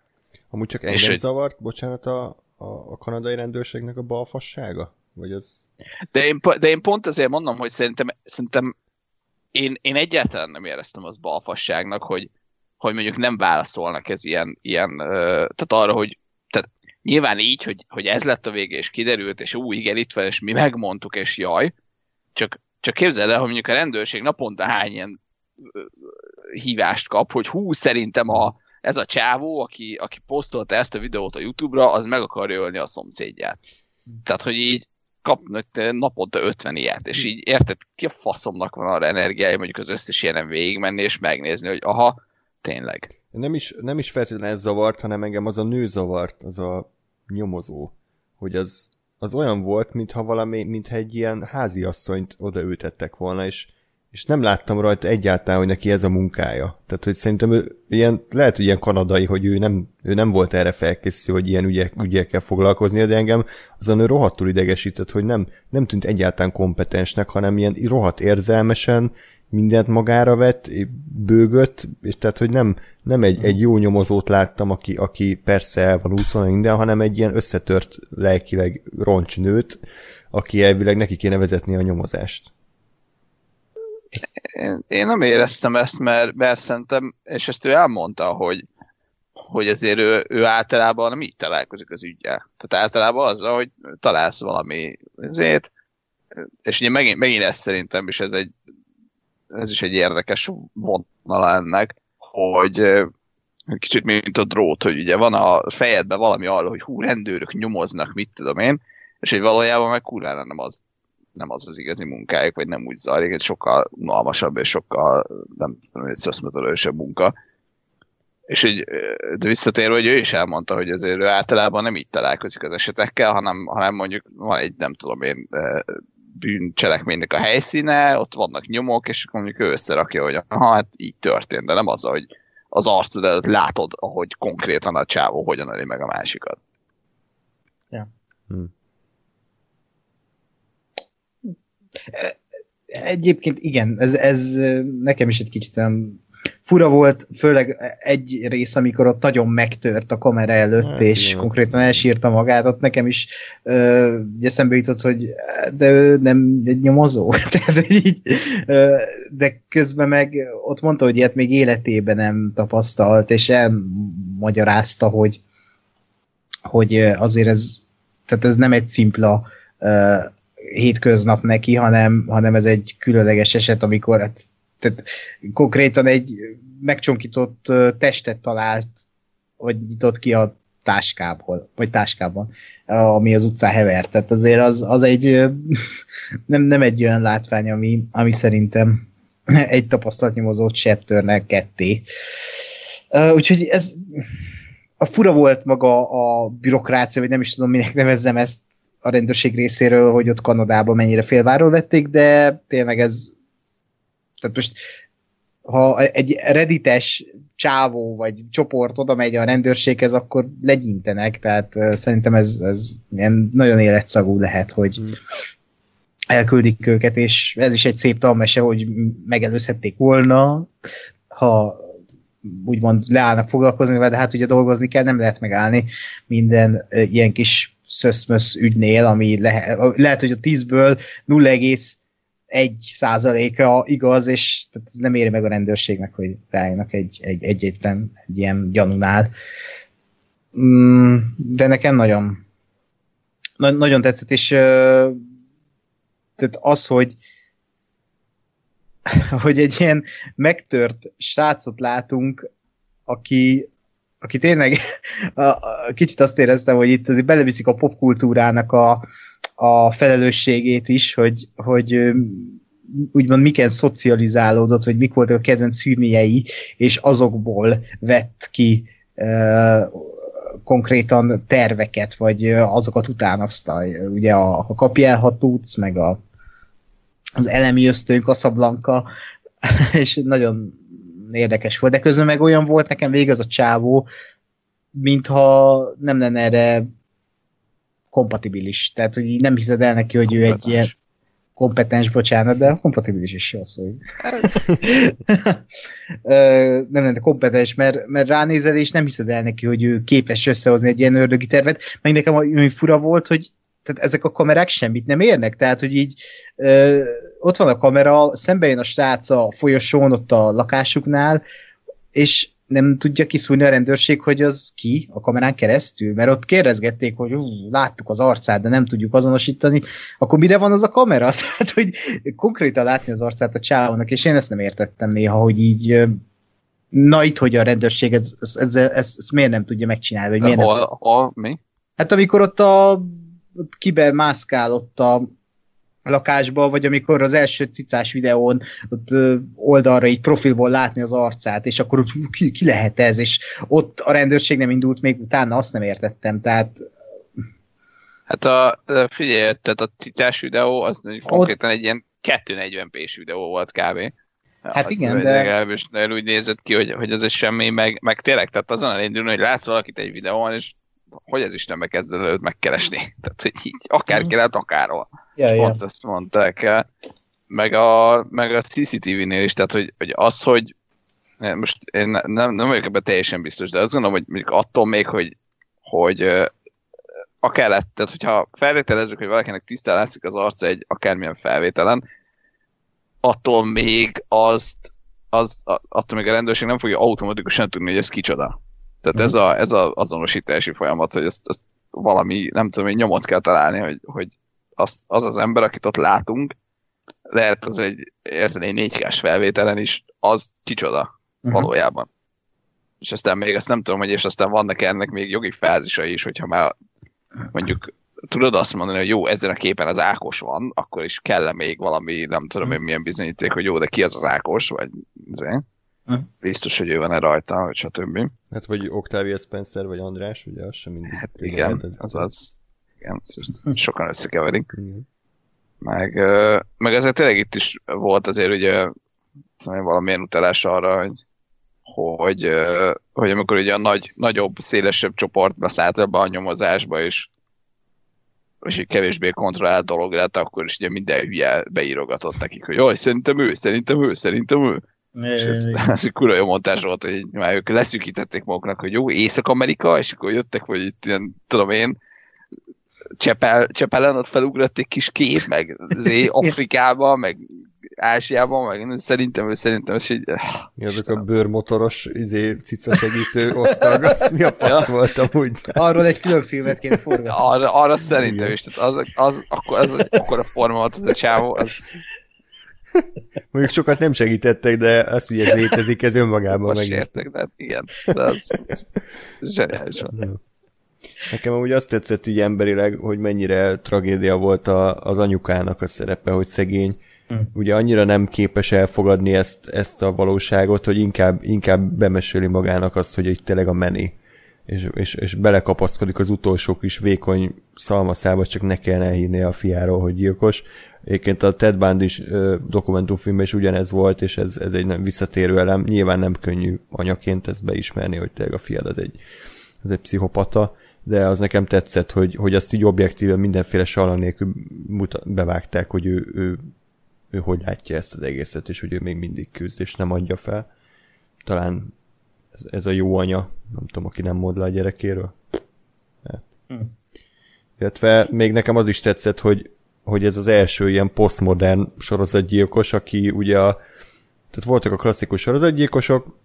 Speaker 1: Amúgy csak engem és, zavart, bocsánat, a, a, a kanadai rendőrségnek a balfassága? Vagy az...
Speaker 3: De én, de én pont ezért mondom, hogy szerintem, szerintem én, én egyáltalán nem éreztem az balfasságnak, hogy, hogy mondjuk nem válaszolnak ez ilyen, ilyen tehát arra, hogy tehát nyilván így, hogy, hogy ez lett a vége, és kiderült, és ú, igen, itt van, és mi megmondtuk, és jaj, csak, csak képzeld el, hogy mondjuk a rendőrség naponta hány ilyen hívást kap, hogy hú, szerintem a, ez a csávó, aki, aki posztolta ezt a videót a YouTube-ra, az meg akarja ölni a szomszédját. Tehát, hogy így, kapnak naponta 50 ilyet, és így érted, ki a faszomnak van arra energiája mondjuk az összes ilyen végigmenni és megnézni, hogy aha, tényleg.
Speaker 1: Nem is, nem is feltétlenül ez zavart, hanem engem az a nő zavart, az a nyomozó, hogy az, az olyan volt, mintha valami, mintha egy ilyen háziasszonyt odaültettek volna, és és nem láttam rajta egyáltalán, hogy neki ez a munkája. Tehát, hogy szerintem ő ilyen, lehet, hogy ilyen kanadai, hogy ő nem, ő nem volt erre felkészülő, hogy ilyen ügyek, ügyekkel foglalkozni, de engem azon ő rohadtul idegesített, hogy nem, nem tűnt egyáltalán kompetensnek, hanem ilyen rohadt érzelmesen mindent magára vett, bőgött, és tehát, hogy nem, nem egy, egy jó nyomozót láttam, aki, aki persze el van úszva minden, hanem egy ilyen összetört lelkileg roncsnőt, aki elvileg neki kéne vezetni a nyomozást
Speaker 3: én, nem éreztem ezt, mert, mert szerintem, és ezt ő elmondta, hogy, hogy ezért ő, ő általában nem így találkozik az ügyel. Tehát általában azzal, hogy találsz valami ezért, és ugye megint, megint ez szerintem is ez egy ez is egy érdekes vonal ennek, hogy kicsit mint a drót, hogy ugye van a fejedben valami arról, hogy hú, rendőrök nyomoznak, mit tudom én, és hogy valójában meg kurvára nem az nem az az igazi munkájuk, vagy nem úgy zajlik, egy sokkal unalmasabb és sokkal nem tudom, egy szöszmetölősebb munka. És így, de visszatérve, hogy ő is elmondta, hogy azért ő általában nem így találkozik az esetekkel, hanem, hanem mondjuk van egy, nem tudom én, bűncselekménynek a helyszíne, ott vannak nyomok, és mondjuk ő összerakja, hogy ha hát így történt, de nem az, hogy az arcod előtt látod, ahogy konkrétan a csávó hogyan öli meg a másikat.
Speaker 2: Ja. Hmm. Egyébként igen, ez, ez nekem is egy kicsit olyan fura volt, főleg egy rész, amikor ott nagyon megtört a kamera előtt, hát, és jó. konkrétan elsírta magát, ott nekem is ö, eszembe jutott, hogy de ő nem egy nyomozó. Tehát, így, ö, de közben meg ott mondta, hogy ilyet még életében nem tapasztalt, és elmagyarázta, hogy, hogy azért ez, tehát ez nem egy szimpla ö, hétköznap neki, hanem, hanem ez egy különleges eset, amikor hát, tehát konkrétan egy megcsonkított testet talált, vagy nyitott ki a táskából, vagy táskában, ami az utcán hevert. Tehát azért az, az egy nem, nem egy olyan látvány, ami, ami szerintem egy tapasztalatnyomozót se törnek ketté. Úgyhogy ez a fura volt maga a bürokrácia, vagy nem is tudom, minek nevezzem ezt, a rendőrség részéről, hogy ott Kanadában mennyire félváról vették, de tényleg ez tehát most ha egy redites csávó vagy csoport oda megy a rendőrséghez, akkor legyintenek, tehát szerintem ez, ez ilyen nagyon életszagú lehet, hogy hmm. elküldik őket, és ez is egy szép talmese, hogy megelőzhették volna, ha úgymond leállnak foglalkozni de hát ugye dolgozni kell, nem lehet megállni minden ilyen kis szöszmösz ügynél, ami lehet, lehet, hogy a 10-ből 0,1 százaléka igaz, és tehát ez nem éri meg a rendőrségnek, hogy rájönnek egy, egy, egy, egy, ilyen gyanunál. Mm, de nekem nagyon na, nagyon tetszett, és tehát az, hogy hogy egy ilyen megtört srácot látunk, aki aki tényleg kicsit azt éreztem, hogy itt azért beleviszik a popkultúrának a, a felelősségét is, hogy, hogy úgymond miken szocializálódott, vagy mik voltak a kedvenc filmjei, és azokból vett ki uh, konkrétan terveket, vagy azokat utánozta. Ugye a, a Kapjel, ha tudsz, meg a, az elemi ösztön, Casablanca, és nagyon érdekes volt, de közben meg olyan volt nekem végig az a csávó, mintha nem lenne erre kompatibilis. Tehát, hogy így nem hiszed el neki, hogy kompetens. ő egy ilyen kompetens, bocsánat, de kompatibilis is jó szó. nem lenne kompetens, mert, mert ránézel, és nem hiszed el neki, hogy ő képes összehozni egy ilyen ördögi tervet. Meg nekem ami fura volt, hogy tehát ezek a kamerák semmit nem érnek, tehát, hogy így ö, ott van a kamera, szembe jön a srác a folyosón, ott a lakásuknál, és nem tudja kiszúrni a rendőrség, hogy az ki a kamerán keresztül, mert ott kérdezgették, hogy ú, láttuk az arcát, de nem tudjuk azonosítani, akkor mire van az a kamera? Tehát, hogy konkrétan látni az arcát a csávónak, és én ezt nem értettem néha, hogy így na itt, hogy a rendőrség ez, ez, ez, ez, ez miért nem tudja megcsinálni, vagy miért
Speaker 3: hol,
Speaker 2: nem...
Speaker 3: hol, mi?
Speaker 2: Hát amikor ott a ott kibe mászkál ott a lakásba, vagy amikor az első cicás videón ott oldalra így profilból látni az arcát, és akkor ki, ki lehet ez, és ott a rendőrség nem indult még utána, azt nem értettem, tehát
Speaker 3: Hát a, figyelj, tehát a cicás videó az konkrétan egy ilyen 240p-s videó volt kb.
Speaker 2: Hát igen, de...
Speaker 3: Legalábbis úgy nézett ki, hogy, hogy ez egy semmi, meg, meg tényleg, tehát azon elindulni, hogy látsz valakit egy videón, és hogy ez Istenbe kezd előtt megkeresni. Tehát, hogy így akár kellett, akárhol. Ja, és ja. pont ezt mondták. Meg a, meg a CCTV-nél is, tehát, hogy, hogy az, hogy most én nem, nem vagyok ebben teljesen biztos, de azt gondolom, hogy mondjuk attól még, hogy, hogy akár lett, tehát hogyha feltételezzük, hogy valakinek tisztán látszik az arca egy akármilyen felvételen, attól még azt, az, attól még a rendőrség nem fogja automatikusan tudni, hogy ez kicsoda. Tehát ez, a, ez az azonosítási folyamat, hogy ezt, ezt valami, nem tudom, hogy nyomot kell találni, hogy, hogy az, az az ember, akit ott látunk, lehet az egy, érted, egy 4 felvételen is, az kicsoda uh-huh. valójában. És aztán még azt nem tudom, hogy és aztán vannak ennek még jogi fázisai is, hogyha már mondjuk tudod azt mondani, hogy jó, ezen a képen az Ákos van, akkor is kell -e még valami, nem tudom én milyen bizonyíték, hogy jó, de ki az az Ákos, vagy azért. Hm. Biztos, hogy ő van-e rajta, vagy stb.
Speaker 1: Hát vagy Octavia Spencer, vagy András, ugye az sem mindig.
Speaker 3: Hát igen, az az, az igen, sokan összekeverik. Igen. Meg, meg azért tényleg itt is volt azért ugye szóval valamilyen utalás arra, hogy, hogy, hogy amikor ugye a nagy, nagyobb, szélesebb csoport beszállt ebbe a nyomozásba, és, és egy kevésbé kontrollált dolog lett, akkor is ugye minden hülye beírogatott nekik, hogy jaj, szerintem ő, szerintem ő, szerintem ő. És ez, ez egy kurva jó montás volt, hogy már ők leszűkítették maguknak, hogy jó, Észak-Amerika, és akkor jöttek, hogy itt ilyen, tudom én, Csepel, Csepelen ott felugrott egy kis kép, meg zé, Afrikába, meg Ázsiában, meg szerintem, szerintem ez így...
Speaker 1: Mi azok a bőrmotoros izé, cica segítő osztalgat? Mi a fasz ja. volt amúgy?
Speaker 2: Arról egy külön filmet kéne forgatni.
Speaker 3: Arra, arra szerintem is, tehát az, az, akkor, az, akkor a forma volt az a csávó, az...
Speaker 1: Mondjuk sokat nem segítettek, de az, hogy ez létezik, ez önmagában
Speaker 3: meg. értek, de hát igen, de az, az zseniális.
Speaker 1: Nekem amúgy azt tetszett így emberileg, hogy mennyire tragédia volt a, az anyukának a szerepe, hogy szegény Mm. Ugye annyira nem képes elfogadni ezt, ezt a valóságot, hogy inkább, inkább bemeséli magának azt, hogy egy tényleg a meni. És, és, és belekapaszkodik az utolsó kis vékony szalmaszába, csak ne kellene elhinni a fiáról, hogy gyilkos. Egyébként a Ted Bundy is dokumentumfilmben is ugyanez volt, és ez, ez egy nem visszatérő elem. Nyilván nem könnyű anyaként ezt beismerni, hogy tényleg a fiad az egy, az egy pszichopata, de az nekem tetszett, hogy, hogy azt így objektíven mindenféle sala nélkül muta, bevágták, hogy ő, ő ő hogy látja ezt az egészet, és hogy ő még mindig küzd, és nem adja fel. Talán ez, ez a jó anya, nem tudom, aki nem mond le a gyerekéről. Hát. Hm. Illetve még nekem az is tetszett, hogy, hogy ez az első ilyen posztmodern sorozatgyilkos, aki ugye a, tehát voltak a klasszikus sorozatgyilkosok,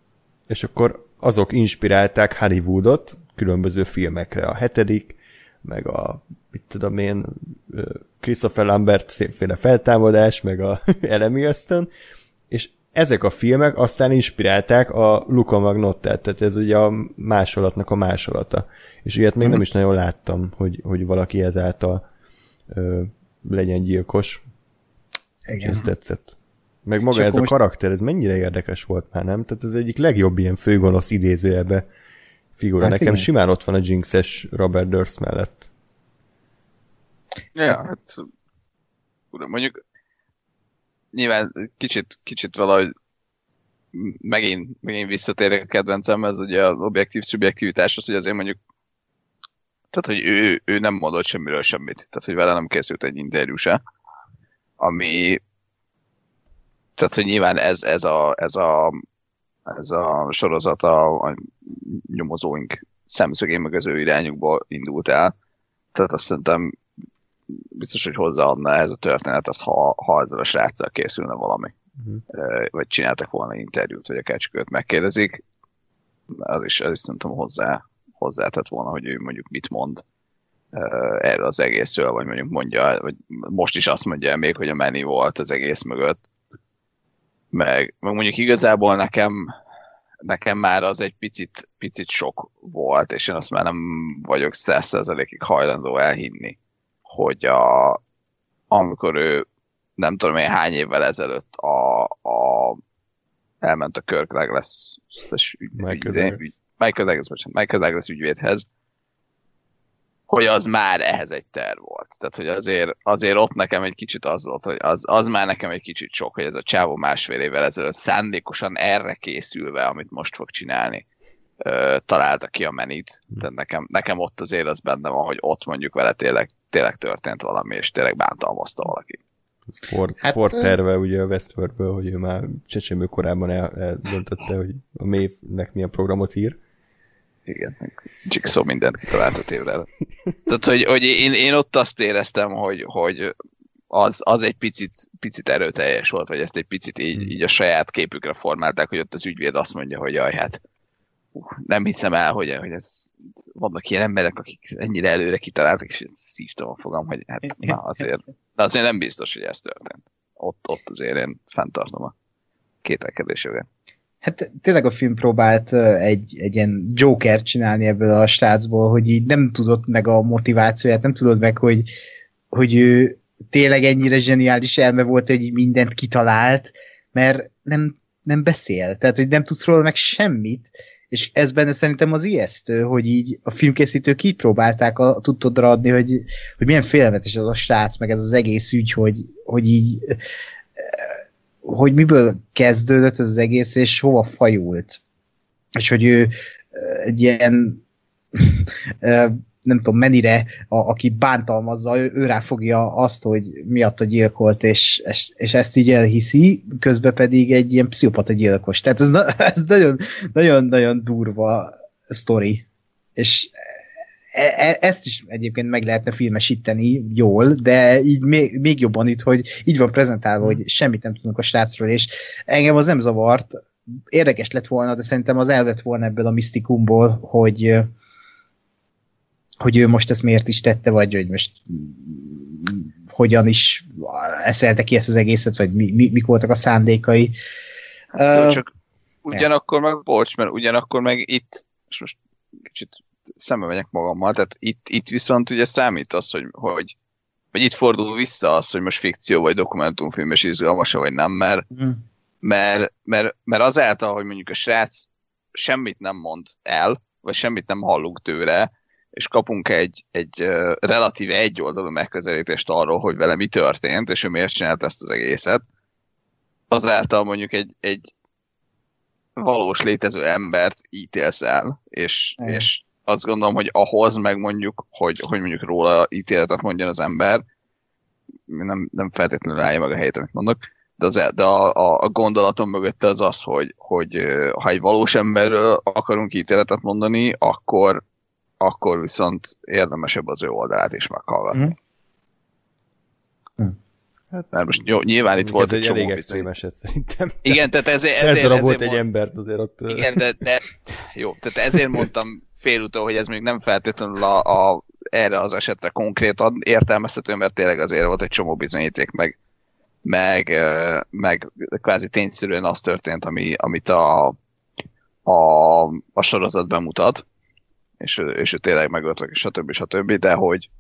Speaker 1: és akkor azok inspirálták Hollywoodot különböző filmekre. A hetedik, meg a, mit tudom én, Christopher Lambert szépféle feltámadás, meg a Elemi Ösztön, és ezek a filmek aztán inspirálták a Luca Magnottát, tehát ez ugye a másolatnak a másolata. És ilyet még nem is nagyon láttam, hogy, hogy valaki ezáltal ö, legyen gyilkos. Igen. És ez tetszett. Meg maga ez a most... karakter, ez mennyire érdekes volt már, nem? Tehát ez egyik legjobb ilyen főgonosz idézőjebe figura. Hát Nekem igen. simán ott van a Jinx-es Robert Durst mellett.
Speaker 3: Ja, hát mondjuk nyilván kicsit, kicsit valahogy megint, megint visszatérek a kedvencem, ez ugye az objektív szubjektivitáshoz, hogy azért mondjuk tehát, hogy ő, ő nem mondott semmiről semmit. Tehát, hogy vele nem készült egy interjú se. Ami tehát, hogy nyilván ez, ez, a, ez, a, ez a sorozat a, a nyomozóink szemszögén meg az ő irányukból indult el. Tehát azt szerintem biztos, hogy hozzáadna ehhez a történet, az, ha, ha ezzel a sráccal készülne valami. Uh-huh. Vagy csináltak volna interjút, vagy akár csak őt megkérdezik. Az is, az is szerintem hozzá, hozzátett volna, hogy ő mondjuk mit mond erről az egészről, vagy mondjuk mondja, vagy most is azt mondja még, hogy a meni volt az egész mögött. Meg, meg mondjuk igazából nekem nekem már az egy picit, picit sok volt, és én azt már nem vagyok százszerzelékig hajlandó elhinni, hogy a, amikor ő nem tudom én hány évvel ezelőtt a, a elment a Kirk Douglas-es ügy,
Speaker 1: Douglas.
Speaker 3: Michael Douglas, bocsánat, Michael Douglas ügyvédhez, hogy az már ehhez egy terv volt. Tehát, hogy azért, azért ott nekem egy kicsit az volt, hogy az, az már nekem egy kicsit sok, hogy ez a csávó másfél évvel ezelőtt szándékosan erre készülve, amit most fog csinálni, ö, találta ki a menit. Tehát nekem, nekem ott azért az benne van, hogy ott mondjuk vele tényleg, tényleg történt valami, és tényleg bántalmazta valaki.
Speaker 1: Ford,
Speaker 2: Hát,
Speaker 1: Ford terve ugye a Westworldből, hogy ő már csecsemő korában el, eldöntötte, hogy a Maeve-nek milyen programot ír.
Speaker 3: Igen, Jigsaw mindent kitalált a tévre. Tehát, hogy, hogy én, én ott azt éreztem, hogy, hogy az, az egy picit, picit erőteljes volt, vagy ezt egy picit így, így a saját képükre formálták, hogy ott az ügyvéd azt mondja, hogy jaj, hát uh, nem hiszem el, hogy, hogy ez, vannak ilyen emberek, akik ennyire előre kitaláltak, és szívtam a fogam, hogy hát na azért, de azért nem biztos, hogy ez történt. Ott, ott azért én fenntartom a kételkedés jogát.
Speaker 2: Hát tényleg a film próbált egy, egy ilyen Joker csinálni ebből a srácból, hogy így nem tudott meg a motivációját, nem tudod meg, hogy, hogy ő tényleg ennyire zseniális elme volt, hogy mindent kitalált, mert nem, nem beszél, tehát hogy nem tudsz róla meg semmit, és ez benne szerintem az ijesztő, hogy így a filmkészítők így próbálták a tudtodra adni, hogy, hogy milyen félelmetes ez a srác, meg ez az egész ügy, hogy, hogy így hogy miből kezdődött ez az egész, és hova fajult. És hogy ő egy ilyen nem tudom, mennyire, a, aki bántalmazza, ő, ő ráfogja azt, hogy miatt a gyilkolt, és, és, és ezt így elhiszi, közben pedig egy ilyen pszichopata gyilkos. Tehát ez, na- ez nagyon, nagyon, nagyon durva sztori. És e- e- ezt is egyébként meg lehetne filmesíteni jól, de így még, még jobban itt, hogy így van prezentálva, hogy semmit nem tudunk a srácról, és engem az nem zavart, érdekes lett volna, de szerintem az elvett volna ebből a misztikumból, hogy hogy ő most ezt miért is tette, vagy hogy most hogyan is eszelte ki ezt az egészet, vagy mi, mi, mik voltak a szándékai. Ö,
Speaker 3: csak ugyanakkor meg, bocs, mert ugyanakkor meg itt, és most kicsit szembe megyek magammal, tehát itt, itt viszont ugye számít az, hogy, hogy vagy itt fordul vissza az, hogy most fikció vagy dokumentumfilm és izgalmas vagy nem, mert,
Speaker 2: mm,
Speaker 3: mert, mert, mert azáltal, hogy mondjuk a srác semmit nem mond el, vagy semmit nem hallunk tőle, és kapunk egy, egy uh, relatíve egyoldalú megközelítést arról, hogy vele mi történt, és ő miért csinált ezt az egészet, azáltal mondjuk egy, egy valós létező embert ítélsz el, és, és azt gondolom, hogy ahhoz meg mondjuk, hogy, hogy mondjuk róla ítéletet mondjon az ember, nem, nem feltétlenül állja meg a helyét, amit mondok, de, az, de a, a, a gondolatom mögötte az az, hogy, hogy ha egy valós emberről akarunk ítéletet mondani, akkor, akkor viszont érdemesebb az ő oldalát is meghallgatni.
Speaker 2: Mhm.
Speaker 3: Mert most jó, nyilván itt volt
Speaker 1: ez
Speaker 3: egy
Speaker 1: egy
Speaker 3: csomó
Speaker 1: elég extrém eset szerintem.
Speaker 3: Igen, tehát ezért, ezért, ezért
Speaker 1: egy
Speaker 3: mond-
Speaker 1: embert azért ott.
Speaker 3: Igen, de, de jó, tehát ezért mondtam félúton, hogy ez még nem feltétlenül a, a, erre az esetre konkrétan értelmezhető, mert tényleg azért volt egy csomó bizonyíték, meg, meg, meg kvázi tényszerűen az történt, ami, amit a, a, a sorozat bemutat, és, és ő tényleg megöltek, és stb. stb. De hogy,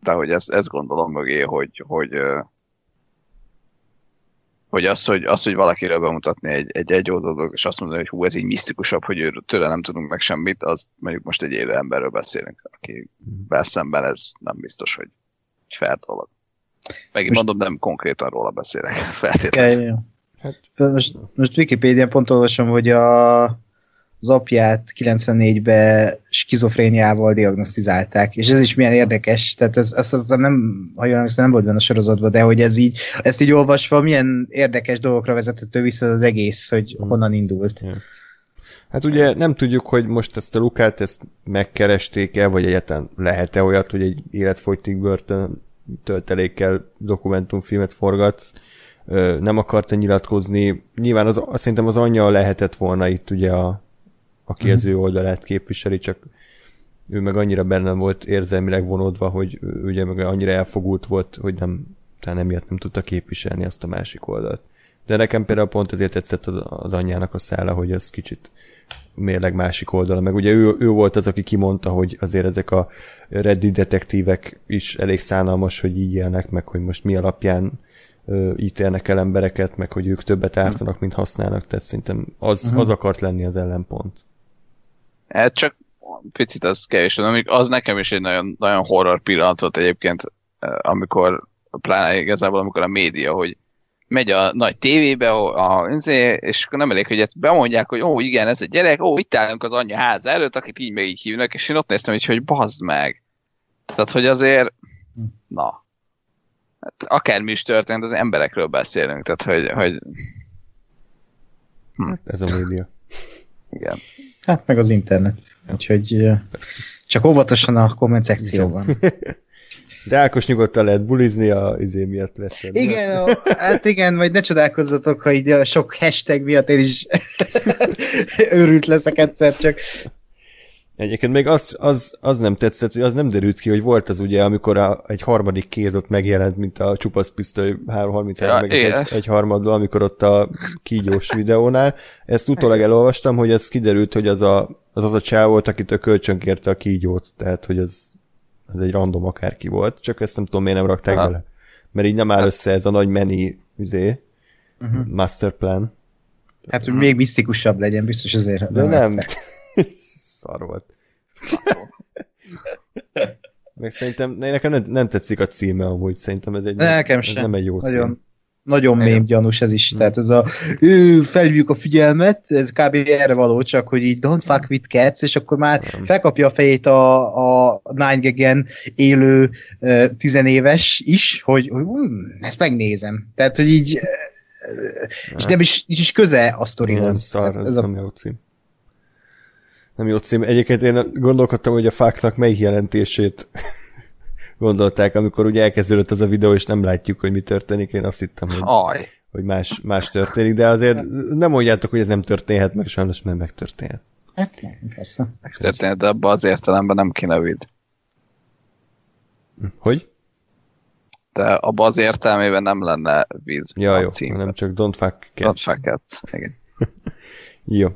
Speaker 3: de hogy ezt, ezt gondolom mögé, hogy, hogy, hogy az, hogy, az, hogy valakiről bemutatni egy, egy egy oldalot, és azt mondani, hogy hú, ez így misztikusabb, hogy ő, tőle nem tudunk meg semmit, az mondjuk most egy élő emberről beszélünk, aki szemben ez nem biztos, hogy egy fair dolog. Megint
Speaker 2: Most-
Speaker 3: mondom, nem konkrétan róla beszélek feltétlenül.
Speaker 2: Ja.
Speaker 1: Hát-
Speaker 2: Most, most Wikipédián pont olvasom, hogy a, az apját 94-ben skizofréniával diagnosztizálták, és ez is milyen érdekes, tehát ez, ez, ez nem, ha jól emlékszem, nem volt benne a sorozatban, de hogy ez így, ezt így olvasva milyen érdekes dolgokra vezethető vissza az egész, hogy
Speaker 1: Hmm.
Speaker 2: honnan indult.
Speaker 1: Hát ugye nem tudjuk, hogy most ezt a Lukát ezt megkeresték-e, vagy egyáltalán lehet-e olyat, hogy egy életfogytig börtön töltelékkel dokumentumfilmet forgatsz. Nem akarta nyilatkozni. Nyilván az, azt szerintem az anyja lehetett volna itt ugye a, aki az ő oldalát képviseli, csak ő meg annyira benne volt érzelmileg vonódva, hogy ugye meg annyira elfogult volt, hogy nem, talán emiatt nem tudta képviselni azt a másik oldalt. De nekem például pont ezért tetszett az, az anyjának a szála, hogy ez kicsit mérleg másik oldala, meg ugye ő, ő volt az, aki kimondta, hogy azért ezek a Reddit detektívek is elég szánalmas, hogy így élnek, meg hogy most mi alapján ö, ítélnek el embereket, meg hogy ők többet ártanak, mint használnak, tehát szerintem az, uh-huh. az akart lenni az ellenpont.
Speaker 3: Hát csak picit az kevés, amik az nekem is egy nagyon, nagyon horror pillanat volt egyébként, amikor, pláne igazából amikor a média, hogy megy a nagy tévébe, a, a, és akkor nem elég, hogy bemondják, hogy ó, igen, ez egy gyerek, ó, itt állunk az anyja háza előtt, akit így meg így hívnak, és én ott néztem, hogy, hogy bazd meg. Tehát, hogy azért, na, hát akármi is történt, az emberekről beszélünk, tehát, hogy, hogy
Speaker 1: hm. Ez a média.
Speaker 3: Igen.
Speaker 2: Hát meg az internet. Úgyhogy csak óvatosan a komment szekcióban.
Speaker 1: De Ákos nyugodtan lehet bulizni a izé miatt lesz.
Speaker 2: Igen, a, hát igen, majd ne csodálkozzatok, ha így a sok hashtag miatt én is őrült leszek egyszer csak.
Speaker 1: Egyébként még az, az, az nem tetszett, hogy az nem derült ki, hogy volt az ugye, amikor a, egy harmadik kéz ott megjelent, mint a csupasz pisztoly 333 ja, meg egy, egy harmadban, amikor ott a kígyós videónál. Ezt utólag elolvastam, hogy ez kiderült, hogy az a, az, az a csáv volt, akitől kölcsönkérte a kígyót, tehát hogy az, az egy random akárki volt, csak ezt nem tudom, miért nem rakták ha. bele. Mert így nem áll össze ez a nagy meni üzé, uh-huh. master plan.
Speaker 2: Hát, hogy még misztikusabb legyen, biztos azért.
Speaker 1: De nem. Szar volt. Meg szerintem, nekem nem, nem tetszik a címe amúgy, szerintem ez egy
Speaker 2: nekem
Speaker 1: ez
Speaker 2: sem.
Speaker 1: nem egy jó
Speaker 2: Nagyon,
Speaker 1: cím.
Speaker 2: nagyon mém gyanús ez is, tehát ez a ő, felhívjuk a figyelmet, ez kb. erre való, csak hogy így don't fuck with cats, és akkor már nem. felkapja a fejét a, a Nine élő uh, tizenéves is, hogy, hogy um, ezt megnézem. Tehát, hogy így uh, és nem is, is köze a sztorihoz.
Speaker 1: Ez, ez a... nem jó cím nem jó cím. Egyébként én gondolkodtam, hogy a fáknak melyik jelentését gondolták, amikor ugye elkezdődött az a videó, és nem látjuk, hogy mi történik. Én azt hittem, hogy,
Speaker 3: Aj.
Speaker 1: hogy más, más történik, de azért nem mondjátok, hogy ez nem történhet, meg sajnos nem megtörténhet.
Speaker 2: Hát, persze.
Speaker 3: Megtörténhet, de abban az értelemben nem kéne vid.
Speaker 1: Hogy?
Speaker 3: De abban az értelmében nem lenne vid.
Speaker 1: Ja, jó, nem csak don't fuck
Speaker 3: cats. Don't fuck cats, igen.
Speaker 1: jó.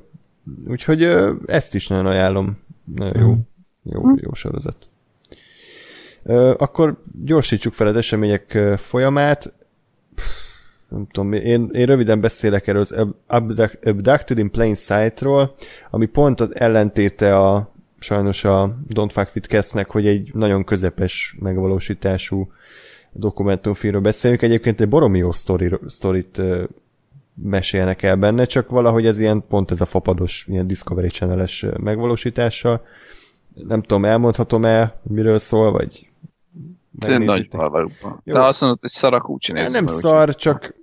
Speaker 1: Úgyhogy ezt is nagyon ajánlom. Nagyon jó, jó, jó sorozat. Akkor gyorsítsuk fel az események folyamát. Nem tudom, én, én röviden beszélek erről az Abducted in Plain Sight-ról, ami pont az ellentéte a sajnos a Don't Fuck With Cast-nek, hogy egy nagyon közepes megvalósítású dokumentumfilmről beszélünk. Egyébként egy baromi jó sztori, sztorit mesélnek el benne, csak valahogy ez ilyen pont ez a fapados, ilyen Discovery Channel-es megvalósítása. Nem tudom, elmondhatom-e, miről szól, vagy
Speaker 3: nagy De azt mondod, hogy szarakúcsi
Speaker 1: nézem. Nem szar, úgy. csak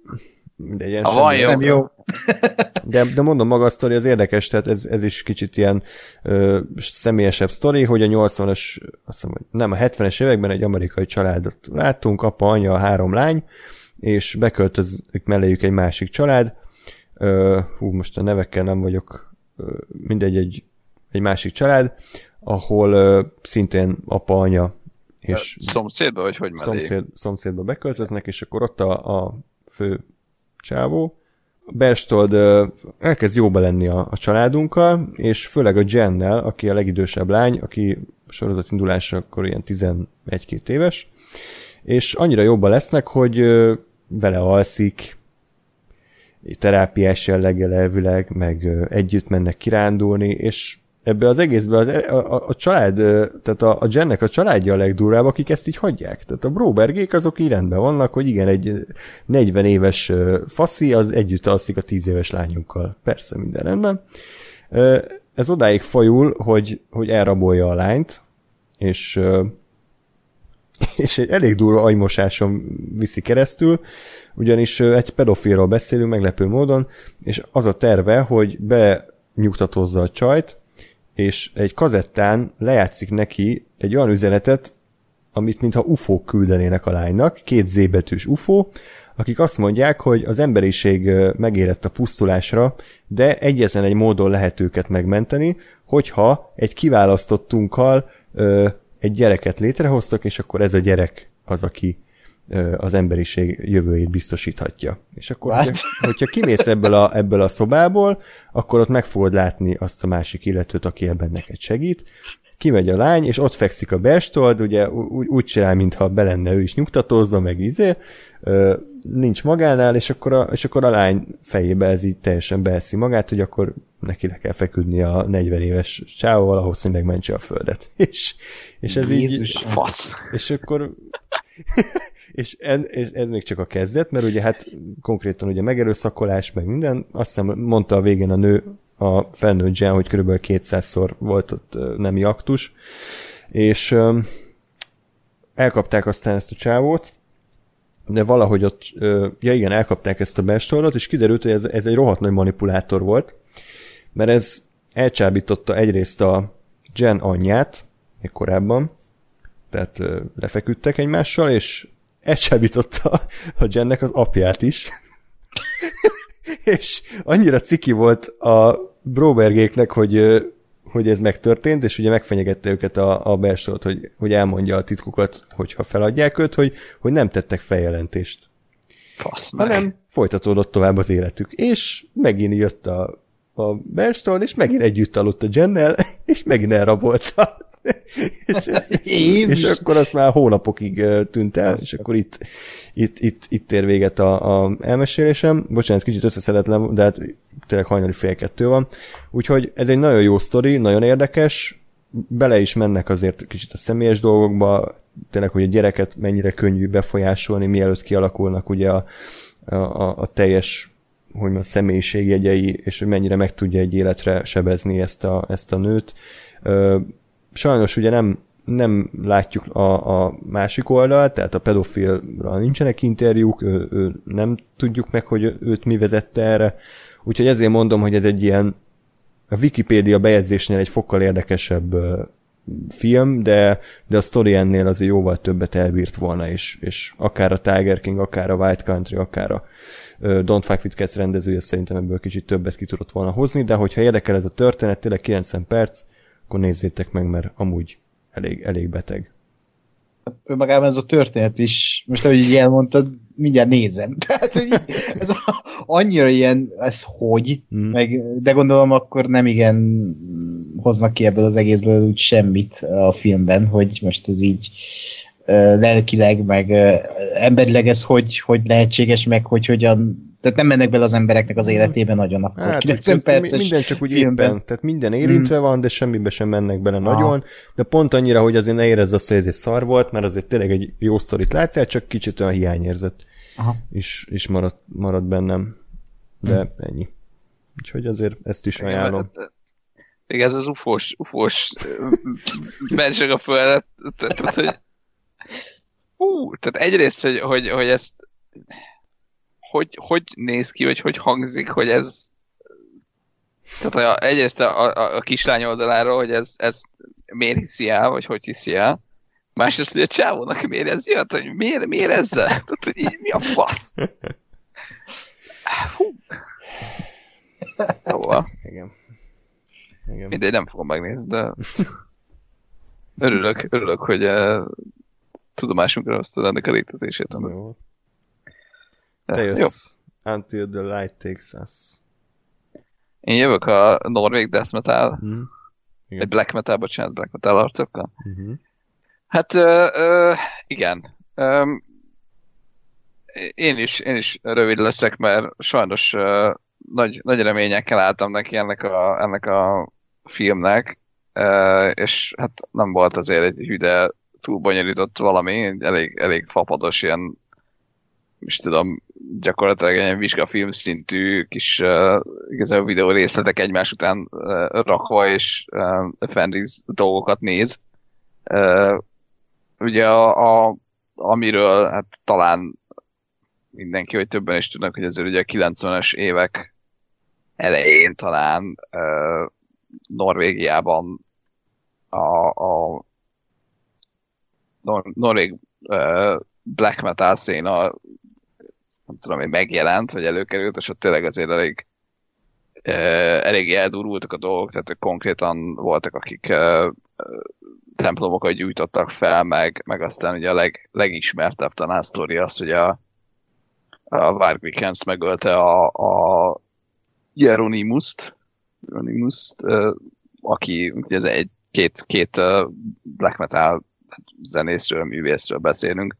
Speaker 3: de a van jó.
Speaker 2: Nem jó.
Speaker 1: De, de mondom, maga a sztori az érdekes, tehát ez, ez is kicsit ilyen ö, személyesebb sztori, hogy a 80-as, azt mondom, nem, a 70-es években egy amerikai családot láttunk, apa, anya, három lány, és beköltözik melléjük egy másik család, hú, most a nevekkel nem vagyok, mindegy, egy, egy másik család, ahol szintén apa, anya és...
Speaker 3: Szomszédba, vagy hogy
Speaker 1: szomszéd, szomszédba beköltöznek, és akkor ott a, a fő csávó, Berstold elkezd jóba lenni a, a családunkkal, és főleg a Jennel, aki a legidősebb lány, aki sorozat indulása akkor ilyen 11-2 éves, és annyira jobban lesznek, hogy vele alszik, terápiás jelleggel elvileg, meg együtt mennek kirándulni, és ebbe az egészben az, e, a, a, a család, tehát a, a Jennek a családja a legdurvább, akik ezt így hagyják. Tehát a Brobergék azok így rendben vannak, hogy igen, egy 40 éves faszi az együtt alszik a 10 éves lányunkkal. Persze, minden rendben. Ez odáig fajul, hogy, hogy elrabolja a lányt, és és egy elég durva agymosáson viszi keresztül, ugyanis egy pedofilról beszélünk meglepő módon, és az a terve, hogy benyugtatozza a csajt, és egy kazettán lejátszik neki egy olyan üzenetet, amit mintha UFO küldenének a lánynak, két Z betűs UFO, akik azt mondják, hogy az emberiség megérett a pusztulásra, de egyetlen egy módon lehet őket megmenteni, hogyha egy kiválasztottunkkal egy gyereket létrehoztak, és akkor ez a gyerek az, aki az emberiség jövőjét biztosíthatja. És akkor, hogyha, hogyha kimész ebből a, ebből a szobából, akkor ott meg fogod látni azt a másik illetőt, aki ebben neked segít, kimegy a lány, és ott fekszik a berstold, ugye úgy, úgy csinál, mintha be lenne ő is nyugtatózva, meg izé, nincs magánál, és akkor, a, és akkor a lány fejébe ez így teljesen beeszi magát, hogy akkor neki le kell feküdni a 40 éves csávóval ahhoz, hogy megmentse a földet. És, és ez
Speaker 2: Jézus,
Speaker 1: így...
Speaker 3: Fasz.
Speaker 1: És akkor... és, ez, és ez még csak a kezdet, mert ugye hát konkrétan ugye megerőszakolás, meg minden, azt hiszem mondta a végén a nő, a felnőtt Jen, hogy kb. 200-szor volt ott nemi aktus, és um, elkapták aztán ezt a csávót, de valahogy ott, ja igen, elkapták ezt a bestordot, és kiderült, hogy ez, ez egy rohadt nagy manipulátor volt, mert ez elcsábította egyrészt a Jen anyját, még korábban, tehát lefeküdtek egymással, és elcsábította a Jennek az apját is. és annyira ciki volt a Brobergéknek, hogy, hogy ez megtörtént, és ugye megfenyegette őket a, a Berstolt, hogy, hogy elmondja a titkukat, hogyha feladják őt, hogy, hogy nem tettek feljelentést.
Speaker 3: Fasz meg.
Speaker 1: Hanem folytatódott tovább az életük. És megint jött a, a Berstolt, és megint együtt aludt a Jennel, és megint elrabolta. és, ez, és akkor azt már hónapokig tűnt el, és akkor itt, itt, itt, itt ér véget a, a elmesélésem. Bocsánat, kicsit összeszedetlen, de hát tényleg hajnali fél kettő van. Úgyhogy ez egy nagyon jó sztori, nagyon érdekes, bele is mennek azért kicsit a személyes dolgokba, tényleg, hogy a gyereket mennyire könnyű befolyásolni, mielőtt kialakulnak ugye a, a, a teljes hogy a személyiségjegyei, és hogy mennyire meg tudja egy életre sebezni ezt a, ezt a nőt. Sajnos ugye nem, nem látjuk a, a másik oldalt, tehát a pedofilra nincsenek interjúk, ő, ő, nem tudjuk meg, hogy őt mi vezette erre, úgyhogy ezért mondom, hogy ez egy ilyen a Wikipédia bejegyzésnél egy fokkal érdekesebb film, de, de a story ennél azért jóval többet elbírt volna, és, és akár a Tiger King, akár a White Country, akár a Don't Fuck With Cats rendezője szerintem ebből kicsit többet ki tudott volna hozni, de hogyha érdekel ez a történet, tényleg 90 perc, akkor nézzétek meg, mert amúgy elég, elég beteg.
Speaker 2: Önmagában ez a történet is, most ahogy így elmondtad, mindjárt nézem. Tehát, hogy ez a, annyira ilyen, ez hogy, mm. meg, de gondolom akkor nem igen hoznak ki ebből az egészből úgy semmit a filmben, hogy most ez így lelkileg, meg emberileg ez hogy, hogy lehetséges, meg hogy hogyan tehát nem mennek bele az embereknek az életében nagyon akkor. Hát, 90
Speaker 1: perces minden csak úgy filmben. éppen, tehát minden érintve mm. van, de semmibe sem mennek bele Aha. nagyon, de pont annyira, hogy azért ne érezd azt, hogy ez egy szar volt, mert azért tényleg egy jó sztorit láttál, csak kicsit olyan hiányérzet Aha. is, is maradt, maradt bennem. De mm. ennyi. Úgyhogy azért ezt is ajánlom.
Speaker 3: Igen, ez az ufós, ufós menség a földet, tehát, hogy Hú, tehát egyrészt, hogy, hogy, hogy ezt hogy, hogy néz ki, vagy hogy hangzik, hogy ez tehát a, egyrészt a, a, a kislány oldaláról, hogy ez, ez miért hiszi el, vagy hogy hiszi el. Másrészt, hogy a csávónak miért ez jött, hogy miért, miért ezzel? Tehát, hogy így mi a fasz? Hú. Szóval.
Speaker 1: Igen. Igen.
Speaker 3: Mindegy, nem fogom megnézni, de örülök, örülök, hogy uh, tudomásunkra hoztad ennek a létezését. Jó.
Speaker 1: Te jössz. Jó. Until the light takes us.
Speaker 3: Én jövök a Norvég Death Metal, mm. egy Black Metal, bocsánat, Black Metal arcokkal. Mm-hmm. Hát, ö, ö, igen. Ö, én is, én is rövid leszek, mert sajnos ö, nagy, nagy reményekkel álltam neki ennek a, ennek a filmnek, ö, és hát nem volt azért egy hüde túl bonyolított valami, elég, elég fapados ilyen is tudom, gyakorlatilag egy vizsgafilm szintű kis uh, igazából videó részletek egymás után uh, rakva, és uh, Fenris dolgokat néz. Uh, ugye a, a, amiről hát talán mindenki, hogy többen is tudnak, hogy ezért ugye a 90-es évek elején talán uh, Norvégiában a, a Nor- Norvég uh, black metal széna nem tudom, hogy megjelent, vagy előkerült, és ott tényleg azért elég elég eldurultak a dolgok, tehát konkrétan voltak, akik templomokat gyújtottak fel, meg, meg aztán ugye a leg, legismertebb talán sztori az, hogy a, a Warwick megölte a, a Hieronymus-t, Hieronymus aki ugye ez egy két, két black metal zenészről, művészről beszélünk.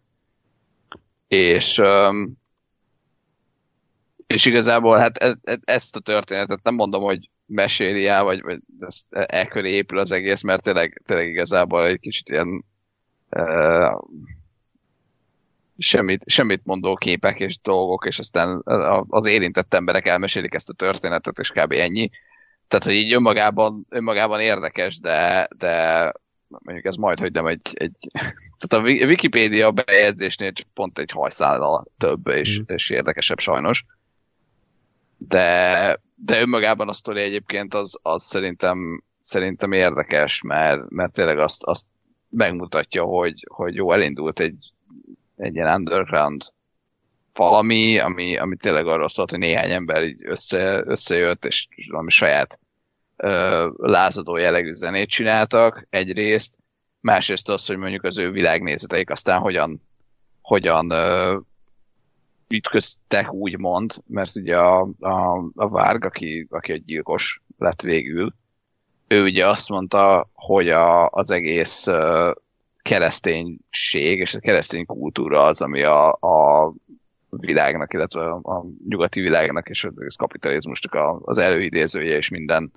Speaker 3: És és igazából hát e, e, ezt a történetet nem mondom, hogy meséli el, vagy, vagy ezt e köré épül az egész, mert tényleg, tényleg igazából egy kicsit ilyen semmit, semmit mondó képek és dolgok, és aztán az érintett emberek elmesélik ezt a történetet, és kb. ennyi. Tehát, hogy így önmagában, önmagában érdekes, de, de mondjuk ez majd, hogy nem egy, egy tehát a Wikipédia bejegyzésnél csak pont egy hajszállal több és, mm. és érdekesebb sajnos. De, de önmagában a sztori egyébként az, az szerintem, szerintem érdekes, mert, mert tényleg azt, azt megmutatja, hogy, hogy jó, elindult egy, egy ilyen underground valami, ami, ami tényleg arról szólt, hogy néhány ember így össze, összejött, és valami saját lázadó jellegű zenét csináltak egyrészt, másrészt az, hogy mondjuk az ő világnézeteik aztán hogyan, hogyan ütköztek úgymond, mert ugye a, a, a Várg, aki, aki egy gyilkos lett végül, ő ugye azt mondta, hogy a, az egész kereszténység és a keresztény kultúra az, ami a, a világnak, illetve a, a nyugati világnak és az kapitalizmusnak a, az előidézője és minden,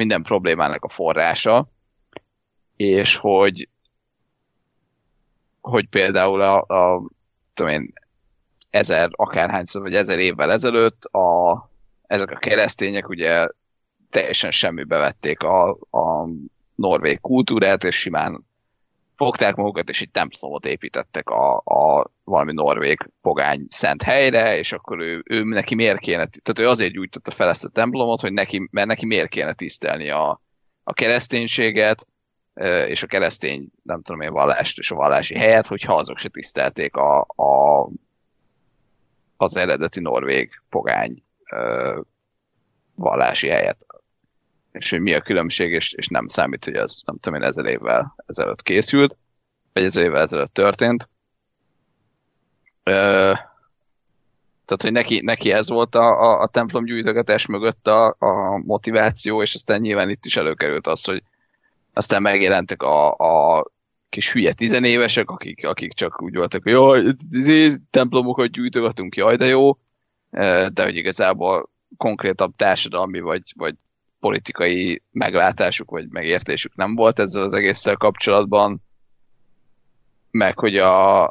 Speaker 3: minden problémának a forrása, és hogy hogy például a, a tudom én, ezer, akárhányszor, vagy ezer évvel ezelőtt a, ezek a keresztények ugye teljesen semmibe vették a, a norvég kultúrát, és simán fogták magukat, és egy templomot építettek a, a valami norvég pogány szent helyre, és akkor ő, ő neki miért kéne, tehát ő azért gyújtotta fel ezt a templomot, hogy neki, mert neki miért kéne tisztelni a, a kereszténységet, és a keresztény, nem tudom én, vallást és a vallási helyet, hogyha azok se tisztelték a, a az eredeti norvég pogány vallási helyet. És hogy mi a különbség, és, és nem számít, hogy az nem tudom én ezer évvel ezelőtt készült, vagy ezer évvel ezelőtt történt. Ö, tehát, hogy neki, neki ez volt a, a, a templom gyújtogatás mögött a, a motiváció, és aztán nyilván itt is előkerült az, hogy aztán megjelentek a, a kis hülye tizenévesek, akik, akik csak úgy voltak, hogy jaj, templomokat gyűjtögetünk, jaj, de jó, de hogy igazából konkrétabb társadalmi vagy, vagy politikai meglátásuk vagy megértésük nem volt ezzel az egésszel kapcsolatban, meg hogy a,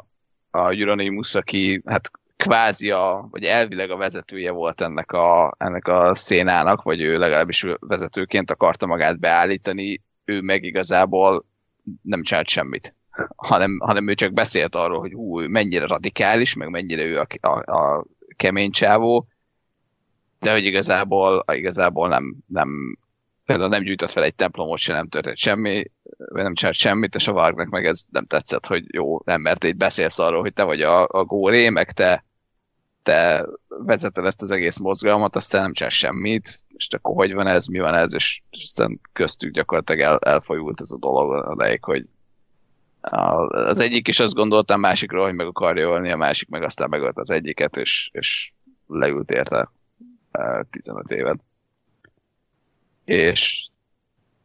Speaker 3: a Euronymous, aki hát kvázi a, vagy elvileg a vezetője volt ennek a, ennek a szénának, vagy ő legalábbis vezetőként akarta magát beállítani, ő meg igazából nem csinált semmit, hanem, hanem ő csak beszélt arról, hogy hú, mennyire radikális, meg mennyire ő a, a, a kemény csávó, de hogy igazából, igazából nem, nem például nem gyűjtött fel egy templomot, se nem történt semmi, vagy nem csinált semmit, és a Vargnak meg ez nem tetszett, hogy jó, nem, mert itt beszélsz arról, hogy te vagy a, a góré, meg te, te vezeted ezt az egész mozgalmat, aztán nem csinálsz semmit, és akkor hogy van ez, mi van ez, és, aztán köztük gyakorlatilag el, elfolyult ez a dolog odaig, hogy az egyik is azt gondolta a másikról, hogy meg akarja ölni, a másik meg aztán megölt az egyiket, és, és leült érte 15 évet. És,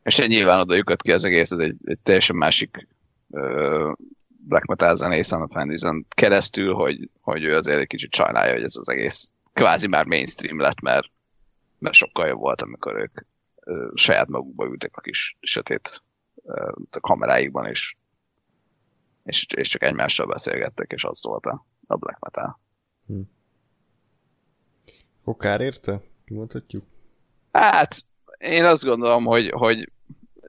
Speaker 3: és nyilván oda jött ki az egész, ez egy, egy teljesen másik uh, black metal zenészen a Fandizen keresztül, hogy, hogy ő azért egy kicsit sajnálja, hogy ez az egész kvázi már mainstream lett, mert, mert sokkal jobb volt, amikor ők uh, saját magukba ültek a kis sötét uh, a kameráikban, és, és, és csak egymással beszélgettek, és az volt a, a black metal. Hm.
Speaker 1: Okár érte? Kimondhatjuk?
Speaker 3: Hát, én azt gondolom, hogy, hogy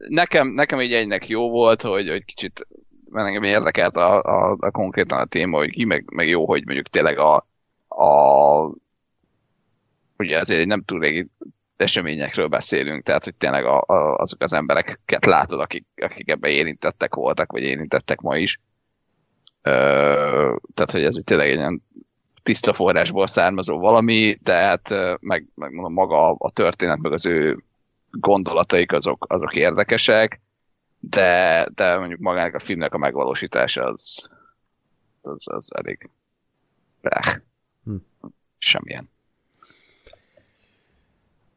Speaker 3: nekem, nekem így egynek jó volt, hogy, hogy kicsit mert engem érdekelt a, a, a konkrétan a téma, hogy ki, meg, meg jó, hogy mondjuk tényleg a, a ugye azért nem túl régi eseményekről beszélünk, tehát hogy tényleg a, a, azok az embereket látod, akik, akik ebben érintettek voltak, vagy érintettek ma is. Ö, tehát, hogy ez tényleg egy ilyen tiszta forrásból származó valami, de hát meg, meg mondom, maga a történet, meg az ő gondolataik azok, azok érdekesek, de, de mondjuk magának a filmnek a megvalósítása az, az, az elég rá. Hm. Semmilyen.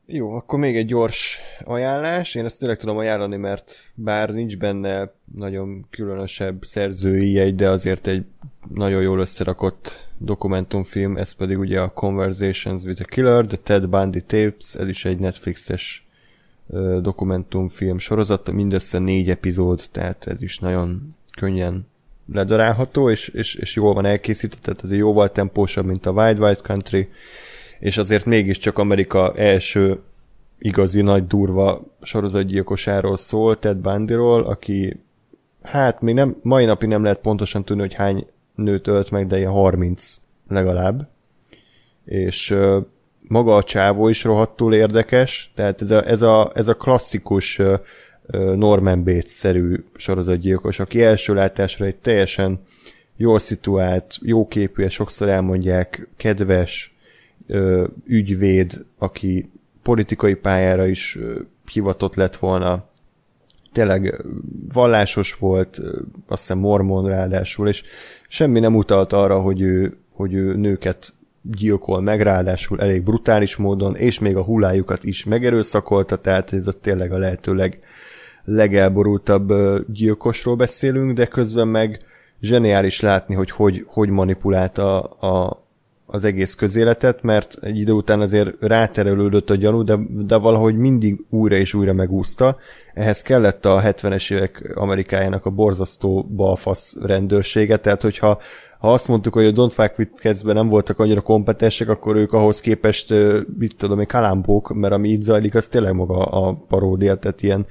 Speaker 1: Jó, akkor még egy gyors ajánlás. Én ezt tényleg tudom ajánlani, mert bár nincs benne nagyon különösebb szerzői jegy, de azért egy nagyon jól összerakott dokumentumfilm, ez pedig ugye a Conversations with a Killer, The Ted Bundy Tapes, ez is egy Netflixes dokumentumfilm sorozat, mindössze négy epizód, tehát ez is nagyon könnyen ledarálható, és, és, és jól van elkészített, tehát ez jóval tempósabb, mint a Wild Wild Country, és azért mégiscsak Amerika első igazi nagy durva sorozatgyilkosáról szól, Ted Bundyról, aki hát még nem, mai napig nem lehet pontosan tudni, hogy hány nőt ölt meg, de ilyen 30 legalább. És uh, maga a csávó is rohadtul érdekes, tehát ez a, ez a, ez a klasszikus uh, Norman Bates-szerű sorozatgyilkos, aki első látásra egy teljesen jól szituált, jó képű, sokszor elmondják, kedves, ügyvéd, aki politikai pályára is hivatott lett volna, tényleg vallásos volt, azt hiszem mormon ráadásul, és semmi nem utalt arra, hogy ő, hogy ő nőket gyilkol meg, ráadásul elég brutális módon, és még a hullájukat is megerőszakolta, tehát ez a tényleg a lehetőleg legelborultabb gyilkosról beszélünk, de közben meg zseniális látni, hogy hogy, hogy manipulálta a, a, az egész közéletet, mert egy idő után azért ráterelődött a gyanú, de, de valahogy mindig újra és újra megúszta. Ehhez kellett a 70-es évek Amerikájának a borzasztó balfasz rendőrsége, tehát hogyha ha azt mondtuk, hogy a Don't Fuck with nem voltak annyira kompetensek, akkor ők ahhoz képest, mit tudom, egy kalambók, mert ami itt zajlik, az tényleg maga a paródia, tehát ilyen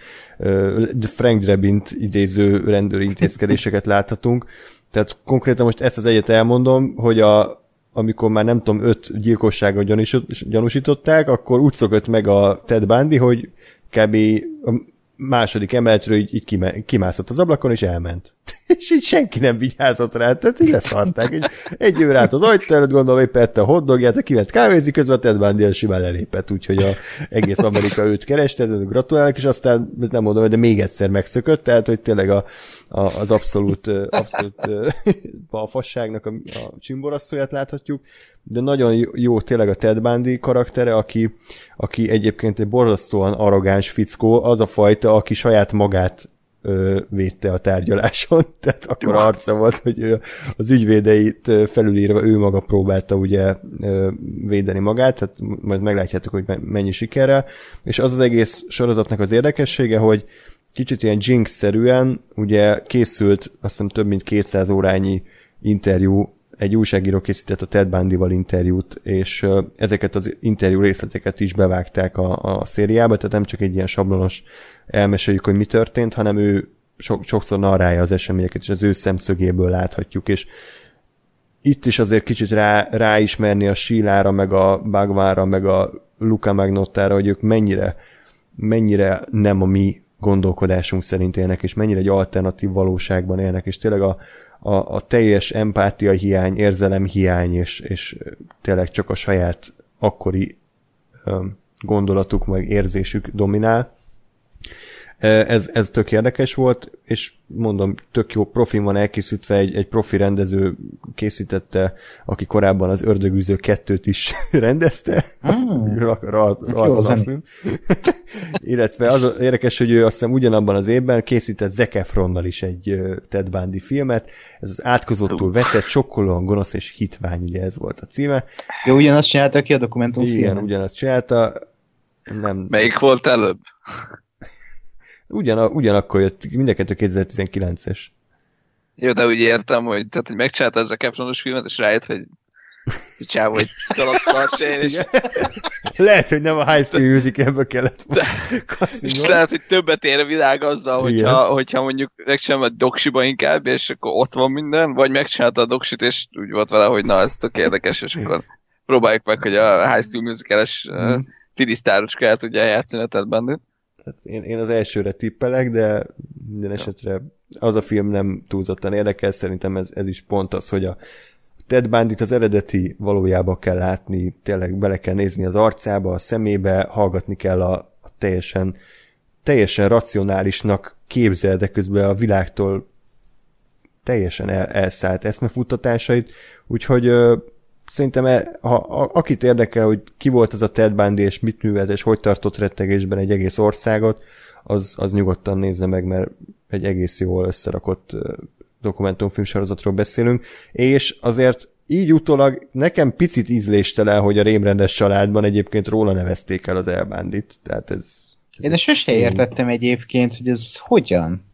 Speaker 1: Frank Drebint idéző rendőrintézkedéseket láthatunk. Tehát konkrétan most ezt az egyet elmondom, hogy a, amikor már nem tudom, öt gyilkosságot gyanúsították, akkor úgy szokott meg a Ted Bundy, hogy kb. a második emeletről így, így kimászott az ablakon, és elment. és így senki nem vigyázott rá, tehát így leszarták. Egy, egy őr át az ajtó előtt, gondolom, éppen ette a hotdogját, kiment kávézni, közben a Ted Bundy simán lelépett, úgyhogy a egész Amerika őt kereste, gratulálok, és aztán nem mondom, de még egyszer megszökött, tehát hogy tényleg a, a, az abszolút, abszolút balfasságnak a, a csimborasszóját láthatjuk, de nagyon jó tényleg a Ted Bundy karaktere, aki, aki egyébként egy borzasztóan arrogáns fickó, az a fajta, aki saját magát ö, védte a tárgyaláson, tehát akkor arca volt, hogy ő az ügyvédeit felülírva ő maga próbálta ugye ö, védeni magát, tehát majd meglátjátok, hogy mennyi sikerrel, és az az egész sorozatnak az érdekessége, hogy kicsit ilyen Jinx-szerűen ugye készült azt hiszem több mint 200 órányi interjú egy újságíró készített a Ted Bundy-val interjút, és ezeket az interjú részleteket is bevágták a, a szériába, tehát nem csak egy ilyen sablonos elmeséljük, hogy mi történt, hanem ő so, sokszor narrálja az eseményeket, és az ő szemszögéből láthatjuk, és itt is azért kicsit rá, ráismerni a Sílára, meg a Bagvára, meg a Luca Magnottára, hogy ők mennyire, mennyire nem a mi gondolkodásunk szerint élnek, és mennyire egy alternatív valóságban élnek, és tényleg a, a, a teljes empátia hiány, érzelem hiány, és, és tényleg csak a saját akkori gondolatuk, meg érzésük dominál. Ez, ez tök érdekes volt, és mondom, tök jó profin van elkészítve, egy, egy profi rendező készítette, aki korábban az Ördögűző kettőt is rendezte. Mm. ra, ra, ra, film. Illetve az érdekes, hogy ő azt hiszem ugyanabban az évben készített Zac Efronnal is egy Ted Bundy filmet. Ez az átkozottul veszett, sokkolóan gonosz és hitvány, ugye ez volt a címe.
Speaker 2: Jó, ugyanazt csinálta ki a dokumentumfilmet?
Speaker 1: Igen, ugyanazt csinálta. Nem.
Speaker 3: Melyik volt előbb?
Speaker 1: Ugyan, ugyanakkor jött, mindenkettő 2019-es.
Speaker 3: Jó, de úgy értem, hogy, tehát, hogy megcsinálta ez a Capronos filmet, és rájött, hogy csávó egy kalapszarsér, és...
Speaker 1: lehet, hogy nem a High School Musical-ből kellett
Speaker 3: de, És lehet, hogy többet ér a világ azzal, hogyha, hogyha mondjuk megcsinálom a doksiba inkább, és akkor ott van minden, vagy megcsinálta a doksit, és úgy volt vele, hogy na, ez tök érdekes, és akkor próbáljuk meg, hogy a High School Musical-es mm. uh, tinisztárocska el tudja játszani a Ted Bandit.
Speaker 1: Tehát én, én az elsőre tippelek, de minden esetre az a film nem túlzottan érdekel, szerintem ez, ez is pont az, hogy a Ted Bandit az eredeti valójában kell látni, tényleg bele kell nézni az arcába, a szemébe, hallgatni kell a, a teljesen teljesen racionálisnak képzel, de közben a világtól teljesen el, elszállt eszmefuttatásait, úgyhogy szerintem e, ha, a, akit érdekel, hogy ki volt az a Ted Bundy, és mit művelt, és hogy tartott rettegésben egy egész országot, az, az nyugodtan nézze meg, mert egy egész jól összerakott dokumentumfilm sorozatról beszélünk, és azért így utólag nekem picit ízléstelen, hogy a rémrendes családban egyébként róla nevezték el az elbándit. Tehát ez... ez
Speaker 2: Én de sose értettem egyébként, hogy ez hogyan.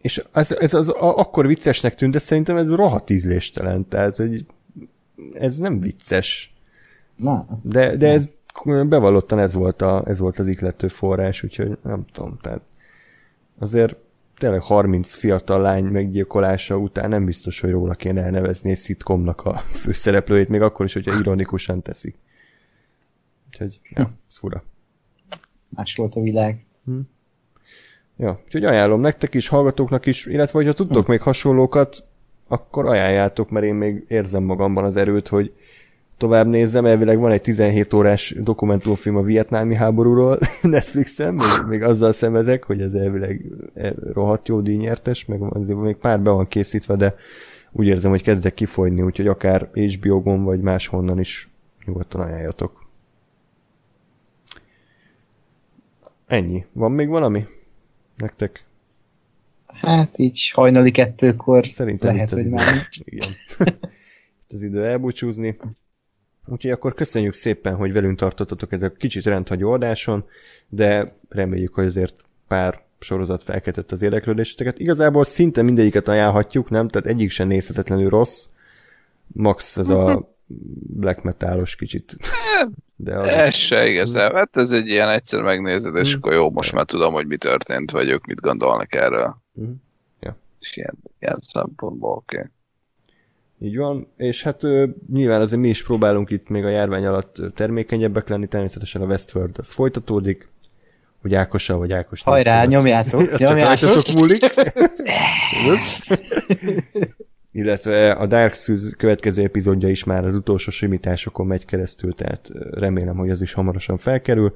Speaker 1: És ez, ez az, a, akkor viccesnek tűnt, de szerintem ez rohadt ízléstelen. Tehát, hogy ez nem vicces.
Speaker 2: Na.
Speaker 1: De, de ez bevallottan ez volt, a, ez volt az iklető forrás, úgyhogy nem tudom, tehát azért tényleg 30 fiatal lány meggyilkolása után nem biztos, hogy róla kéne elnevezni egy szitkomnak a főszereplőjét, még akkor is, hogyha ironikusan teszik. Úgyhogy, ja, ez fura.
Speaker 2: Más volt a világ.
Speaker 1: Ja, úgyhogy ajánlom nektek is, hallgatóknak is, illetve hogyha tudtok még hasonlókat, akkor ajánljátok, mert én még érzem magamban az erőt, hogy tovább nézzem, elvileg van egy 17 órás dokumentumfilm a vietnámi háborúról Netflixen, még, még azzal szemezek, hogy ez elvileg e, rohadt jó díjnyertes, meg azért még pár be van készítve, de úgy érzem, hogy kezdek kifogyni, úgyhogy akár HBO-gon vagy máshonnan is nyugodtan ajánljatok. Ennyi. Van még valami? Nektek?
Speaker 2: Hát így hajnali kettőkor
Speaker 1: Szerintem
Speaker 2: lehet, hogy már.
Speaker 1: Igen. itt az idő elbúcsúzni. Úgyhogy akkor köszönjük szépen, hogy velünk tartottatok ez a kicsit rendhagyó adáson, de reméljük, hogy azért pár sorozat felkeltett az érdeklődéseteket. Igazából szinte mindegyiket ajánlhatjuk, nem? Tehát egyik sem nézhetetlenül rossz. Max ez a black metalos kicsit. De az
Speaker 3: Ez se igazán. Hát ez egy ilyen egyszer megnézed, és
Speaker 1: Mm.
Speaker 3: akkor jó, most már tudom, hogy mi történt, vagy ők mit gondolnak erről.
Speaker 1: Mhm. Ja.
Speaker 3: És ilyen, ilyen szempontból oké. Okay.
Speaker 1: Így van, és hát nyilván azért mi is próbálunk itt még a járvány alatt termékenyebbek lenni, természetesen a Westworld az folytatódik, hogy Ákossal vagy Ákos.
Speaker 2: Hajrá, nyomjátok,
Speaker 1: Ez csak
Speaker 2: nyomjátok.
Speaker 1: rajtatok múlik. Illetve a Dark Souls következő epizódja is már az utolsó simításokon megy keresztül, tehát remélem, hogy az is hamarosan felkerül,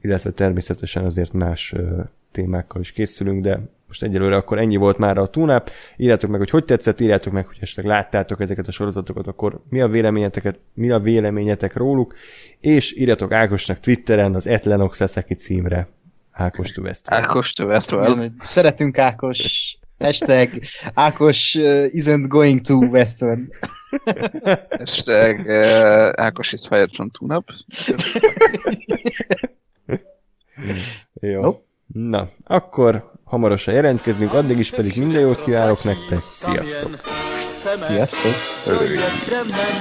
Speaker 1: illetve természetesen azért más témákkal is készülünk, de most egyelőre akkor ennyi volt már a túnáp. Írjátok meg, hogy hogy tetszett, írjátok meg, hogy esetleg láttátok ezeket a sorozatokat, akkor mi a véleményeteket, mi a véleményetek róluk, és írjatok Ákosnak Twitteren az Etlenox Sasaki címre. Ákos to Westworld.
Speaker 3: Ákos to Westworld.
Speaker 2: Szeretünk Ákos. Hashtag Ákos uh, isn't going to Western.
Speaker 3: Hashtag uh, Ákos is fired from tune
Speaker 1: Jó.
Speaker 2: Nope.
Speaker 1: Na, akkor hamarosan jelentkezünk, addig is pedig minden jót kívánok nektek, sziasztok!
Speaker 2: Sziasztok!
Speaker 4: Jedeme